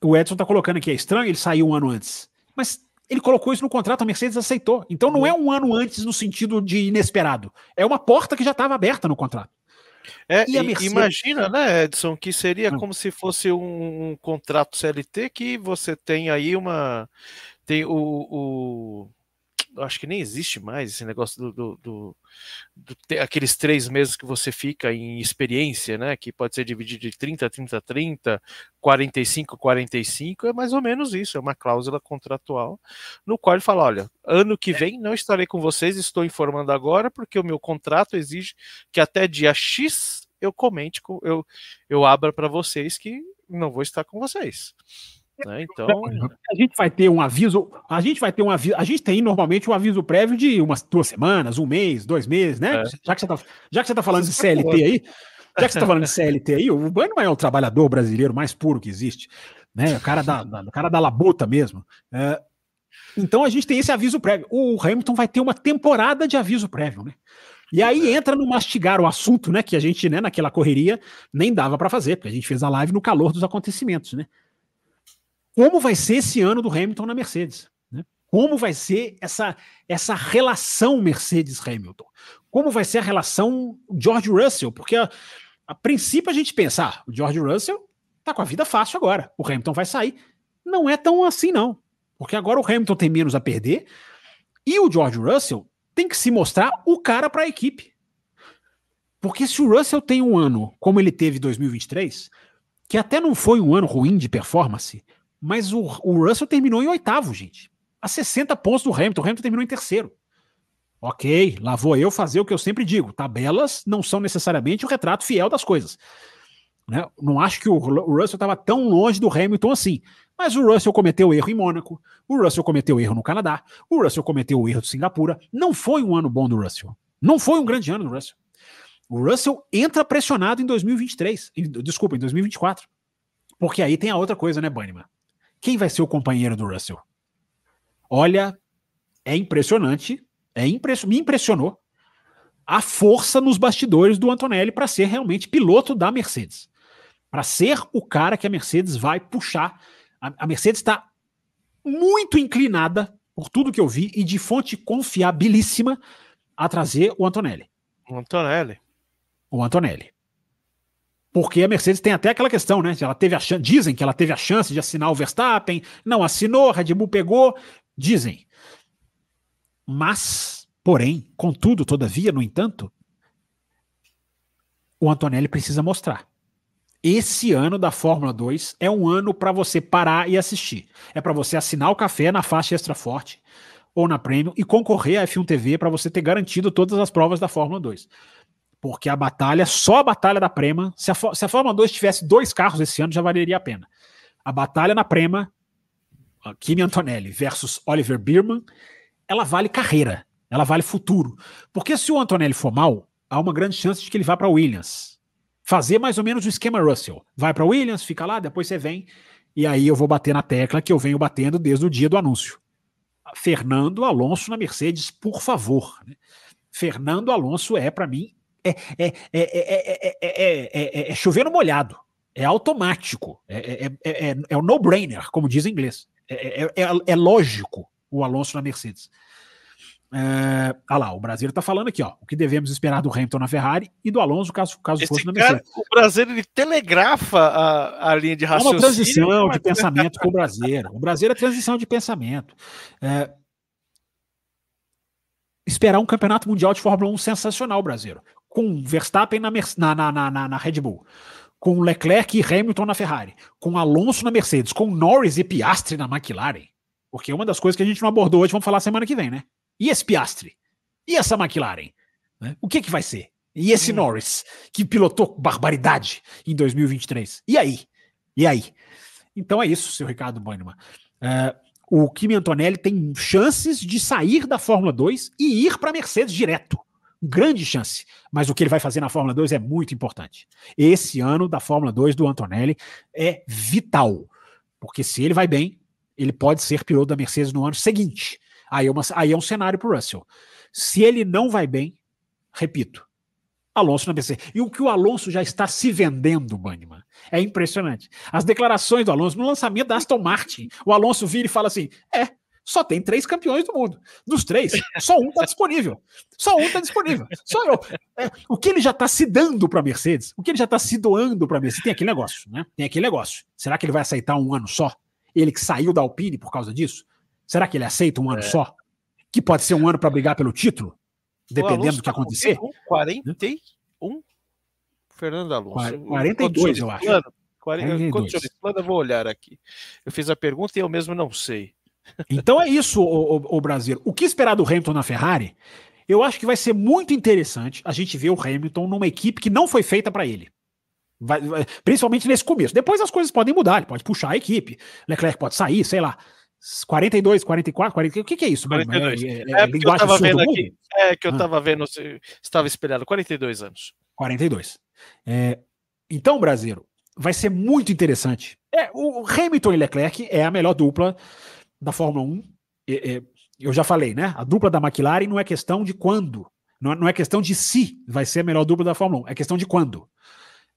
o Edson está colocando aqui, é estranho, ele saiu um ano antes. Mas ele colocou isso no contrato, a Mercedes aceitou. Então não é um ano antes no sentido de inesperado. É uma porta que já estava aberta no contrato. É, Mercedes... imagina, né, Edson, que seria hum. como se fosse um, um, contrato CLT que você tem aí uma. Tem o, o acho que nem existe mais esse negócio do, do, do, do, aqueles três meses que você fica em experiência, né? Que pode ser dividido de 30, 30, 30, 45, 45, é mais ou menos isso, é uma cláusula contratual, no qual ele fala: olha, ano que vem não estarei com vocês, estou informando agora, porque o meu contrato exige que até dia X eu comente, eu, eu abra para vocês que não vou estar com vocês. Né? Então. A gente vai ter um aviso. A gente vai ter um aviso. A gente tem normalmente um aviso prévio de umas duas semanas, um mês, dois meses, né? É. Já, que você tá, já que você tá falando de CLT aí, já que você tá falando de CLT aí, o Bannerman é o trabalhador brasileiro mais puro que existe. né? O cara da, da, o cara da labuta mesmo. É, então a gente tem esse aviso prévio. O Hamilton vai ter uma temporada de aviso prévio, né? E aí entra no mastigar o assunto, né? Que a gente, né, naquela correria, nem dava para fazer, porque a gente fez a live no calor dos acontecimentos, né? Como vai ser esse ano do Hamilton na Mercedes? Né? Como vai ser essa, essa relação Mercedes-Hamilton? Como vai ser a relação George Russell? Porque a, a princípio a gente pensa, ah, o George Russell tá com a vida fácil agora, o Hamilton vai sair. Não é tão assim, não. Porque agora o Hamilton tem menos a perder e o George Russell tem que se mostrar o cara para a equipe. Porque se o Russell tem um ano como ele teve em 2023, que até não foi um ano ruim de performance, mas o, o Russell terminou em oitavo, gente. A 60 pontos do Hamilton. O Hamilton terminou em terceiro. Ok, lá vou eu fazer o que eu sempre digo: tabelas não são necessariamente o retrato fiel das coisas. Né? Não acho que o, Russell estava tão longe do Hamilton assim. Mas o Russell cometeu erro em Mônaco, o Russell cometeu erro no Canadá, o Russell cometeu o erro de Singapura. Não foi um ano bom do Russell. Não foi um grande ano do Russell. O Russell entra pressionado em 2023. Em, desculpa, em 2024. Porque aí tem a outra coisa, né, Banniman? Quem vai ser o companheiro do Russell? Olha, é impressionante. É impress... Me impressionou a força nos bastidores do Antonelli para ser realmente piloto da Mercedes. Para ser o cara que a Mercedes vai puxar a, a Mercedes está muito inclinada, por tudo que eu vi, e de fonte confiabilíssima, a trazer o Antonelli. O Antonelli. O Antonelli. Porque a Mercedes tem até aquela questão, né? Ela teve a chance, dizem que ela teve a chance de assinar o Verstappen, não assinou, Red Bull pegou, dizem. Mas, porém, contudo, todavia, no entanto, o Antonelli precisa mostrar esse ano da Fórmula 2 é um ano para você parar e assistir. É para você assinar o café na faixa extra forte ou na Premium e concorrer à F1 TV para você ter garantido todas as provas da Fórmula 2. Porque a batalha, só a batalha da Prema, se a, se a Fórmula 2 tivesse dois carros esse ano, já valeria a pena. A batalha na Prema, Kimi Antonelli versus Oliver Bierman, ela vale carreira, ela vale futuro. Porque se o Antonelli for mal, há uma grande chance de que ele vá para Williams fazer mais ou menos o esquema Russell. Vai para Williams, fica lá, depois você vem, e aí eu vou bater na tecla que eu venho batendo desde o dia do anúncio. Fernando Alonso na Mercedes, por favor. Fernando Alonso é, para mim, é, é, é, é, chover no molhado. É automático. É, é, é, o no-brainer, como diz em inglês. é lógico o Alonso na Mercedes. É, ah lá, o Brasil está falando aqui, ó, o que devemos esperar do Hamilton na Ferrari e do Alonso caso, caso fosse na Mercedes. o Brasil ele telegrafa a, a linha de raciocínio. É uma transição de pensamento com o Brasil. O Brasil é transição de pensamento. É, esperar um campeonato mundial de Fórmula 1 sensacional, Brasil. Com Verstappen na, na, na, na, na Red Bull com Leclerc e Hamilton na Ferrari, com Alonso na Mercedes, com Norris e Piastri na McLaren. Porque uma das coisas que a gente não abordou hoje, vamos falar semana que vem, né? E esse Piastre? E essa McLaren? Né? O que, que vai ser? E esse hum. Norris, que pilotou barbaridade em 2023? E aí? E aí? Então é isso, seu Ricardo Bannerman. É, o Kimi Antonelli tem chances de sair da Fórmula 2 e ir para a Mercedes direto. Grande chance. Mas o que ele vai fazer na Fórmula 2 é muito importante. Esse ano da Fórmula 2 do Antonelli é vital. Porque se ele vai bem, ele pode ser piloto da Mercedes no ano seguinte. Aí é, uma, aí é um cenário para Russell. Se ele não vai bem, repito, Alonso na BC. E o que o Alonso já está se vendendo, Banniman, é impressionante. As declarações do Alonso no lançamento da Aston Martin, o Alonso vira e fala assim: é, só tem três campeões do mundo. Dos três, só um está disponível. Só um está disponível. Só eu. É, o que ele já está se dando para a Mercedes, o que ele já está se doando para a Mercedes, tem aquele negócio, né? Tem aquele negócio. Será que ele vai aceitar um ano só? Ele que saiu da Alpine por causa disso? Será que ele aceita um ano é. só? Que pode ser um ano para brigar pelo título? Dependendo do que tá acontecer? 41? Fernando Alonso. 42, eu acho. Plano, 40, 42. Plano, eu vou olhar aqui. Eu fiz a pergunta e eu mesmo não sei. Então é isso, o, o, o Brasil. O que esperar do Hamilton na Ferrari? Eu acho que vai ser muito interessante a gente ver o Hamilton numa equipe que não foi feita para ele. Vai, vai, principalmente nesse começo. Depois as coisas podem mudar, ele pode puxar a equipe. Leclerc pode sair, sei lá. 42, 44, 40, o que, que é isso? 42. É, é, é, é que eu tava vendo aqui. É que eu ah. tava vendo, estava esperando 42 anos. 42. É, então, Brasileiro, vai ser muito interessante. É, o Hamilton e Leclerc é a melhor dupla da Fórmula 1. É, é, eu já falei, né? A dupla da McLaren não é questão de quando, não, não é questão de se vai ser a melhor dupla da Fórmula 1, é questão de quando.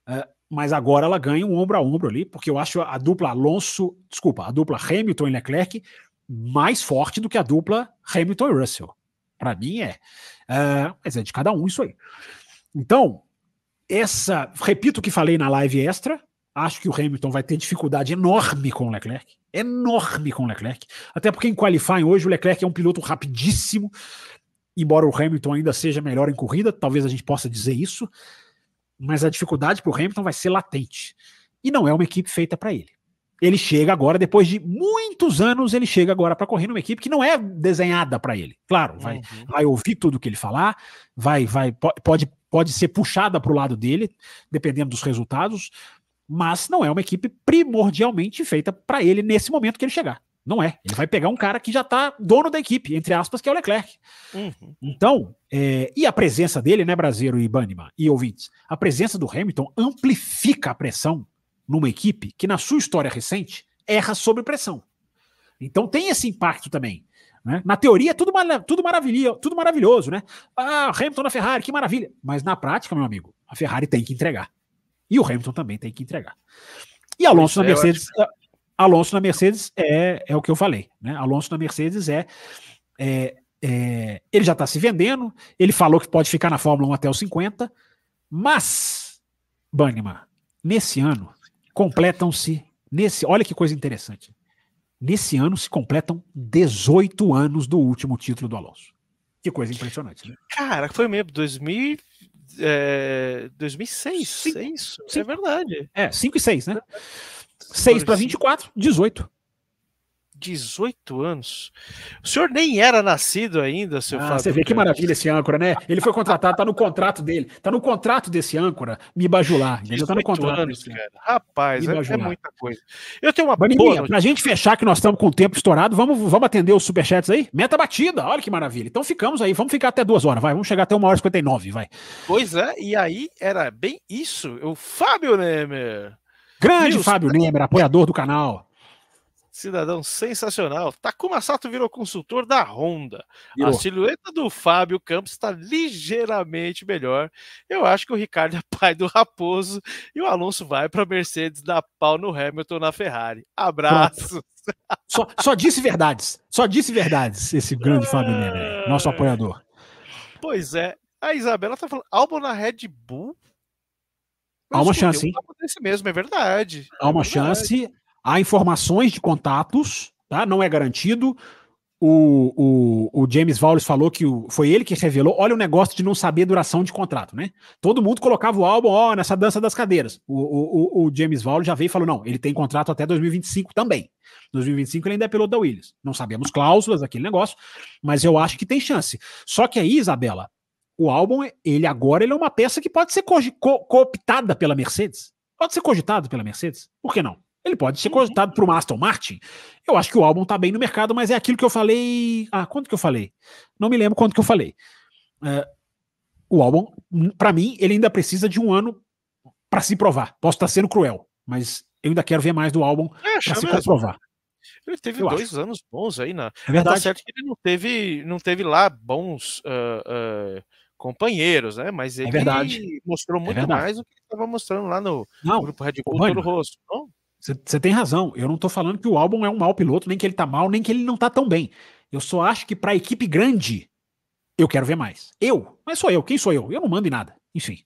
Uh, mas agora ela ganha um ombro a ombro ali, porque eu acho a dupla Alonso, desculpa, a dupla Hamilton e Leclerc mais forte do que a dupla Hamilton e Russell. Para mim é. Uh, mas é de cada um isso aí. Então, essa. Repito o que falei na live extra. Acho que o Hamilton vai ter dificuldade enorme com o Leclerc. Enorme com o Leclerc. Até porque em qualifying hoje o Leclerc é um piloto rapidíssimo. Embora o Hamilton ainda seja melhor em corrida, talvez a gente possa dizer isso. Mas a dificuldade para o Hamilton vai ser latente. E não é uma equipe feita para ele ele chega agora, depois de muitos anos, ele chega agora para correr numa equipe que não é desenhada para ele. Claro, vai, uhum. vai ouvir tudo que ele falar, vai, vai, pode, pode ser puxada para o lado dele, dependendo dos resultados, mas não é uma equipe primordialmente feita para ele nesse momento que ele chegar. Não é. Ele vai pegar um cara que já está dono da equipe, entre aspas, que é o Leclerc. Uhum. Então, é, e a presença dele, né, Brasileiro e Banniman e ouvintes, a presença do Hamilton amplifica a pressão numa equipe que, na sua história recente, erra sob pressão. Então tem esse impacto também. Né? Na teoria é tudo, tudo, maravilha, tudo maravilhoso, né? Ah, Hamilton na Ferrari, que maravilha. Mas na prática, meu amigo, a Ferrari tem que entregar. E o Hamilton também tem que entregar. E Alonso na Mercedes. Acho... Alonso na Mercedes é, é o que eu falei. Né? Alonso na Mercedes é, é, é ele já está se vendendo, ele falou que pode ficar na Fórmula 1 até os 50, mas, Banniman, nesse ano, completam-se nesse, olha que coisa interessante. Nesse ano se completam 18 anos do último título do Alonso. Que coisa impressionante, né? Cara, foi mesmo 2000, é, 2006, cinco, é isso? É cinco, é verdade. É, 5 e 6, né? 6 para 24, 18. 18 anos. O senhor nem era nascido ainda, seu ah, Fábio. Você vê que maravilha esse âncora, né? Ele foi contratado, tá no contrato dele. Tá no contrato desse âncora me bajular. Entendeu? Tá no contrato anos, cara. Rapaz, é, é, muita coisa. Eu tenho uma Baninha, boa pra gente fechar que nós estamos com o tempo estourado, vamos, vamos atender os superchats aí? Meta batida, olha que maravilha. Então ficamos aí, vamos ficar até duas horas, vai. Vamos chegar até uma hora e 59, vai. Pois é, e aí era bem isso. O Fábio Nemer. Grande Fábio Nemer, apoiador do canal. Cidadão sensacional. Takuma Sato virou consultor da Honda. Virou. A silhueta do Fábio Campos está ligeiramente melhor. Eu acho que o Ricardo é pai do Raposo e o Alonso vai para a Mercedes dar pau no Hamilton na Ferrari. Abraços. Só, só, disse verdades. Só disse verdades esse grande Fábio Nene, nosso apoiador. Pois é. A Isabela tá falando, álbum na Red Bull? Há uma chance, hein? Desse mesmo, é verdade. Há uma é verdade. chance. Há informações de contatos, tá? Não é garantido. O, o, o James Wallace falou que o, foi ele que revelou. Olha o negócio de não saber duração de contrato, né? Todo mundo colocava o álbum, ó, nessa dança das cadeiras. O, o, o James Wallace já veio e falou: não, ele tem contrato até 2025 também. 2025 ele ainda é piloto da Williams. Não sabemos cláusulas daquele negócio, mas eu acho que tem chance. Só que aí, Isabela, o álbum, ele agora ele é uma peça que pode ser co co cooptada pela Mercedes. Pode ser cogitado pela Mercedes. Por que não? Ele pode ser cogitado para o Aston Martin. Eu acho que o álbum está bem no mercado, mas é aquilo que eu falei. Ah, quanto que eu falei? Não me lembro quanto que eu falei. Uh, o álbum, para mim, ele ainda precisa de um ano para se provar. Posso estar sendo cruel, mas eu ainda quero ver mais do álbum é, para se comprovar. Ele teve eu dois acho. anos bons aí na. É verdade. Tá certo que ele não teve, não teve lá bons uh, uh, companheiros, né? Mas é ele é mostrou muito é mais do que ele estava mostrando lá no não, grupo Red Bull todo rosto. Não? Você tem razão. Eu não tô falando que o álbum é um mau piloto, nem que ele tá mal, nem que ele não tá tão bem. Eu só acho que pra equipe grande, eu quero ver mais. Eu? Mas sou eu. Quem sou eu? Eu não mando em nada. Enfim.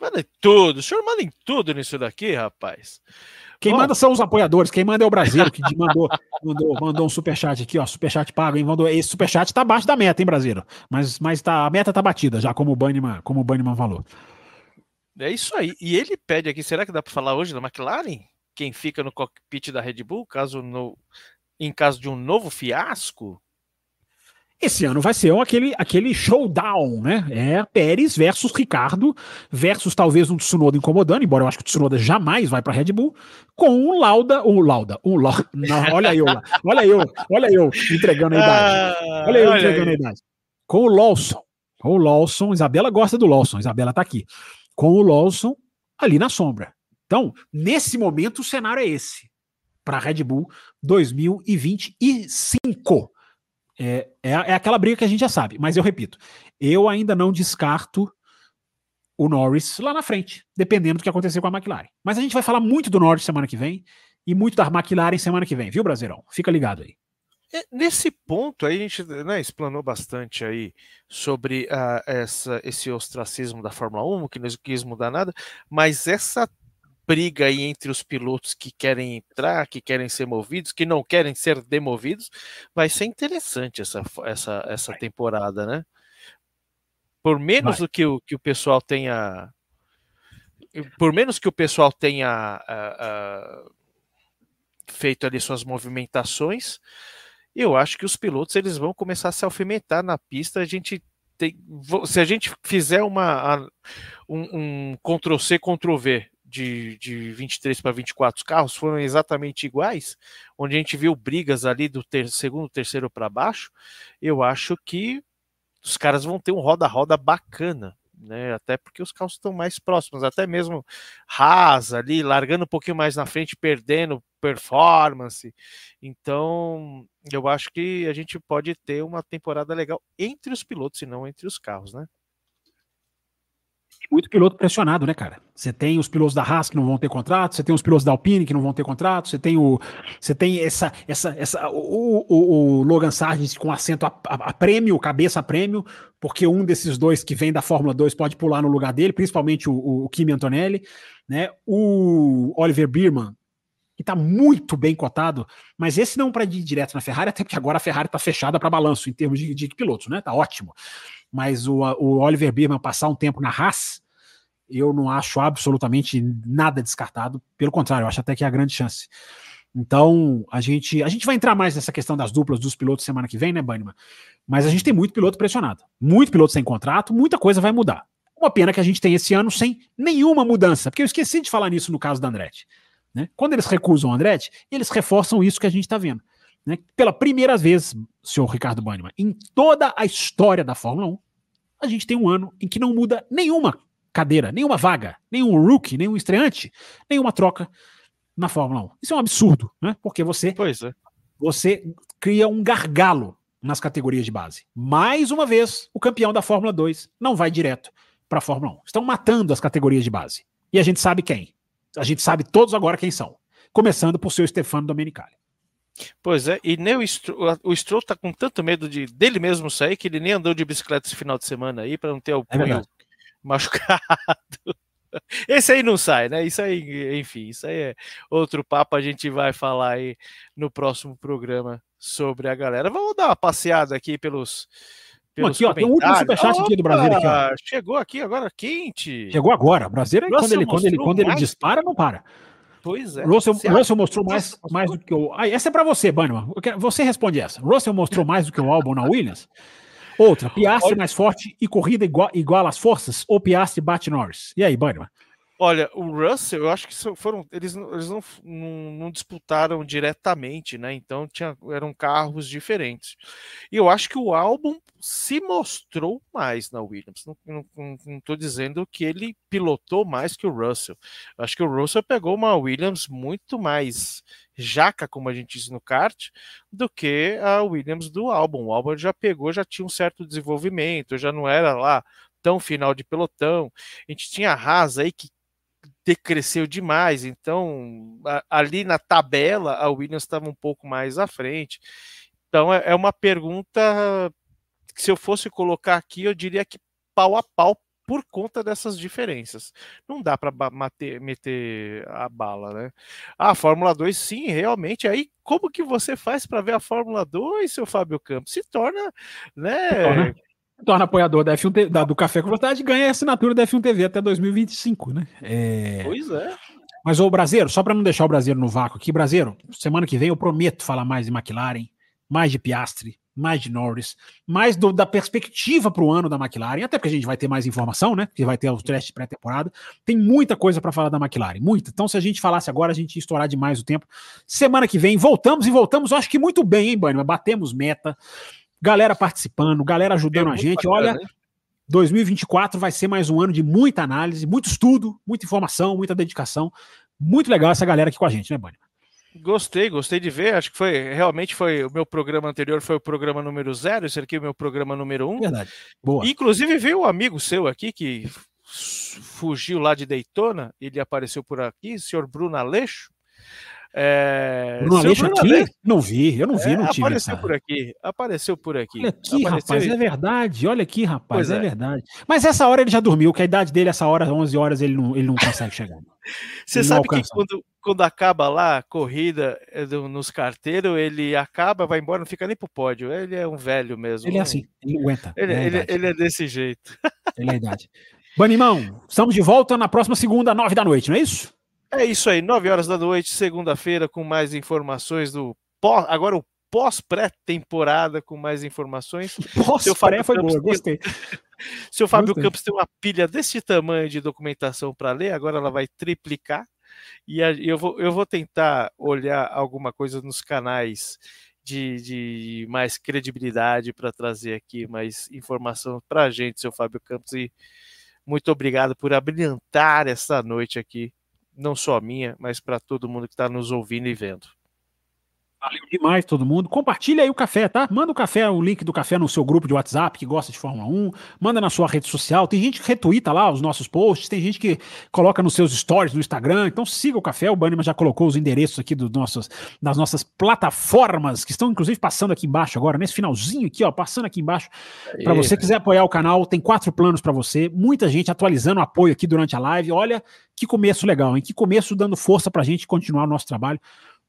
Manda em tudo. O senhor manda em tudo nisso daqui, rapaz. Quem Bom, manda são os apoiadores. Quem manda é o Brasil, que mandou, mandou, mandou um superchat aqui, ó. Superchat pago, hein? Mandou, esse superchat tá abaixo da meta, hein, Brasileiro? Mas, mas tá, a meta tá batida, já como o Banniman, como o Banniman falou. É isso aí. E ele pede aqui, será que dá para falar hoje da McLaren? Quem fica no cockpit da Red Bull, caso no, em caso de um novo fiasco? Esse ano vai ser aquele, aquele showdown, né? É Pérez versus Ricardo, versus talvez um Tsunoda incomodando, embora eu acho que o Tsunoda jamais vai para Red Bull, com um Lauda, um Lauda, um Lauda. Não, olha eu lá, olha eu, olha eu entregando a idade. Ah, olha eu olha entregando aí. a idade. Com o Lawson. Com o Lawson, Isabela gosta do Lawson, Isabela tá aqui com o Lawson ali na sombra. Então, nesse momento, o cenário é esse para a Red Bull 2025. É, é, é aquela briga que a gente já sabe, mas eu repito, eu ainda não descarto o Norris lá na frente, dependendo do que acontecer com a McLaren. Mas a gente vai falar muito do Norris semana que vem e muito da McLaren semana que vem, viu, Brasileirão? Fica ligado aí. É, nesse ponto aí a gente né, explanou bastante aí sobre uh, essa, esse ostracismo da Fórmula 1, que não quis mudar nada, mas essa briga aí entre os pilotos que querem entrar, que querem ser movidos, que não querem ser demovidos, vai ser interessante essa, essa, essa temporada, né? Por menos do que o, que o pessoal tenha. Por menos que o pessoal tenha uh, uh, feito ali suas movimentações, eu acho que os pilotos eles vão começar a se alfinetar na pista. A gente tem, se a gente fizer uma um, um Ctrl-C, Ctrl-V de, de 23 para 24 carros foram exatamente iguais, onde a gente viu brigas ali do ter, segundo, terceiro para baixo, eu acho que os caras vão ter um roda-roda bacana, né? Até porque os carros estão mais próximos, até mesmo Haas ali, largando um pouquinho mais na frente, perdendo performance. Então, eu acho que a gente pode ter uma temporada legal entre os pilotos e não entre os carros, né? Muito piloto pressionado, né, cara? Você tem os pilotos da Haas que não vão ter contrato, você tem os pilotos da Alpine que não vão ter contrato, você tem o, você tem essa, essa, essa, o, o, o Logan Sargent com assento a, a, a, prêmio, cabeça a prêmio, porque um desses dois que vem da Fórmula 2 pode pular no lugar dele, principalmente o, o Kimi Antonelli, né? O Oliver Bierman que está muito bem cotado, mas esse não para ir direto na Ferrari, até porque agora a Ferrari está fechada para balanço em termos de, de pilotos, né? Tá ótimo mas o, o Oliver Bierman passar um tempo na Haas, eu não acho absolutamente nada descartado. Pelo contrário, eu acho até que é a grande chance. Então, a gente, a gente vai entrar mais nessa questão das duplas dos pilotos semana que vem, né, Banniman? Mas a gente tem muito piloto pressionado. Muito piloto sem contrato, muita coisa vai mudar. Uma pena que a gente tem esse ano sem nenhuma mudança, porque eu esqueci de falar nisso no caso da Andretti. Né? Quando eles recusam o Andretti, eles reforçam isso que a gente está vendo. Né? Pela primeira vez, senhor Ricardo Banniman, em toda a história da Fórmula 1, a gente tem um ano em que não muda nenhuma cadeira, nenhuma vaga, nenhum rookie, nenhum estreante, nenhuma troca na Fórmula 1. Isso é um absurdo, né? Porque você, é. você cria um gargalo nas categorias de base. Mais uma vez, o campeão da Fórmula 2 não vai direto para a Fórmula 1. Estão matando as categorias de base. E a gente sabe quem. A gente sabe todos agora quem são. Começando por seu Stefano Domenicali. Pois é, e nem o, Stroll, o Stroll tá com tanto medo de dele mesmo sair que ele nem andou de bicicleta esse final de semana aí para não ter o é punho machucado. Esse aí não sai, né? Isso aí, enfim, isso aí é outro papo. A gente vai falar aí no próximo programa sobre a galera. Vamos dar uma passeada aqui pelos. pelos aqui, ó, tem um último superchat aqui do Brasil. Aqui, ó. Chegou aqui agora quente. Chegou agora. O Brasil, quando ele, quando ele, quando ele dispara, não para. Pois é. Russell, Russell mostrou mais, mais do que o. Ah, essa é para você, Bannerman. Você responde essa. Russell mostrou mais do que o álbum na Williams? Outra, Piastri mais forte e corrida igual, igual às forças? Ou Piastri bate Norris? E aí, Bannerman? Olha, o Russell, eu acho que foram. Eles, eles não, não, não, disputaram diretamente, né? Então tinha, eram carros diferentes. E eu acho que o álbum se mostrou mais na Williams. Não estou dizendo que ele pilotou mais que o Russell. Eu acho que o Russell pegou uma Williams muito mais jaca, como a gente diz no kart, do que a Williams do álbum. O álbum já pegou, já tinha um certo desenvolvimento, já não era lá tão final de pelotão. A gente tinha a Haas aí que decresceu demais, então a, ali na tabela a Williams estava um pouco mais à frente. Então é, é uma pergunta que se eu fosse colocar aqui, eu diria que pau a pau por conta dessas diferenças. Não dá para meter a bala, né? A Fórmula 2, sim, realmente. Aí, como que você faz para ver a Fórmula 2, seu Fábio Campos? Se torna, né? Se torna torna apoiador da F1 da, do Café com Vontade e ganha a assinatura da F1 TV até 2025, né? É... Pois é. Mas o Brasileiro, só para não deixar o Brasileiro no vácuo aqui, Brasileiro, semana que vem eu prometo falar mais de McLaren, mais de Piastri, mais de Norris, mais do, da perspectiva para o ano da McLaren, até porque a gente vai ter mais informação, né? Que vai ter os testes pré-temporada. Tem muita coisa para falar da McLaren, muita. Então, se a gente falasse agora, a gente ia estourar demais o tempo. Semana que vem, voltamos e voltamos, eu acho que muito bem, hein, Bunny? Batemos meta galera participando, galera ajudando a gente. Olha, 2024 vai ser mais um ano de muita análise, muito estudo, muita informação, muita dedicação. Muito legal essa galera aqui com a gente, né, Bani? Gostei, gostei de ver. Acho que foi realmente foi o meu programa anterior foi o programa número zero, esse aqui é o meu programa número um. Verdade. Boa. Inclusive veio um amigo seu aqui que fugiu lá de Daytona, ele apareceu por aqui, senhor Bruno Aleixo. É, Bruno Aleixo aqui? Não vi, eu não vi, é, não tive. Apareceu por aqui, apareceu por aqui. Olha aqui, rapaz, é verdade. Olha aqui, rapaz, é. é. verdade. Mas essa hora ele já dormiu, que a idade dele, essa hora, 11 horas, ele não, ele não consegue chegar. Você sabe que quando, quando acaba lá a corrida é, nos carteiros, ele acaba, vai embora, não fica nem pro pódio. Ele é um velho mesmo. Ele é assim, ele aguenta. Ele é, ele, ele é desse jeito. Ele é a idade. Banimão, estamos de volta na próxima segunda, nove da noite, não é isso? É isso aí, 9 horas da noite, segunda-feira, com mais informações do pós, agora o pós-pré-temporada com mais informações. Pós-pré foi boa, gostei. Seu Fábio gostei. Campos tem uma pilha desse tamanho de documentação para ler, agora ela vai triplicar. E eu vou, eu vou tentar olhar alguma coisa nos canais de, de mais credibilidade para trazer aqui mais informação para a gente, seu Fábio Campos. E muito obrigado por abrilhantar essa noite aqui não só minha, mas para todo mundo que está nos ouvindo e vendo. Valeu demais todo mundo. Compartilha aí o café, tá? Manda o café, o link do café no seu grupo de WhatsApp que gosta de Fórmula 1. Manda na sua rede social. Tem gente que retuita lá os nossos posts. Tem gente que coloca nos seus stories no Instagram. Então siga o café. O Bannerman já colocou os endereços aqui dos nossos, das nossas plataformas que estão inclusive passando aqui embaixo agora, nesse finalzinho aqui, ó, passando aqui embaixo. Para você quiser apoiar o canal, tem quatro planos para você. Muita gente atualizando o apoio aqui durante a live. Olha que começo legal, hein? Que começo dando força para a gente continuar o nosso trabalho.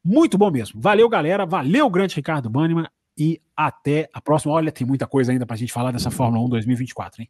Muito bom mesmo. Valeu, galera. Valeu, grande Ricardo Banniman. E até a próxima. Olha, tem muita coisa ainda para a gente falar dessa Fórmula 1 2024, hein?